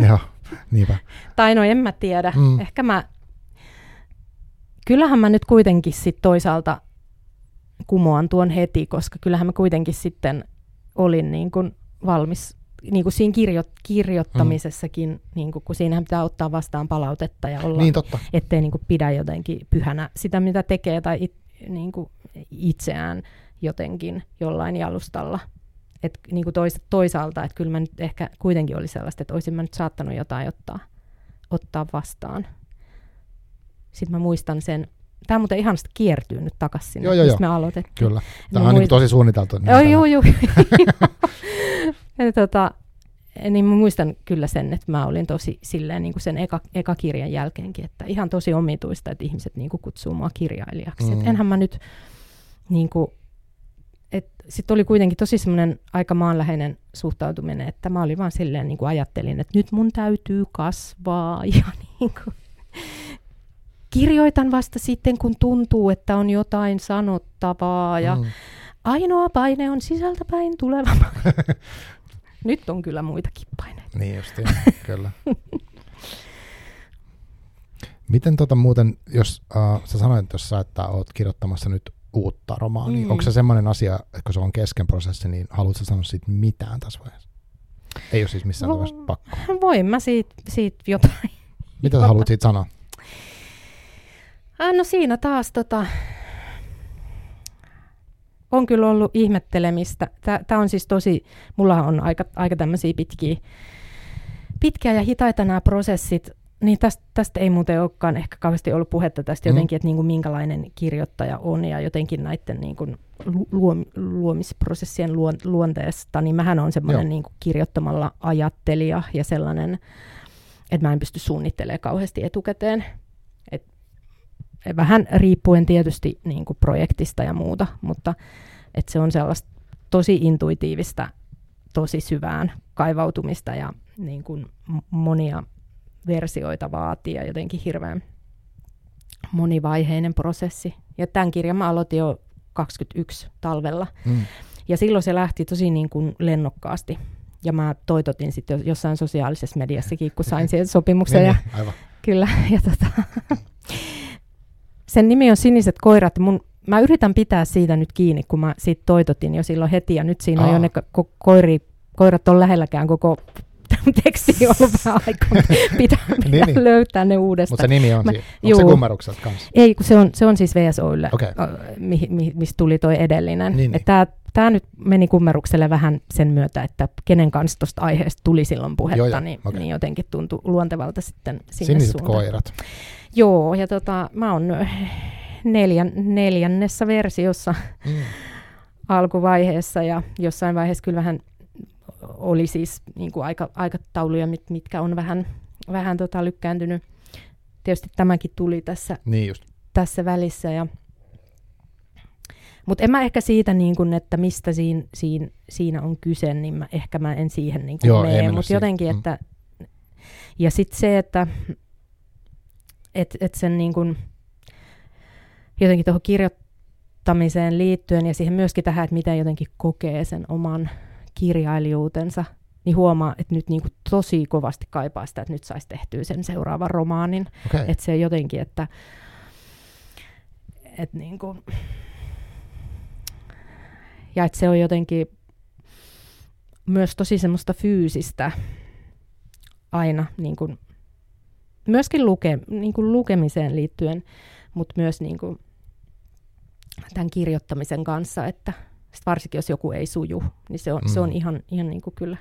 joo, niinpä. Tai no en mä tiedä. Mm. Ehkä mä... Kyllähän mä nyt kuitenkin sit toisaalta kumoan tuon heti, koska kyllähän mä kuitenkin sitten olin niin kuin valmis niin kuin siinä kirjo, kirjoittamisessakin, mm. niin kuin, kun siinähän pitää ottaa vastaan palautetta ja olla, Niin totta. ettei niin kuin pidä jotenkin pyhänä sitä, mitä tekee tai it, niin kuin itseään jotenkin jollain jalustalla. Et niin kuin tois, toisaalta, että kyllä mä nyt ehkä kuitenkin oli sellaista, että olisin mä nyt saattanut jotain ottaa, ottaa vastaan. Sitten mä muistan sen, tämä muuten ihanasti kiertyy nyt takaisin sinne, Joo, joo, mistä joo. me aloitettiin. Kyllä. mä Tämä on niin muist- tosi suunniteltu. Joo, joo, joo. ja, tota, niin mä muistan kyllä sen, että mä olin tosi silleen niin kuin sen eka, eka kirjan jälkeenkin, että ihan tosi omituista, että ihmiset niin kuin kutsuu mua kirjailijaksi. Mm. Mm. enhän mä nyt, niin kuin, sitten oli kuitenkin tosi semmoinen aika maanläheinen suhtautuminen, että mä olin vaan silleen niin kuin ajattelin, että nyt mun täytyy kasvaa ja niin kuin, kirjoitan vasta sitten, kun tuntuu, että on jotain sanottavaa ja Mm. Ainoa paine on sisältäpäin tuleva. Nyt on kyllä muitakin paineita. Niin just, kyllä. Miten tota muuten, jos uh, sä sanoit tuossa, että oot kirjoittamassa nyt uutta romaania. Mm. onko se semmoinen asia, että kun se on kesken prosessi, niin haluatko sanoa siitä mitään tässä vaiheessa? Ei ole siis missään No, tapauksessa pakko. Voin mä siitä, siitä jotain. Mitä sä haluat siitä sanoa? Ah, no siinä taas tota, on kyllä ollut ihmettelemistä. Tämä on siis tosi, mulla on aika, aika tämmöisiä pitkiä, pitkiä ja hitaita nämä prosessit, niin tästä, tästä ei muuten olekaan ehkä kauheasti ollut puhetta tästä Mm. jotenkin, että niin kuin minkälainen kirjoittaja on ja jotenkin näiden niin kuin luom, luomisprosessien luon, luonteesta, niin mähän on semmoinen niin kuin kirjoittamalla ajattelija ja sellainen, että mä en pysty suunnittelemaan kauheasti etukäteen. Et vähän riippuen tietysti niin kuin projektista ja muuta, mutta et se on sellaista tosi intuitiivista, tosi syvään kaivautumista ja niin kuin monia versioita vaatii ja jotenkin hirveän monivaiheinen prosessi. Ja tämän kirjan mä aloitin jo 21 talvella. Mm. Ja silloin se lähti tosi niin kuin lennokkaasti. Ja mä toitotin sitten jossain sosiaalisessa mediassakin, kun sain siihen sopimuksen. Ja aivan. Kyllä, ja tota, sen nimi on Siniset koirat. Mun, mä yritän pitää siitä nyt kiinni, kun mä siitä toitotin jo silloin heti, ja nyt siinä on Aa. jo ne ko- koiri, koirat on lähelläkään koko teksti on ollut vähän aikaa, mutta pitää, pitää Niin, niin. löytää ne Mutta uudestaan. se nimi on Mä- siinä. Onko se juu. kummerukselta kanssa? Ei, kun se on, se on siis VSOille, Okei. mi, mi, mistä tuli toi edellinen. Niin, niin. Tämä tämä nyt meni kummerukselle vähän sen myötä, että kenen kanssa tuosta aiheesta tuli silloin puhetta, Joo, joo, niin, okei. niin jotenkin tuntui luontevalta sitten sinne Siniset suuntaan. koirat. Joo, ja tota, mä oon neljän, neljännessä versiossa Mm. alkuvaiheessa ja jossain vaiheessa kyllä vähän oli siis niin kuin aika, aikatauluja, mit, mitkä on vähän, vähän tota lykkääntynyt. Tietysti tämäkin tuli tässä, Niin just. tässä välissä. Ja... Mutta en mä ehkä siitä, niin kun, että mistä siinä, siinä, siinä on kyse, niin mä, ehkä mä en siihen niin Joo, mene. Mutta jotenkin, Mm. että... Ja sitten se, että et, et sen niin kun, jotenkin tuohon kirjoittamiseen liittyen ja siihen myöskin tähän, että miten jotenkin kokee sen oman kirjailijuutensa, niin huomaa, että nyt niin kuin tosi kovasti kaipaa sitä, että nyt saisi tehtyä sen seuraavan romaanin. Okei. Että se jotenkin, että, että niin kuin, ja että se on jotenkin myös tosi semmoista fyysistä aina, niin kuin, myöskin luke, niin kuin lukemiseen liittyen, mutta myös niin kuin tämän kirjoittamisen kanssa, että sit varsinkin jos joku ei suju, niin se on, mm. se on Mm. ihan, ihan niin kuin kyllä,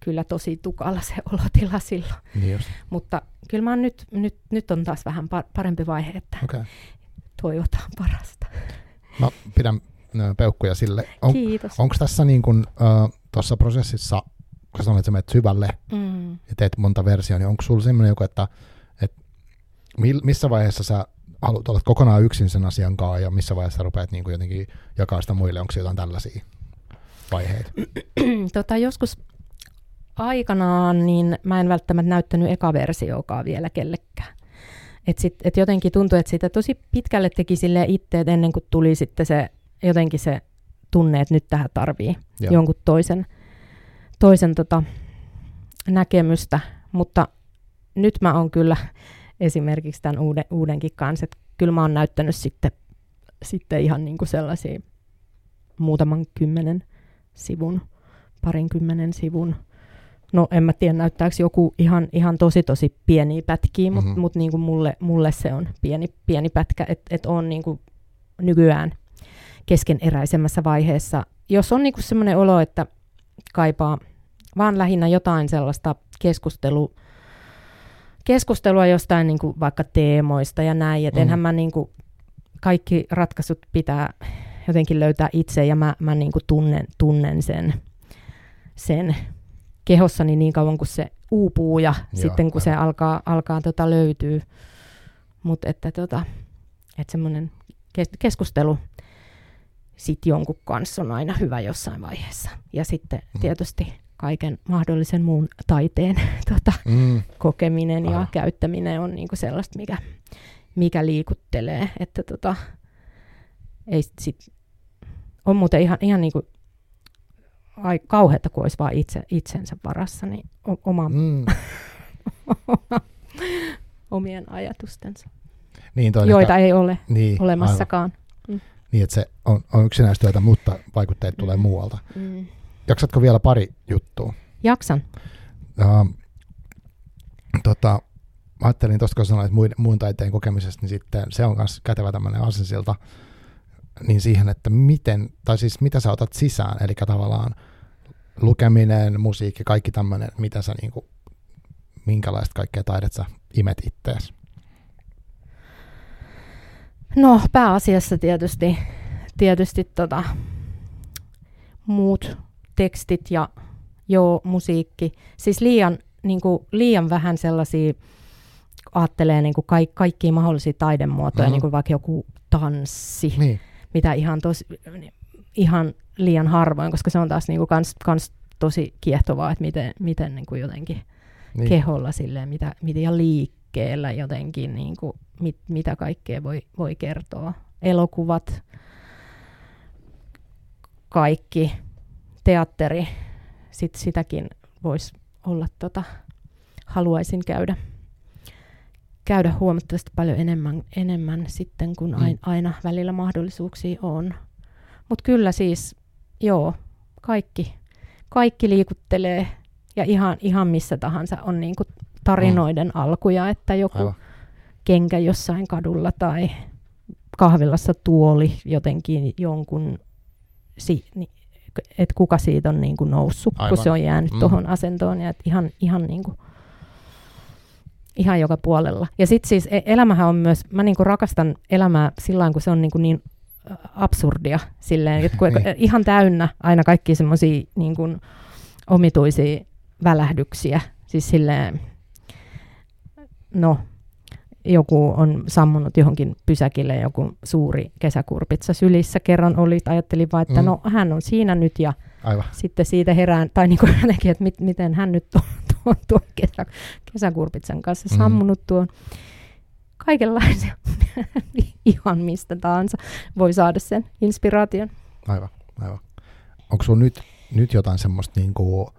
kyllä tosi tukala se olotila silloin. Niin just. Mutta kyllä mä nyt, nyt, nyt on taas vähän pa- parempi vaihe, että Okei. toivotaan parasta. Mä pidän peukkuja sille. On, Kiitos. Onko tässä niin kuin, äh, tuossa prosessissa kun sanoit, että sä menet syvälle Mm. ja teet monta versiota, niin onko sulla semmoinen joku, että, että missä vaiheessa sä haluat olla kokonaan yksin sen asian kanssa ja missä vaiheessa rupeat niin kuin jotenkin jakaa sitä muille, onko jotain tällaisia vaiheita? tota, joskus aikanaan niin mä en välttämättä näyttänyt eka versioakaan vielä kellekään. Et sit, et jotenkin tuntui, että sitä tosi pitkälle teki sille itse, että ennen kuin tuli sitten se jotenkin se tunne, että nyt tähän tarvii Joo. jonkun toisen, toisen tota, näkemystä. Mutta nyt mä oon kyllä esimerkiksi tämän uuden, uudenkin kanssa, että kyllä mä oon näyttänyt sitten, sitten ihan niin kuin sellaisia muutaman kymmenen sivun, parin kymmenen sivun. No en mä tiedä, näyttääkö joku ihan, ihan tosi tosi pieniä pätkiä, mutta Mhm. mut niinku mulle, mulle se on pieni, pieni pätkä, että et on niinku nykyään keskeneräisemmässä vaiheessa. Jos on niinku semmoinen olo, että kaipaa vaan lähinnä jotain sellaista keskustelu, keskustelua jostain niinku vaikka teemoista ja näin, että Mm. enhän mä niinku, kaikki ratkaisut pitää jotenkin löytää itse ja mä, mä niinku tunnen, tunnen sen, sen kehossani niin kauan kuin se uupuu ja Joo, sitten kun se aivan. alkaa, alkaa tota löytyy. Mutta että tota, et semmoinen kes- keskustelu sit jonkun kanssa on aina hyvä jossain vaiheessa. Ja sitten Mhm. tietysti kaiken mahdollisen muun taiteen tota, Mm, kokeminen ja Aivan. käyttäminen on niinku sellaista, mikä, mikä liikuttelee. Että tota, ei sit, sit, on muuten ihan, ihan niinku, ai, kauheata, kun olisi vaan itse, itsensä varassa, niin o, oma, mm. omien ajatustensa, Niin, joita ehkä, ei ole niin, aivan. Niin, että se on, on yksinäistyötä, mutta vaikutteet tulee Mm. muualta. Mm. Jaksatko vielä pari juttua? Jaksan. Uh, tota, mä ajattelin tuosta, kun sanoit muun, muun taiteen kokemisesta, niin sitten se on myös kätevä tämmöinen asensilta niin siihen, että miten, tai siis mitä sä otat sisään, eli tavallaan lukeminen, musiikki, kaikki tämmöinen, mitä sä niinku, minkälaista kaikkea taidet sä imet ittees. No pääasiassa tietysti, tietysti tota, muut tekstit ja joo, musiikki. Siis liian, niin kuin, liian vähän sellaisia, ajattelee niin kuin kaik, kaikkia mahdollisia taidemuotoja, Mhm. niin kuin vaikka joku tanssi, Niin, mitä ihan, tosi, ihan liian harvoin, koska se on taas niin kuin kans, kans tosi kiehtovaa, että miten, miten niin kuin jotenkin niin. keholla silleen, mitä, mitä ja liikkeellä jotenkin, niin kuin, mit, mitä kaikkea voi, voi kertoa. Elokuvat, kaikki, teatteri, sit sitäkin voisi olla, tota, haluaisin käydä, käydä huomattavasti paljon enemmän, enemmän sitten, kun Mm. aina, välillä mahdollisuuksia on. Mutta kyllä siis, joo, kaikki, kaikki liikuttelee ja ihan, ihan missä tahansa on niinku tarinoiden mm. alkuja, että joku Aivan. kenkä jossain kadulla tai kahvilassa tuoli jotenkin jonkun, si, että kuka siitä on niinku noussut, Aivan. kun se on jäänyt Mm. tuohon asentoon ja et ihan, ihan niinku, ihan joka puolella. Ja sitten siis e- elämähän on myös, mä niinku rakastan elämää sillä kun se on niinku niin ä, absurdia silleen, että kun Niin. ihan täynnä aina kaikki semmoisia niin kuin omituisia välähdyksiä. Siis silleen, no, joku on sammunut johonkin pysäkille, joku suuri kesäkurpitsa sylissä kerran oli, ajattelin vaan, että Mm. mm. no hän on siinä nyt ja Aivan. sitten siitä herään, tai niin kuin jotenkin, että mit, miten hän nyt on tuon, tuon kesä, kesäkurpitsan kanssa Mhm. sammunut tuon. Kaikenlaisia, ihan mistä tahansa voi saada sen inspiraation. Aivan, aivan. Onko sulla nyt, nyt jotain semmoista, niinku,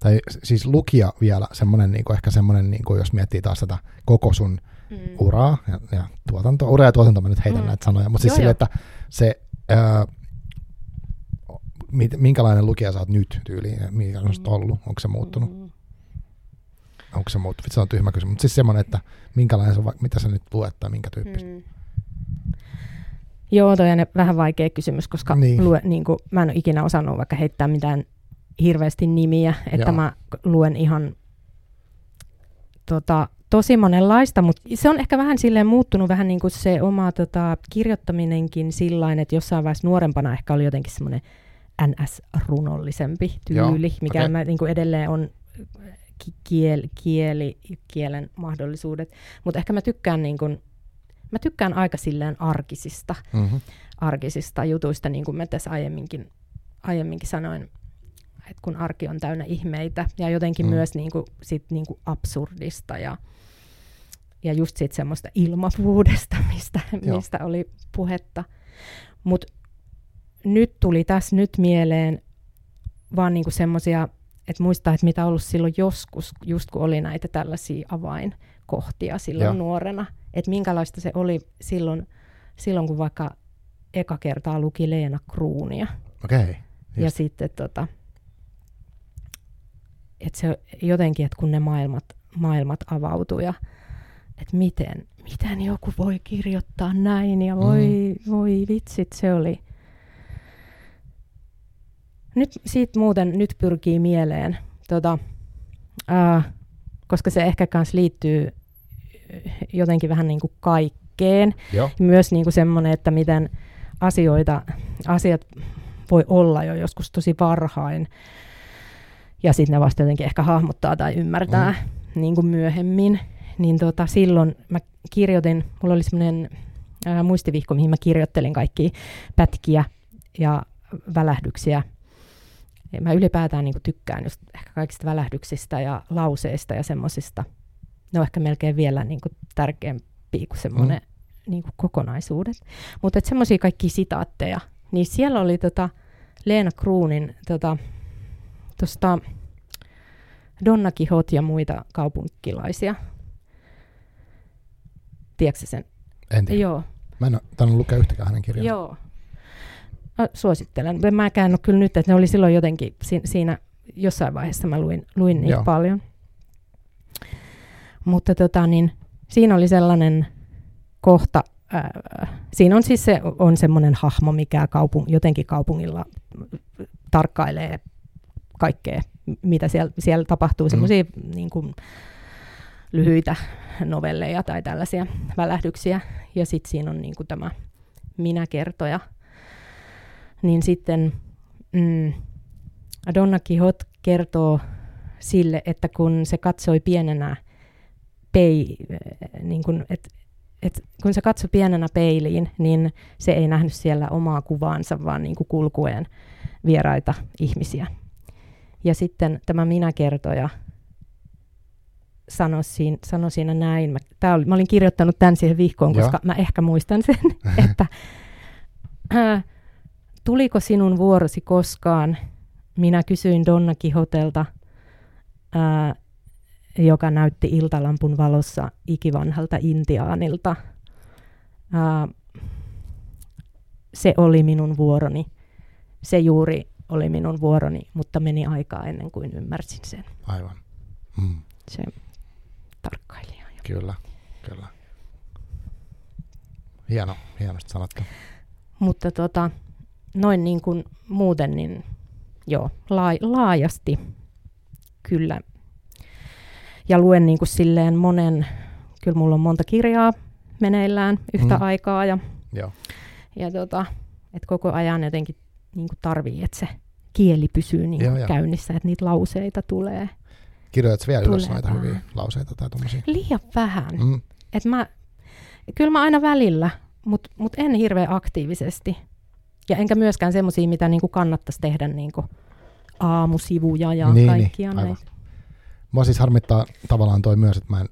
tai siis lukija vielä semmoinen, niinku, ehkä semmoinen, niinku, jos miettii taas tätä koko sun Mm. uraa ja, ja tuotanto, ura ja tuotanto, mä nyt heitän Mm. näitä sanoja, mutta siis sille, että se, ää, mit, minkälainen lukija sä oot nyt tyyliin, mikä on susta ollut, onko se muuttunut, Mm. onko se muuttunut, se on tyhmä kysymys, mutta siis semmoinen, että minkälainen se, mitä sä nyt luet tai minkä tyyppistä. Mm. Joo, toi on vähän vaikea kysymys, koska Niin. niin. Lue, niin kuin, mä en ole ikinä osannut vaikka heittää mitään hirveästi nimiä, että Joo. mä luen ihan tota, tosi monenlaista, mutta se on ehkä vähän silleen muuttunut vähän niin kuin se oma tota, kirjoittaminenkin sillain, että jossain vaiheessa nuorempana ehkä oli jotenkin semmoinen NS-runollisempi tyyli, Joo, mikä okei. mä, niin kuin edelleen on ki- kiel, kieli, kielen mahdollisuudet. Mutta ehkä mä tykkään, niin kuin, mä tykkään aika silleen arkisista, Mm-hmm. arkisista jutuista, niin kuin mä tässä aiemminkin, aiemminkin sanoin, että kun arki on täynnä ihmeitä ja jotenkin Mm. myös niin kuin, sit, niin kuin absurdista ja, ja just siitä semmoista ilmavuudesta, mistä, Joo. mistä oli puhetta. Mutta nyt tuli tässä nyt mieleen vaan niinku semmoisia, että muistaa, että mitä ollut silloin joskus, just kun oli näitä tällaisia avainkohtia silloin. Joo. nuorena. Että minkälaista se oli silloin, silloin, kun vaikka eka kertaa luki Leena Kruunia. Okei. Okay. Ja sitten tota, että se jotenkin, että kun ne maailmat, maailmat avautuu ja että miten, miten joku voi kirjoittaa näin ja voi, mm. voi vitsit, se oli. Nyt siitä muuten nyt pyrkii mieleen, tota, ää, koska se ehkä kans liittyy jotenkin vähän niin kuin kaikkeen. Joo. Myös niin kuin semmoinen, että miten asioita, asiat voi olla jo joskus tosi varhain. Ja sitten ne vasta jotenkin ehkä hahmottaa tai ymmärtää mm. niin kuin myöhemmin. Niin tota, silloin mä kirjoitin, mulla oli semmoinen muistivihko, mihin mä kirjoittelin kaikki pätkiä ja välähdyksiä. Ja mä ylipäätään niin kuin tykkään just ehkä kaikista välähdyksistä ja lauseista ja semmoisista. Ne on ehkä melkein vielä niin kuin tärkeämpiä kuin semmoinen mm. niin kuin kokonaisuudet. Mutta semmoisia kaikki sitaatteja, niin siellä oli tota Leena Kruunin tota, tosta Donna Quixote ja muita kaupunkilaisia. Tiedätkö sen? En tiedä. Joo. Mä en ole lukea yhtäkään hänen kirjaa. Joo. Mä suosittelen. En Mäkään ole kyllä nyt, että ne oli silloin jotenkin si- siinä jossain vaiheessa mä luin, luin niitä Joo. paljon. Mutta tota, niin, siinä oli sellainen kohta, ää, siinä on siis se, on semmoinen hahmo, mikä kaupung, jotenkin kaupungilla tarkkailee kaikkea, mitä siellä, siellä tapahtuu, Mm. semmoisia niin kuin, lyhyitä novelleja tai tällaisia välähdyksiä. Ja sitten siinä on niin kuin tämä minäkertoja. Niin sitten mm, Donna Quixote kertoo sille, että kun se katsoi pienenä pei, niin kun, et, et, kun se katsoi pienenä peiliin, niin se ei nähnyt siellä omaa kuvaansa, vaan niin kuin kulkuen vieraita ihmisiä. Ja sitten tämä minäkertoja sanoi siinä, sanoi siinä näin. Mä, tää oli, mä olin kirjoittanut tämän siihen vihkoon, Joo. koska mä ehkä muistan sen, että äh, tuliko sinun vuorosi koskaan? Minä kysyin Donna Kihotelta, äh, joka näytti iltalampun valossa ikivanhalta intiaanilta. Äh, se oli minun vuoroni. Se juuri oli minun vuoroni, mutta meni aikaa ennen kuin ymmärsin sen. Aivan. Mm. Se tarkkailija. Kyllä, kyllä. Hieno, hienosti sanottu. Mutta tota, noin niin kuin muuten, niin joo, laa, laajasti kyllä. Ja luen niin kuin silleen monen, kyllä mulla on monta kirjaa meneillään yhtä Mm. aikaa ja, Joo. ja tota, että koko ajan jotenkin niin kuin tarvii, että se kieli pysyy niin Joo, joo. käynnissä, että niitä lauseita tulee. Kirjoitatko vielä ylös Tulee noita vaan. hyviä lauseita tai tuommoisia? Liian vähän. Mm. Et mä, kyllä mä aina välillä, mutta mut en hirveän aktiivisesti. Ja enkä myöskään semmoisia, mitä niinku kannattaisi tehdä niinku aamusivuja ja Niin, niin, niin, kaikkia aivan. näitä. Mua siis harmittaa tavallaan toi myös, että mä en,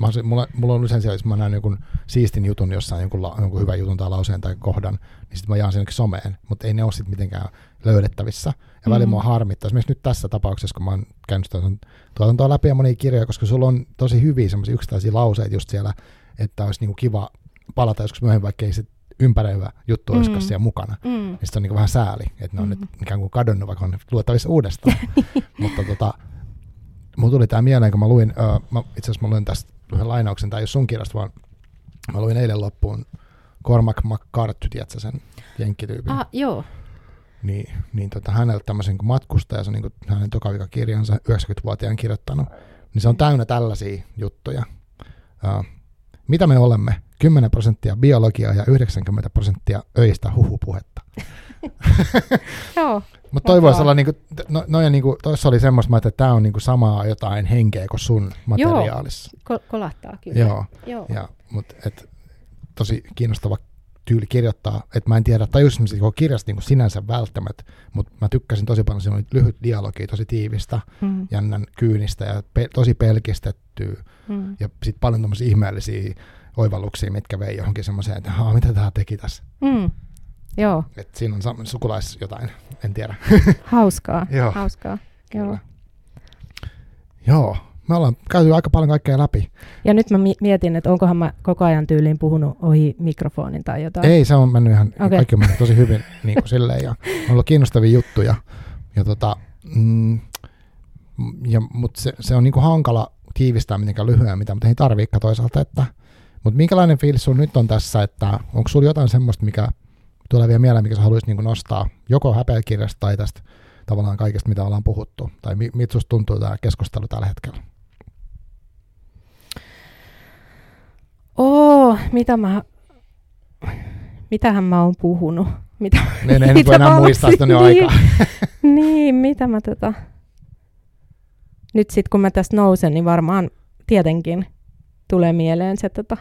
mä, mulla, mulla on usein siellä, jos mä näen jonkun siistin jutun jossain, jonkun, la, jonkun hyvän jutun tai lauseen tai kohdan, niin sitten mä jaan sen someen, mutta ei ne ole sitten mitenkään löydettävissä. Ja välillä Mm. mua harmittaa, esimerkiksi nyt tässä tapauksessa, kun mä oon käynyt tuon tuotantoa läpi ja monia kirjoja, koska sulla on tosi hyviä semmoisia yksittäisiä lauseita just siellä, että olisi niinku kiva palata joskus myöhemmin, vaikka ei se ympäröivä juttu olisikaan Mm. siellä mukana. Mm. Sitten on niinku vähän sääli, että ne on Mm. nyt ikään kuin kadonnut, vaikka on luettavissa uudestaan. Mutta tota, mulla tuli tämä mieleen, kun mä luin, uh, itse asiassa mä luin tästä yhden lainauksen, tai ole sun kirjasta, vaan mä luin eilen loppuun Cormac McCarthy, tiedätkö sen jenkkityypin? Ah, joo. Niin, niin tota, häneltä tämmöisen kuin matkustaja, se on niin kuin hänen tokavikakirjansa 90-vuotiaan kirjoittanut, niin se on täynnä tällaisia juttuja. Uh, mitä me olemme? 10 prosenttia biologiaa ja 90 prosenttia öistä huhupuhetta. Joo, Mutta toi voisi olla, niinku, no, no ja niinku, toissa oli semmoista, että tämä on niinku samaa jotain henkeä kuin sun materiaalissa. ko- kolahtaa kyllä. Joo, Joo. ja, mutta et, tosi kiinnostava tyyli kirjoittaa, että mä en tiedä, tajusin se koko kirjasta niinku sinänsä välttämättä, mutta mä tykkäsin tosi paljon, siinä oli lyhyt dialogi, tosi tiivistä, Mm, jännän kyynistä ja pe- tosi pelkistettyä, mm. ja sitten paljon tämmöisiä ihmeellisiä oivalluksia, mitkä vei johonkin semmoiseen, että mitä tämä teki tässä. Mm. Joo, Et siinä on sam- sukulais jotain, en tiedä. hauskaa. Joo. hauskaa. Joo. Kyllä. Joo, me ollaan käyty aika paljon kaikkea läpi. Ja nyt mä mi- mietin, että onkohan mä koko ajan tyyliin puhunut ohi mikrofonin tai jotain. Ei, se on mennyt ihan, okay. kaikki on mennyt tosi hyvin niin kuin silleen, ja on ollut kiinnostavia juttuja. Ja tota, mm, ja, mutta se, se, on niin kuin hankala tiivistää mitenkään lyhyen, mitä, mutta ei tarviikaan toisaalta, että mutta minkälainen fiilis sun nyt on tässä, että onko sulla jotain semmoista, mikä tulee vielä mieleen, mikä sä haluaisit niin nostaa joko häpeäkirjasta tai tästä tavallaan kaikesta, mitä ollaan puhuttu, tai mi, miltä susta tuntuu tämä keskustelu tällä hetkellä? Oo, mitä mä... Mitähän mä oon puhunut? Mitä, Ne, ne mitä enää muistaa, sitä niin, aikaa. niin, mitä mä tota... Nyt sit kun mä tästä nousen, niin varmaan tietenkin tulee mieleen se tota,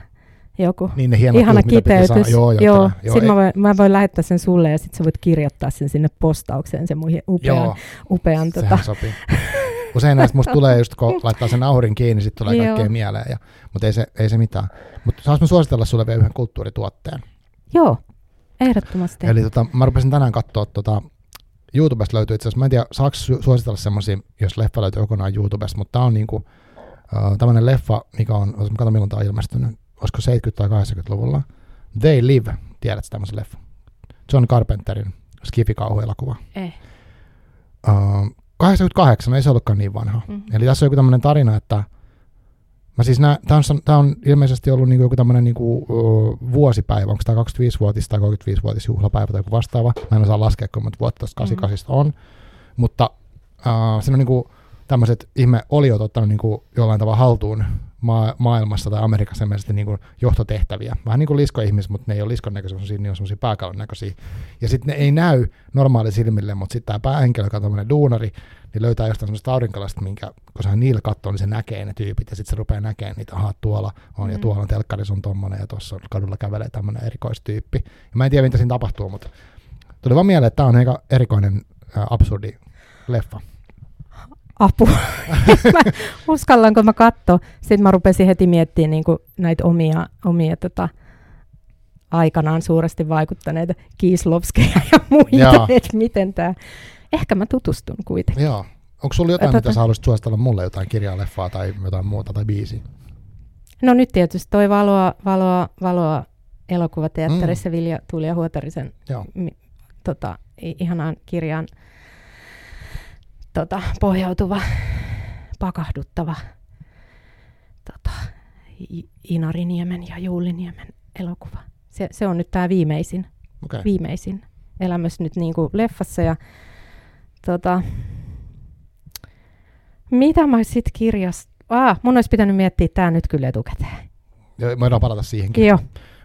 joku Niin ne hienot ihana kiteytys. Joo, joo, joo. joo, Sitten mä voin, mä voin lähettää sen sulle ja sitten sä voit kirjoittaa sen sinne postaukseen, sen mun upean, joo upean tota, sopii. Usein näistä musta tulee just, kun laittaa sen aurin kiinni, sitten tulee Joo. kaikkea mieleen. Ja, mutta ei se, ei se mitään. Mutta saanko mä suositella sulle vielä yhden kulttuurituotteen? Joo, ehdottomasti. Eli tota, mä rupesin tänään katsoa, tota, YouTubesta löytyy itse asiassa, mä en tiedä, saako su- suositella semmoisia, jos leffa löytyy kokonaan YouTubesta, mutta tää on niinku, uh, tämmönen leffa, mikä on, otas mä katson milloin tää on ilmestynyt, olisiko 70- tai 80-luvulla. They Live, tiedätkö tämmöisen leffa? John Carpenterin skifi-kauhuelokuva. Eh. Uh, 88, ei se ollutkaan niin vanha. Mhm. Eli tässä on joku tämmöinen tarina, että mä siis nä, tää, on, tää on ilmeisesti ollut niinku joku tämmöinen niinku, uh, vuosipäivä, onko tämä 25-vuotis tai 35-vuotis juhlapäivä tai joku vastaava. Mä en osaa laskea, kun monta vuotta tuosta 88 on. Mutta uh, siinä on niinku tämmöiset ihme oliot ottanut niinku jollain tavalla haltuun maa, maailmassa tai Amerikassa ilmeisesti niinku johtotehtäviä. Vähän niin kuin liskoihmis, mutta ne ei ole liskon näköisiä, ne on semmoisia pääkallon näköisiä. Ja sitten ne ei näy normaali silmille, mutta sitten tämä päähenkilö, joka on tämmöinen duunari, niin löytää jostain semmoista aurinkolasta, minkä kun se niillä katsoo, niin se näkee ne tyypit, ja sitten se rupeaa näkemään niitä, aha, tuolla on, ja Mm. tuolla on telkkarissa on tommonen, ja tuossa kadulla kävelee tämmöinen erikoistyyppi. Ja mä en tiedä, mitä siinä tapahtuu, mutta tuli vaan mieleen, että tämä on aika erikoinen, äh, absurdi leffa. Apu. mä, uskallanko mä katsoa? Sitten mä rupesin heti miettimään niin näitä omia, omia tota, aikanaan suuresti vaikuttaneita Kiislovskeja ja muita, että miten tämä... Ehkä mä tutustun kuitenkin. Joo. Onko sulla jotain, Tota- mitä sä haluaisit suositella mulle, jotain kirjaa, leffaa tai jotain muuta tai biisiä? No nyt tietysti toi Valoa, valoa, valoa elokuvateatterissa mm. Vilja Tuulia Huotarisen Joo. mi, tota, ihanaan kirjaan tota, pohjautuva, pakahduttava tota, Inariniemen ja Juuliniemen elokuva. Se, se on nyt tämä viimeisin. Okay. viimeisin elämys nyt niin kuin leffassa. Ja, tota, mitä mä sitten kirjasta... Ah, mun olisi pitänyt miettiä tämä nyt kyllä etukäteen. Ja voidaan palata siihenkin. Joo.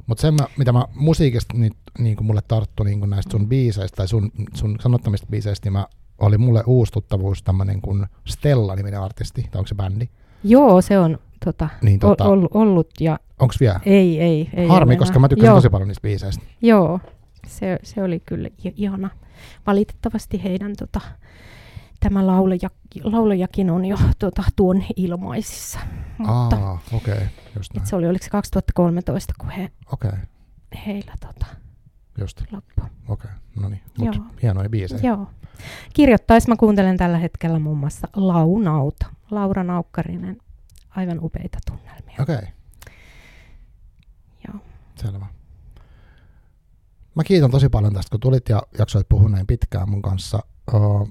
Mutta mä, mitä mä musiikista nyt, niin kuin mulle tarttu niin kuin näistä sun biiseistä tai sun, sun sanottamista biiseistä, niin mä, oli mulle uusi tuttavuus tämmöinen kuin Stella-niminen artisti, tai onko se bändi? Joo, se on tota, Niin, tota, ollut, ollut ja onko vielä? ei, ei. ei Harmi, koska enää. mä tykkäsin Joo, tosi paljon niistä biiseistä. Joo, se, se oli kyllä ihana. Valitettavasti heidän tota, tämä laulaja, laulajakin on jo tota, tuon ilmaisissa. Mutta Aa, okei, okay, just et näin. se oli, oliko se 2013, kun he, okay, heillä tota, just, loppu. okei, okay. no niin, mutta hienoja biisejä. Joo. Kirjoittais mä kuuntelen tällä hetkellä muun muassa Launauta. Laura Naukkarinen. Aivan upeita tunnelmia. Okei, okay, Joo. selvä. Mä kiitän tosi paljon tästä, kun tulit ja jaksoit puhua näin pitkään mun kanssa. Uh,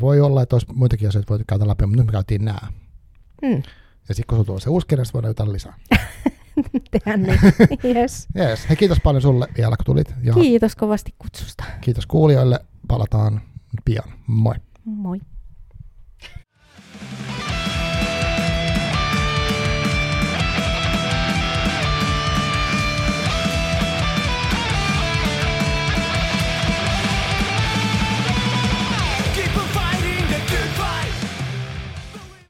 voi olla, että olisi muitakin asioita voitu käydä läpi, mutta nyt me käytiin nämä. Mm. Ja sitten kun sulla tulee se uusi kirja, voidaan jotain lisää. Tehdään niin. yes. Jees, hei kiitos paljon sulle vielä, kun tulit. Ja Kiitos kovasti kutsusta. kiitos kuulijoille. Palataan pian. Moi. Moi.